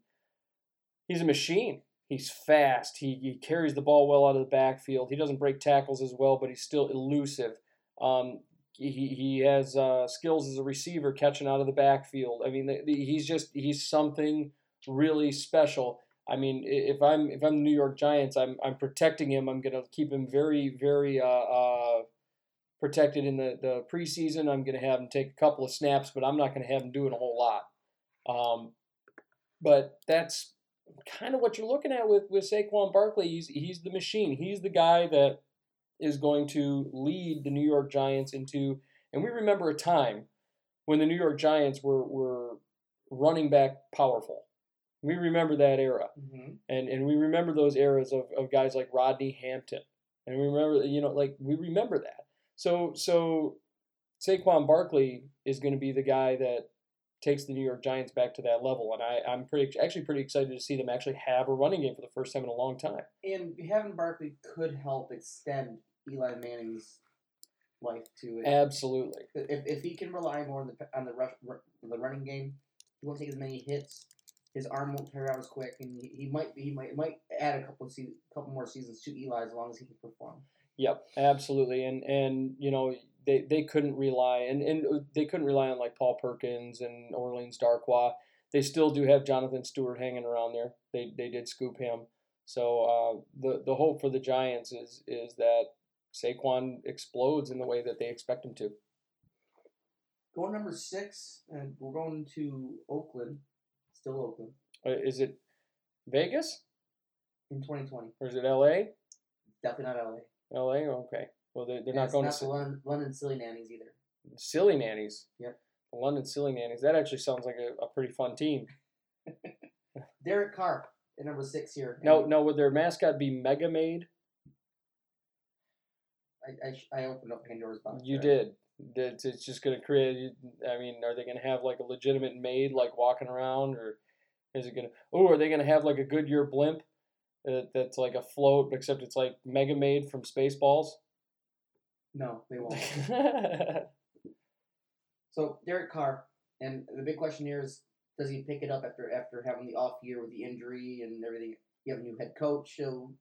he's a machine. He's fast. He, he carries the ball well out of the backfield. He doesn't break tackles as well, but he's still elusive. Um, he, he has uh, skills as a receiver, catching out of the backfield. I mean, the, the, he's just he's something really special. I mean, if I'm if I'm the New York Giants, I'm I'm protecting him. I'm gonna keep him very very uh, uh, protected in the the preseason. I'm gonna have him take a couple of snaps, but I'm not gonna have him doing a whole lot. Um, but that's kind of what you're looking at with with Saquon Barkley. He's he's the machine. He's the guy that is going to lead the New York Giants into. And we remember a time when the New York Giants were were running back powerful. We remember that era Mm-hmm. and and we remember those eras of, of guys like Rodney Hampton, and we remember you know like we remember that. So so Saquon Barkley is going to be the guy that takes the New York Giants back to that level, and I I'm pretty actually pretty excited to see them actually have a running game for the first time in a long time. And having Barkley could help extend Eli Manning's life to it. Absolutely. if, if he can rely more on the on the rush, r- the running game, he won't take as many hits. His arm won't tear out as quick, and he, he might he might might add a couple of se- couple more seasons to Eli as long as he can perform. Yep, absolutely, and and you know they, they couldn't rely and, and they couldn't rely on like Paul Perkins and Orleans Darkwa. They still do have Jonathan Stewart hanging around there. They they did scoop him. So uh, the the hope for the Giants is is that Saquon explodes in the way that they expect him to. Going number six, and we're going to Oakland, still Oakland Uh, is it Vegas in 2020. or is it L.A.? Definitely not LA. L.A. Okay. Well, they, they're And not going not to the London, London Silly Nannies either. Silly Nannies. Yep. The London Silly Nannies. That actually sounds like a, a pretty fun team. Derek Carr at number six here. No, now would their mascot be Mega Maid? I, I, I opened up Pandora's box. You there. did. It's, it's just going to create. I mean, are they going to have like a legitimate maid like walking around, or is it going to? Oh, are they going to have like a Goodyear blimp that, that's like a float, except it's like Mega Maid from Spaceballs? No, they won't. So Derek Carr, and the big question here is, does he pick it up after after having the off year with the injury and everything? You have a new head coach, so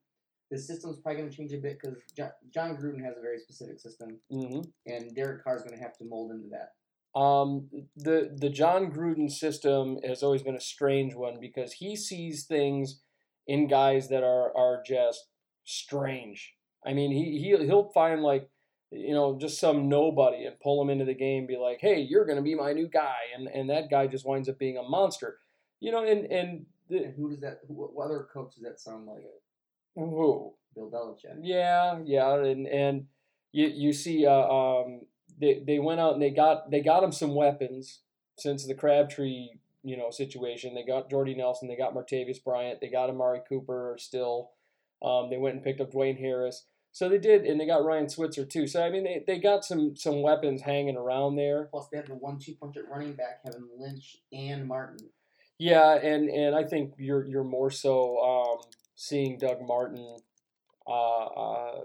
the system's probably going to change a bit because Jon, Jon Gruden has a very specific system, hmm and Derek Carr is going to have to mold into that. Um, the the Jon Gruden system has always been a strange one because he sees things in guys that are are just strange. I mean, he he he'll find like you know just some nobody and pull him into the game, be like, hey, you're gonna be my new guy, and and that guy just winds up being a monster. You know, and and the, And who does that? Who, what other coach does that sound like? who Bill Belichick. Yeah, yeah, and and you you see, uh, um, they they went out and they got they got him some weapons since the Crabtree you know situation. They got Jordy Nelson, they got Martavis Bryant, they got Amari Cooper still. Um, they went and picked up Dwayne Harris. So they did, and they got Ryan Switzer too. So I mean, they, they got some some weapons hanging around there. Plus, they have the one-two punch at running back, having Lynch and Martin. Yeah, and and I think you're you're more so um, seeing Doug Martin. Uh, uh,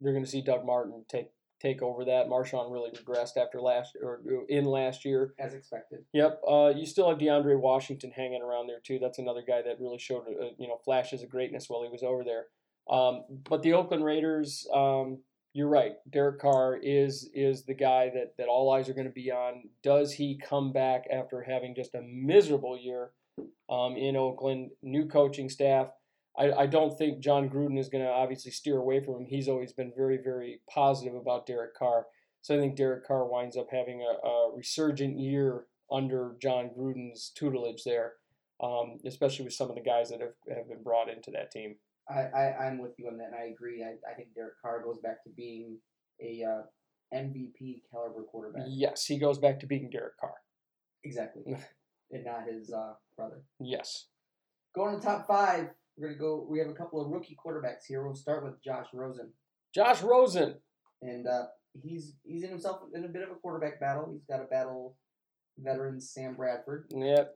you're going to see Doug Martin take take over that. Marshawn really regressed after last or in last year. As expected. Yep. Uh, you still have DeAndre Washington hanging around there too. That's another guy that really showed uh, you know flashes of greatness while he was over there. Um, but the Oakland Raiders, um, you're right. Derek Carr is is the guy that that all eyes are going to be on. Does he come back after having just a miserable year um, in Oakland? New coaching staff. I, I don't think Jon Gruden is going to obviously steer away from him. He's always been very, very positive about Derek Carr. So I think Derek Carr winds up having a, a resurgent year under Jon Gruden's tutelage there, um, especially with some of the guys that have, have been brought into that team. I, I I'm with you on that, and I agree. I, I think Derek Carr goes back to being a uh, MVP caliber quarterback. Yes, he goes back to being Derek Carr. Exactly, and not his uh, brother. Yes. Going to top five, we're gonna go. We have a couple of rookie quarterbacks here. We'll start with Josh Rosen, Josh Rosen. and uh, he's he's in himself in a bit of a quarterback battle. He's got a battle veteran Sam Bradford, Yep.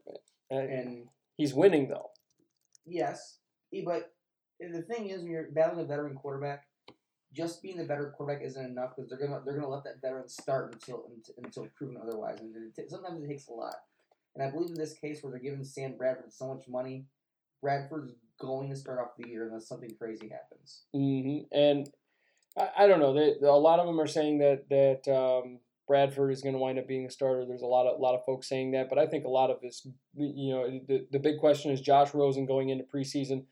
Uh, and he's winning though. yes, but the thing is, when you're battling a veteran quarterback, just being the better quarterback isn't enough because they're gonna they're gonna let that veteran start until until, proven otherwise, and it t- sometimes it takes a lot. And I believe in this case where they're giving Sam Bradford so much money, Bradford's going to start off the year unless something crazy happens. Mm-hmm. And I, I don't know. They, a lot of them are saying that that um, Bradford is going to wind up being a starter. There's a lot of lot of folks saying that, but I think a lot of this, you know, the the big question is Josh Rosen going into preseason.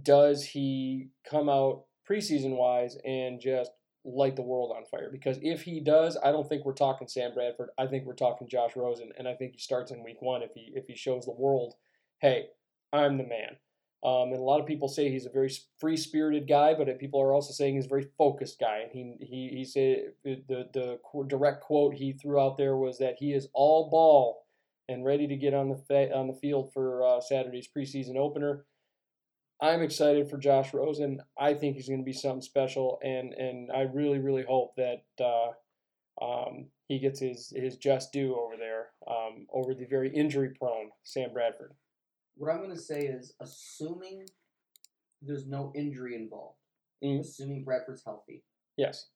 Does he come out preseason wise and just light the world on fire? Because if he does, I don't think we're talking Sam Bradford. I think we're talking Josh Rosen, and I think he starts in week one if he if he shows the world, hey, I'm the man. Um, and a lot of people say he's a very free spirited guy, but people are also saying he's a very focused guy. And he he he said the the direct quote he threw out there was that he is all ball and ready to get on the fa- on the field for uh, Saturday's preseason opener. I'm excited for Josh Rosen. I think he's going to be something special, and and I really really hope that uh, um, he gets his his just due over there um, over the very injury prone Sam Bradford. What I'm going to say is, assuming there's no injury involved, Mm. assuming Bradford's healthy, Yes.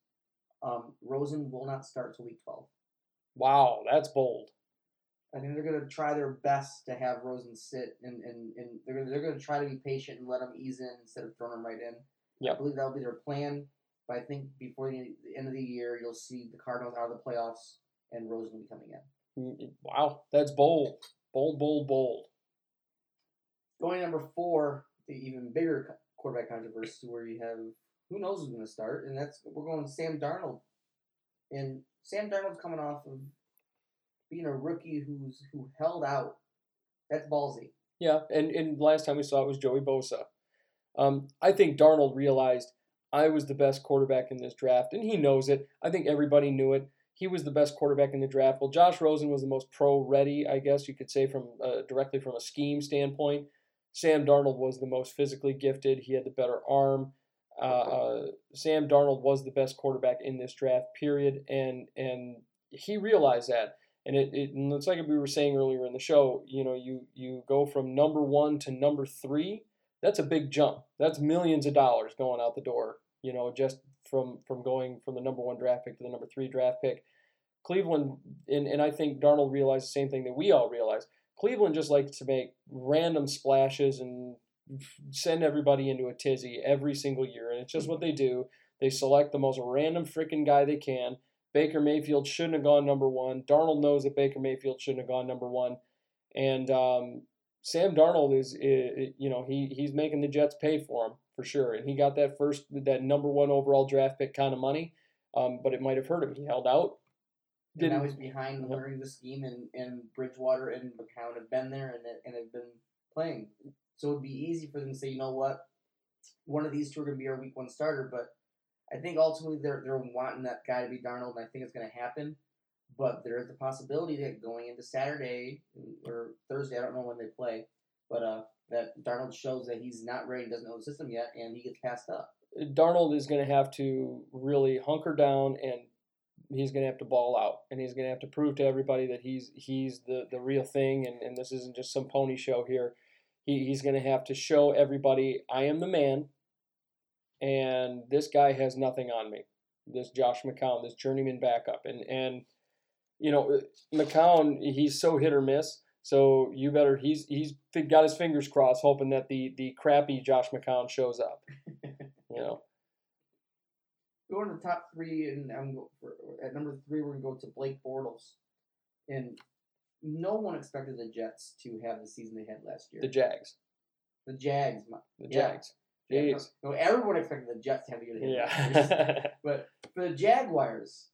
um, Rosen will not start till week 12. Wow, that's bold. I think they're going to try their best to have Rosen sit, and, and, and they're, they're going to try to be patient and let him ease in instead of throwing him right in. I believe that'll be their plan. But I think before the, the end of the year, you'll see the Cardinals out of the playoffs and Rosen will be coming in. Mm, Wow, that's bold. Bold, bold, bold. Going number four, the even bigger quarterback controversy, where you have who knows who's going to start, and that's we're going Sam Darnold, and Sam Darnold's coming off of being a rookie who's who held out. That's ballsy. Yeah, and, and last time we saw it was Joey Bosa. Um, I think Darnold realized I was the best quarterback in this draft, and he knows it. I think everybody knew it. He was the best quarterback in the draft. Well, Josh Rosen was the most pro-ready, I guess you could say, from uh, directly from a scheme standpoint. Sam Darnold was the most physically gifted. He had the better arm. Uh, uh, Sam Darnold was the best quarterback in this draft, period, and and he realized that. And it, it and it's like we were saying earlier in the show. You know, you you go from number one to number three. That's a big jump. That's millions of dollars going out the door. You know, just from from going from the number one draft pick to the number three draft pick. Cleveland, and, and I think Darnold realized the same thing that we all realized. Cleveland just likes to make random splashes and send everybody into a tizzy every single year, and it's just what they do. They select the most random freaking guy they can. Baker Mayfield shouldn't have gone number one. Darnold knows that Baker Mayfield shouldn't have gone number one, and um, Sam Darnold is, is, you know, he he's making the Jets pay for him for sure, and he got that first that number one overall draft pick kind of money, um, but it might have hurt him. He held out. And now he's behind Yep. learning the scheme, and, and Bridgewater and McCown have been there and, and have been playing. So it'd be easy for them to say, you know what, one of these two are going to be our week one starter. But I think ultimately they're, they're wanting that guy to be Darnold, and I think it's going to happen. But there is the possibility that going into Saturday or Thursday, I don't know when they play, but uh, that Darnold shows that he's not ready, doesn't know the system yet, and he gets passed up. Darnold is going to have to really hunker down and he's going to have to ball out and he's going to have to prove to everybody that he's he's the, the real thing and, and this isn't just some pony show here. He, he's going to have to show everybody I am the man and this guy has nothing on me. This Josh McCown, this journeyman backup. And, and you know, McCown, he's so hit or miss. So you better he's he's got his fingers crossed, hoping that the the crappy Josh McCown shows up. You know, Going to the top three, and I'm at number three. We're gonna go to Blake Bortles, and no one expected the Jets to have the season they had last year. the Jags. The Jags. my- The. Jags. Jeez. No, everyone expected the Jets to have a good year. Yeah. But for the Jaguars,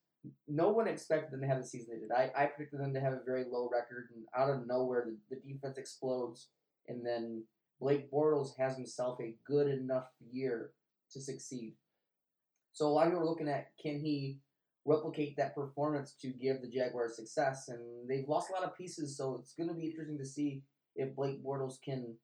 no one expected them to have the season they did. I, I predicted them to have a very low record, and out of nowhere, the, the defense explodes, and then Blake Bortles has himself a good enough year to succeed. So a lot of people are looking at can he replicate that performance to give the Jaguars success, and they've lost a lot of pieces, so it's going to be interesting to see if Blake Bortles can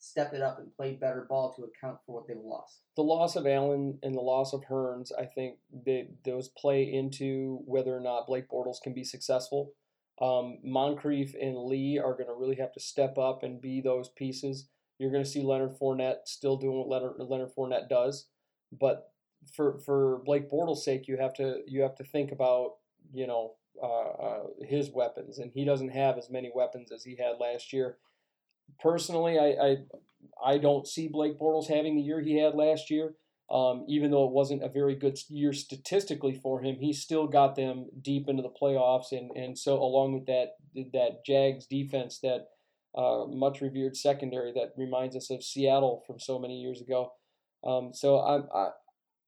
step it up and play better ball to account for what they've lost. the loss of Allen and the loss of Hurns, I think they, those play into whether or not Blake Bortles can be successful. Um, Moncrief and Lee are going to really have to step up and be those pieces. You're going to see Leonard Fournette still doing what Leonard, Leonard Fournette does, but for for Blake Bortles' sake, you have to you have to think about you know uh, uh, his weapons, and he doesn't have as many weapons as he had last year. Personally, I, I I don't see Blake Bortles having the year he had last year. Um, even though it wasn't a very good year statistically for him, he still got them deep into the playoffs, and, and so along with that that Jags defense, that uh, much revered secondary that reminds us of Seattle from so many years ago. Um, so I'm I,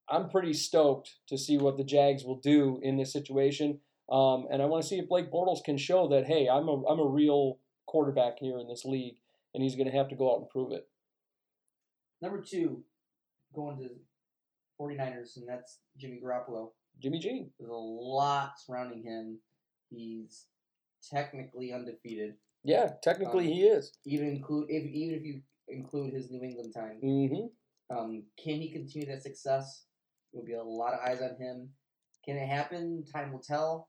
I'm pretty stoked to see what the Jags will do in this situation, um, and I want to see if Blake Bortles can show that hey, I'm a I'm a real quarterback here in this league, and he's going to have to go out and prove it. Number two, going to 49ers, and that's Jimmy Garoppolo. Jimmy G. There's a lot surrounding him. He's technically undefeated. Yeah, technically Um, he is. Even include if even if you include his New England time. Mm-hmm. Um, can he continue that success? There'll be a lot of eyes on him. Can it happen? Time will tell.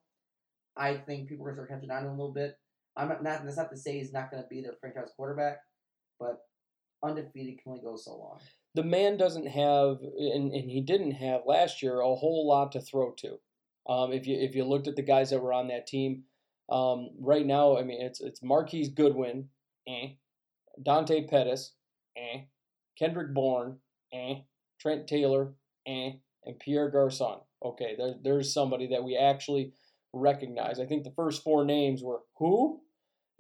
I think people are gonna start catching on a little bit. I'm not, not that's not to say he's not gonna be their franchise quarterback, but undefeated can only go so long. The man doesn't have, and, and he didn't have last year, a whole lot to throw to. Um, if you if you looked at the guys that were on that team, um, right now, I mean, it's it's Marquise Goodwin, eh, Dante Pettis, eh, Kendrick Bourne, eh, Trent Taylor, eh, and Pierre Garcon. Okay, there, there's somebody that we actually recognize. I think the first four names were who?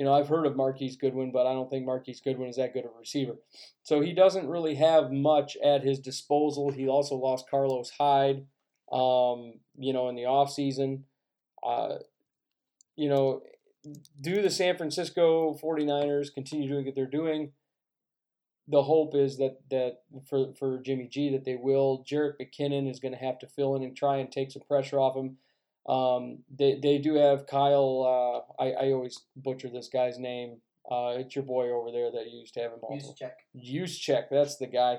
You know, I've heard of Marquise Goodwin, but I don't think Marquise Goodwin is that good of a receiver. So he doesn't really have much at his disposal. He also lost Carlos Hyde, um, you know, in the offseason. Uh, you know, do the San Francisco 49ers continue doing what they're doing? The hope is that, that for, for Jimmy G that they will. Jerick McKinnon is going to have to fill in and try and take some pressure off him. Um, they, they do have Kyle. Uh, I, I always butcher this guy's name. Uh, it's your boy over there that you used to have Baltimore. Juszczyk. Use check. That's the guy.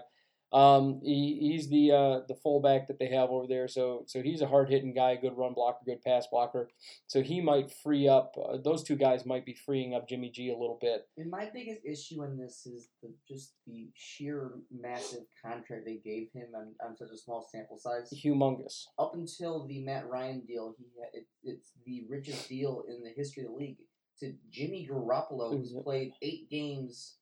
Um, he, he's the uh, the fullback that they have over there. So so he's a hard hitting guy, good run blocker, good pass blocker. So he might free up. Uh, those two guys might be freeing up Jimmy G a little bit. And my biggest issue in this is the, just the sheer massive contract they gave him on, on such a small sample size. Humongous. Up until the Matt Ryan deal, he had, it, it's the richest deal in the history of the league. To Jimmy Garoppolo, who's Mhm. played eight games,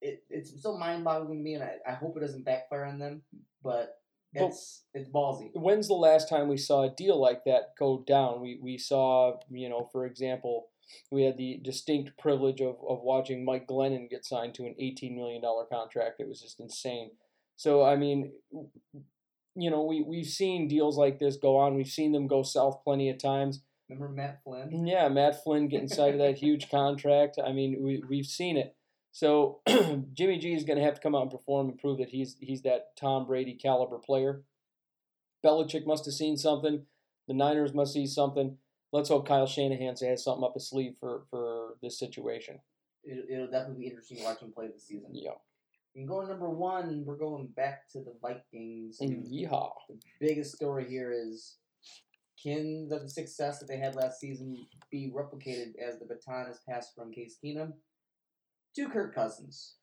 it, it, it's so mind boggling to me, and I, I hope it doesn't backfire on them, but But- it's it's ballsy. When's the last time we saw a deal like that go down? We we saw, you know, for example, we had the distinct privilege of, of watching Mike Glennon get signed to an $18 million contract. It was just insane. So, I mean, you know, we, we've seen deals like this go on. We've seen them go south plenty of times. Remember Matt Flynn? Yeah, Matt Flynn getting signed to that huge contract. I mean, we, we've seen it. So Jimmy G is going to have to come out and perform and prove that he's he's that Tom Brady caliber player. Belichick must have seen something. The Niners must see something. Let's hope Kyle Shanahan has something up his sleeve for, for this situation. It, it'll definitely be interesting to watch him play this season. Yeah. And going number one, we're going back to the Vikings. And yeehaw. The biggest story here is can the success that they had last season be replicated as the baton is passed from Case Keenum to Kirk Cousins?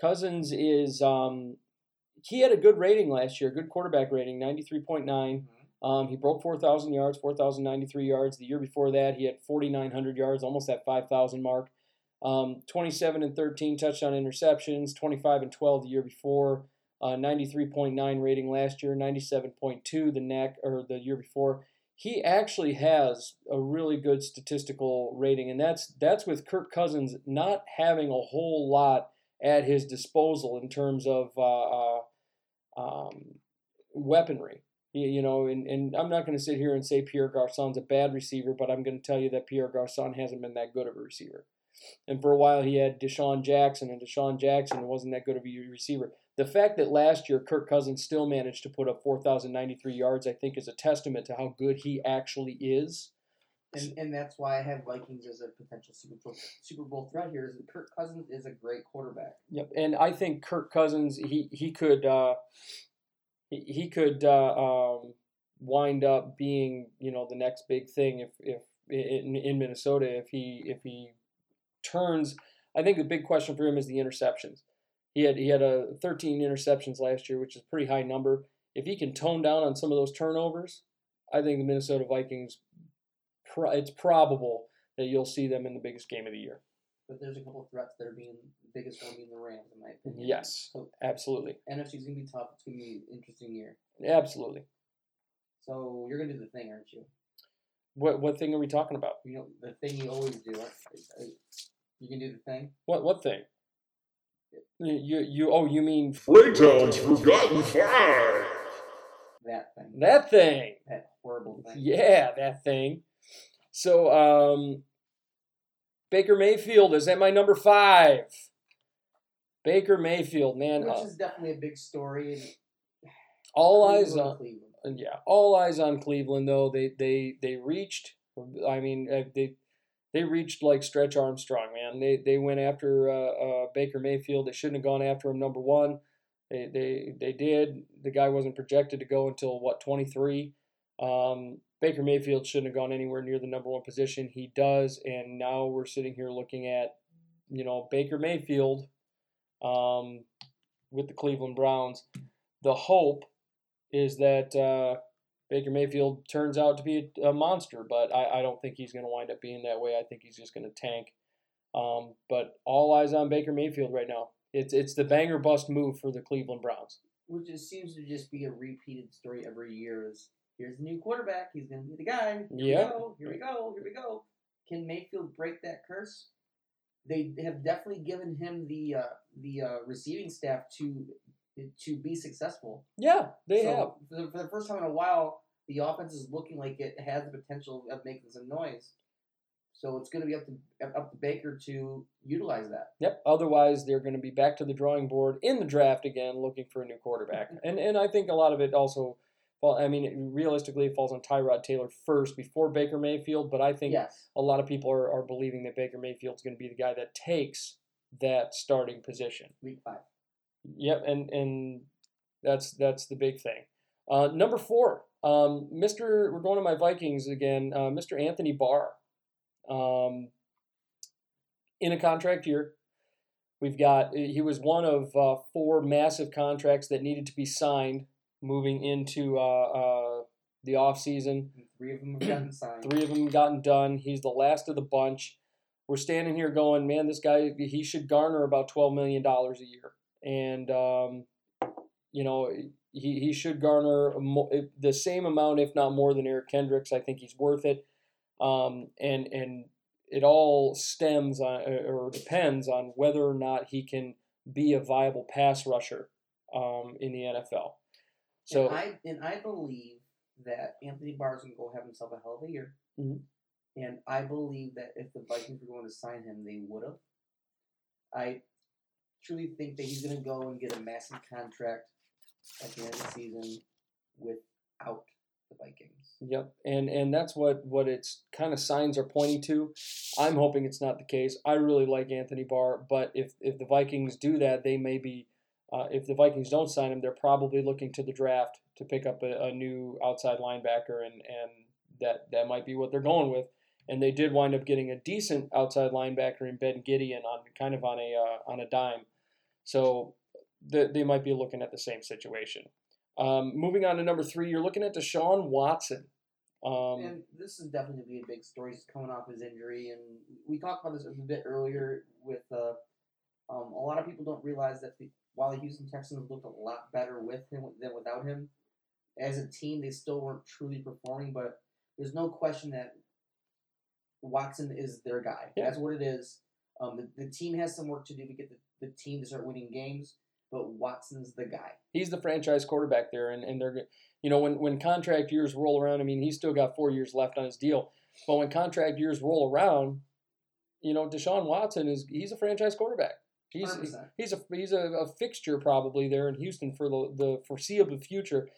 Cousins is um, he had a good rating last year, good quarterback rating, ninety three point nine. Um, he broke 4,000 yards, 4,093 yards. The year before that, he had 4,900 yards, almost that 5,000 mark. Um, 27 and 13 touchdown interceptions, 25 and 12 the year before, uh, 93.9 rating last year, 97.2 the neck or the year before. He actually has a really good statistical rating, and that's that's with Kirk Cousins not having a whole lot at his disposal in terms of uh, uh, um, weaponry. You, you know, and, and I'm not going to sit here and say Pierre Garcon's a bad receiver, but I'm going to tell you that Pierre Garcon hasn't been that good of a receiver. And for a while, he had DeSean Jackson, and DeSean Jackson wasn't that good of a receiver. The fact that last year Kirk Cousins still managed to put up 4,093 yards, I think, is a testament to how good he actually is. And, and that's why I have Vikings as a potential Super Bowl, Super Bowl threat here. Is that Kirk Cousins is a great quarterback. Yep, and I think Kirk Cousins he he could uh, he, he could uh, um, wind up being you know the next big thing if if in, in Minnesota if he if he turns. I think the big question for him is the interceptions. He had he had a 13 interceptions last year, which is a pretty high number. If he can tone down on some of those turnovers, I think the Minnesota Vikings. It's probable that you'll see them in the biggest game of the year. But there's a couple of threats that are being the biggest one being the Rams, in my opinion. Yes, So absolutely, NFC's gonna be tough. It's gonna be an interesting year. absolutely. So you're gonna do the thing, aren't you? What what thing are we talking about? You know the thing you always do. Aren't- are- are- You can do the thing. What what thing? You you, you oh you mean Fraytown's Forgotten Five. That thing. that thing? That horrible thing. Yeah, that thing. So um, Baker Mayfield is at my number five. Baker Mayfield, man, Which uh, is definitely a big story. and all eyes on Cleveland. yeah, all eyes on Cleveland though. They they they reached. I mean, uh, they they reached like Stretch Armstrong, man. They they went after uh, uh, Baker Mayfield. They shouldn't have gone after him number one. They they they did. The guy wasn't projected to go until what twenty three. Um, Baker Mayfield shouldn't have gone anywhere near the number one position. He does, and now we're sitting here looking at, you know, Baker Mayfield, um, with the Cleveland Browns. The hope is that uh, Baker Mayfield turns out to be a, a monster, but I, I don't think he's going to wind up being that way. I think he's just going to tank. Um, but all eyes on Baker Mayfield right now. It's it's the banger bust move for the Cleveland Browns. Which just seems to just be a repeated story every year. Is here's the new quarterback. He's gonna be the guy. Here Yeah. we go. Here we go. Here we go. Can Mayfield break that curse? They have definitely given him the uh, the uh, receiving staff to to be successful. Yeah, they So, have. For the, for the first time in a while, the offense is looking like it has the potential of making some noise. So it's going to be up to up to Baker to utilize that. Yep. Otherwise, they're going to be back to the drawing board in the draft again, looking for a new quarterback. and and I think a lot of it also, well, I mean, realistically, it falls on Tyrod Taylor first before Baker Mayfield. But I think Yes. a lot of people are, are believing that Baker Mayfield's going to be the guy that takes that starting position. Week five. Yep, and and that's that's the big thing. Uh, number four, um, Mr. We're going to my Vikings again. Uh, Mr. Anthony Barr, um, in a contract year. We've got he was one of uh, four massive contracts that needed to be signed moving into uh, uh, the off season. Three of them have gotten signed. Three of them gotten done. He's the last of the bunch. We're standing here going, man, this guy he should garner about twelve million dollars a year, and um, you know he, he should garner mo- the same amount, if not more, than Eric Kendricks. I think he's worth it, um, and and it all stems on or depends on whether or not he can be a viable pass rusher um, in the NFL. So and I and I believe that Anthony Barr's gonna go have himself a hell of a year. Mhm. And I believe that if the Vikings were going to sign him, they would have. I truly think that he's gonna go and get a massive contract at the end of the season without the Vikings. Yep, and and that's what what it's kind of signs are pointing to. I'm hoping it's not the case. I really like Anthony Barr, but if if the Vikings do that, they may be. Uh, if the Vikings don't sign him, they're probably looking to the draft to pick up a, a new outside linebacker, and and that that might be what they're going with. And they did wind up getting a decent outside linebacker in Ben Gedeon on kind of on a uh, on a dime, so they, they might be looking at the same situation. Um, moving on to number three, you're looking at Deshaun Watson. Um, and this is definitely gonna be a big story. He's coming off his injury, and we talked about this a bit earlier. With uh, um, a lot of people don't realize that the, while the Houston Texans looked a lot better with him than without him, as a team they still weren't truly performing. But there's no question that Watson is their guy. Yeah. That's what it is. Um, the, the team has some work to do to get the the team to start winning games, but Watson's the guy. He's the franchise quarterback there, and, and they're you know when when contract years roll around. I mean, he's still got four years left on his deal, but when contract years roll around, you know Deshaun Watson is he's a franchise quarterback. He's 100%. he's a he's a, a fixture probably there in Houston for the the foreseeable future.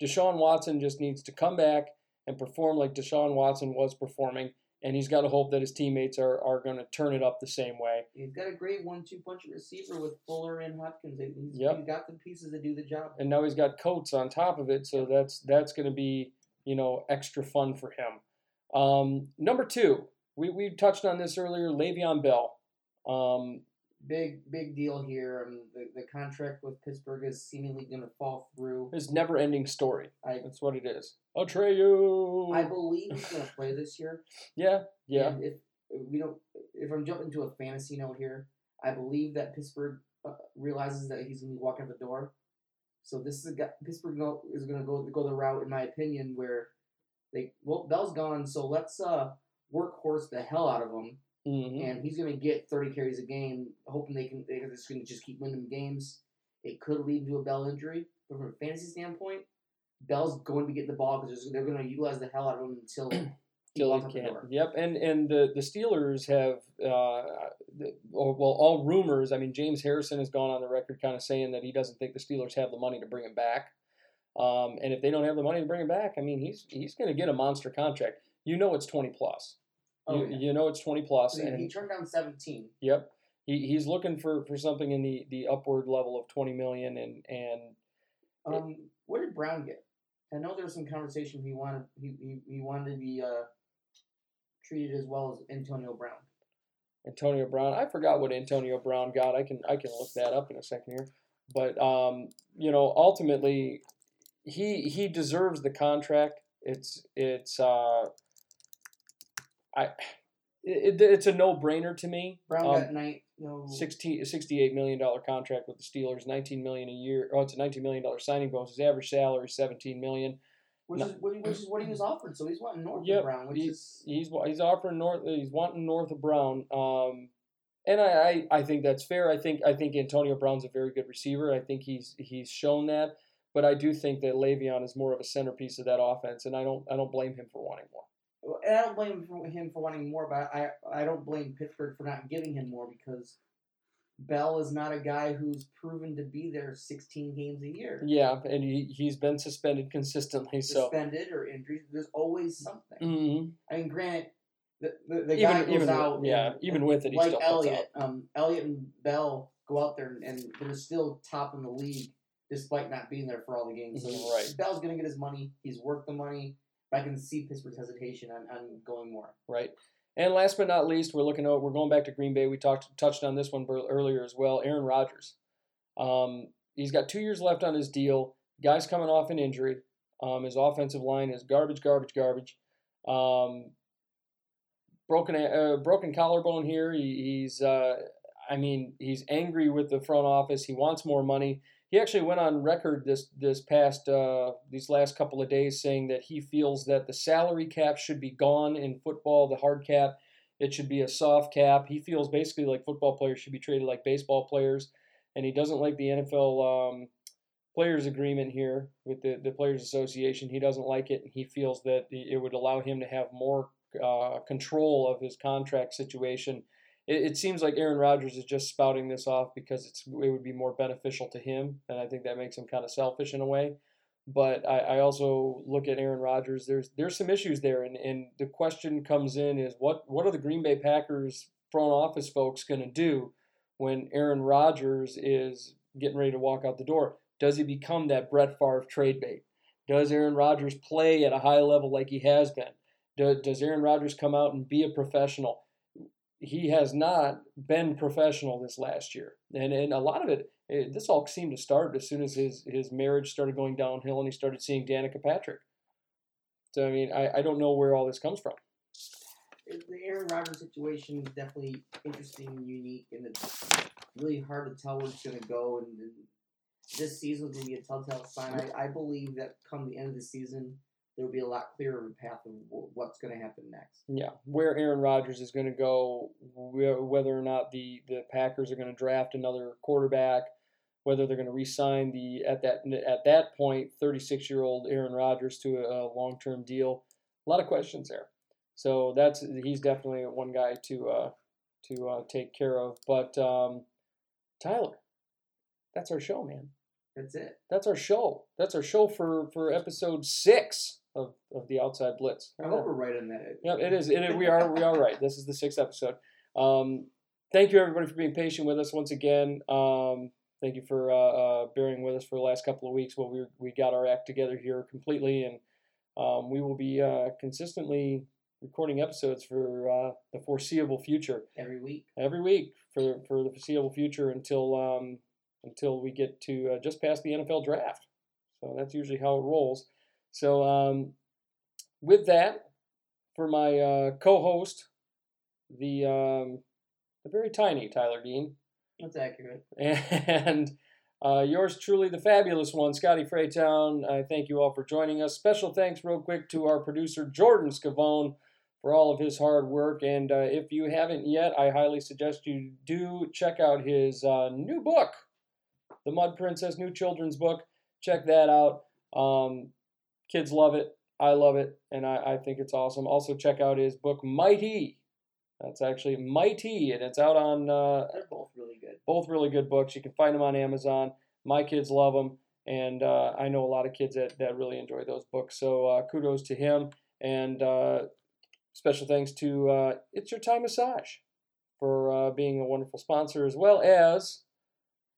Deshaun Watson just needs to come back and perform like Deshaun Watson was performing, and he's got to hope that his teammates are are going to turn it up the same way. He's got a great one-two punch receiver with Fuller and Hopkins. He's, Yep. he's got the pieces to do the job. and now he's got coats on top of it, so that's that's going to be you know extra fun for him. Um, number two, we we touched on this earlier, Le'Veon Bell. Um, Big big deal here. Um, the the contract with Pittsburgh is seemingly going to fall through. his never-ending story. I That's what it is. Atreyu. I believe he's going to play this year. yeah, yeah. And if we don't, if I'm jumping to a fantasy note here, I believe that Pittsburgh uh, realizes that he's going to be walking out the door. So this is a guy, Pittsburgh go, is going to go go the route, in my opinion, where they well Bell's gone, so let's uh workhorse the hell out of him, hmm and he's going to get 30 carries a game, hoping they can they're just going to just keep winning games. It could lead to a Bell injury, but from a fantasy standpoint, Bell's going to get the ball because they're going to utilize the hell out of him until he Till walks he can. Yep, and and the the Steelers have uh, the, well, well, all rumors. I mean, James Harrison has gone on the record, kind of saying that he doesn't think the Steelers have the money to bring him back. Um, and if they don't have the money to bring him back, I mean, he's he's going to get a monster contract. You know, it's twenty plus. Oh, you, yeah. you know, it's twenty plus, He, he turned down 17. yep, he, he's looking for, for something in the, the upward level of twenty million, and and Um, what did Brown get? I know there was some conversation he wanted he, he, he wanted to be uh, treated as well as Antonio Brown. Antonio Brown. I forgot what Antonio Brown got. I can I can look that up in a second here. But um, you know, ultimately, he he deserves the contract. It's it's uh, I it, it's a no brainer to me. Brown Um, got night no 16, 68 million dollar contract with the Steelers, nineteen million a year. Oh, it's a nineteen million dollar signing bonus. His average salary is seventeen million. which no. is what, he- which is what he was offered. So he's wanting north Yep, of Brown, which he- is he's he's offering north. He's wanting north of Brown. Um, and I, I, I think that's fair. I think I think Antonio Brown's a very good receiver. I think he's he's shown that. But I do think that Le'Veon is more of a centerpiece of that offense, and I don't I don't blame him for wanting more. And I don't blame him for, wanting more, but I I don't blame Pittsburgh for not giving him more because Bell is not a guy who's proven to be there 16 games a year. Yeah, and he he's been suspended consistently. So Suspended or injured, there's always something. Mhm. I mean, granted, the the, the even guy goes even out. yeah and- even and with it, he like Elliott, um, Elliott and Bell go out there and, and they're still top in the league despite not being there for all the games. So Mhm, right. Bell's gonna get his money. He's worth the money. But I can see Pittsburgh's hesitation on, on going more. right? And last but not least, we're looking at we're going back to Green Bay. We talked touched on this one earlier as well. Aaron Rodgers, um, he's got two years left on his deal. Guy's coming off an injury. Um, his offensive line is garbage, garbage, garbage. Um, broken uh, broken collarbone here. He, he's uh, I mean he's angry with the front office. He wants more money. He actually went on record this this past uh, these last couple of days saying that he feels that the salary cap should be gone in football, the hard cap. It should be a soft cap. He feels basically like football players should be treated like baseball players, and he doesn't like the NFL um, players agreement here with the, the Players Association. He doesn't like it, and he feels that it would allow him to have more uh, control of his contract situation. It, it seems like Aaron Rodgers is just spouting this off because it's it would be more beneficial to him, and I think that makes him kind of selfish in a way. But I, I also look at Aaron Rodgers. There's there's some issues there, and, and the question comes in is what what are the Green Bay Packers front office folks going to do when Aaron Rodgers is getting ready to walk out the door? Does he become that Brett Favre trade bait? Does Aaron Rodgers play at a high level like he has been? Do, does Aaron Rodgers come out and be a professional? He has not been professional this last year, and and a lot of it, it this all seemed to start as soon as his his marriage started going downhill and he started seeing Danica Patrick. So I mean, I, I don't know where all this comes from. The Aaron Rodgers situation is definitely interesting and unique, and it's really hard to tell where it's going to go. And, and this season is going to be a telltale sign. I, I believe that come the end of the season, there will be a lot clearer path of what's going to happen next. Yeah, where Aaron Rodgers is going to go, whether or not the the Packers are going to draft another quarterback, whether they're going to re-sign the at that at that point 36 year old Aaron Rodgers to a, long term deal. A lot of questions there. So that's he's definitely one guy to uh, to uh, take care of. But um, Tyler, that's our show, man. That's it. That's our show. That's our show for for episode six of, of the Outside Blitz. I hope we're right on that. Yeah, it is. It, we are. We are right. This is the sixth episode. Um, thank you everybody for being patient with us once again. Um, thank you for uh, uh, bearing with us for the last couple of weeks while we we got our act together here completely, and um, we will be uh, consistently recording episodes for uh, the foreseeable future Every week. every week for for the foreseeable future until um, until we get to uh, just past the NFL draft. So that's usually how it rolls. So um, with that, for my uh, co-host, the um, the very tiny Tyler Dean, That's accurate. and uh, yours truly, the fabulous one, Scotty Fraytown. I thank you all for joining us. Special thanks, real quick, to our producer Jordan Scavone for all of his hard work. And uh, if you haven't yet, I highly suggest you do check out his uh, new book, The Mud Princess, new children's book. Check that out. Um, kids love it. I love it, and I, I think it's awesome. Also, check out his book, Mighty. That's actually Mighty, and it's out on uh, They're both really good. both really good books. You can find them on Amazon. My kids love them, and uh, I know a lot of kids that, that really enjoy those books. So uh, kudos to him, and uh, special thanks to uh, It's Your Time Massage for uh, being a wonderful sponsor, as well as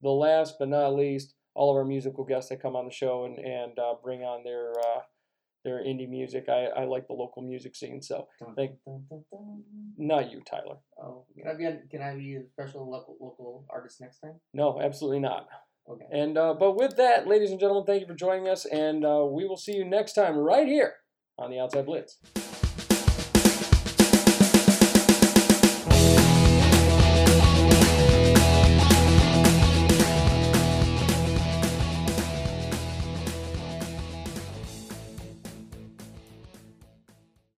the last but not least, all of our musical guests that come on the show and and uh, bring on their uh, their indie music. I, I like the local music scene, so Thank- not you, Tyler. Oh, can I be on, can I be a special local local artist next time? No, absolutely not. Okay. And uh, but with that, ladies and gentlemen, thank you for joining us, and uh, we will see you next time right here on the Outside Blitz.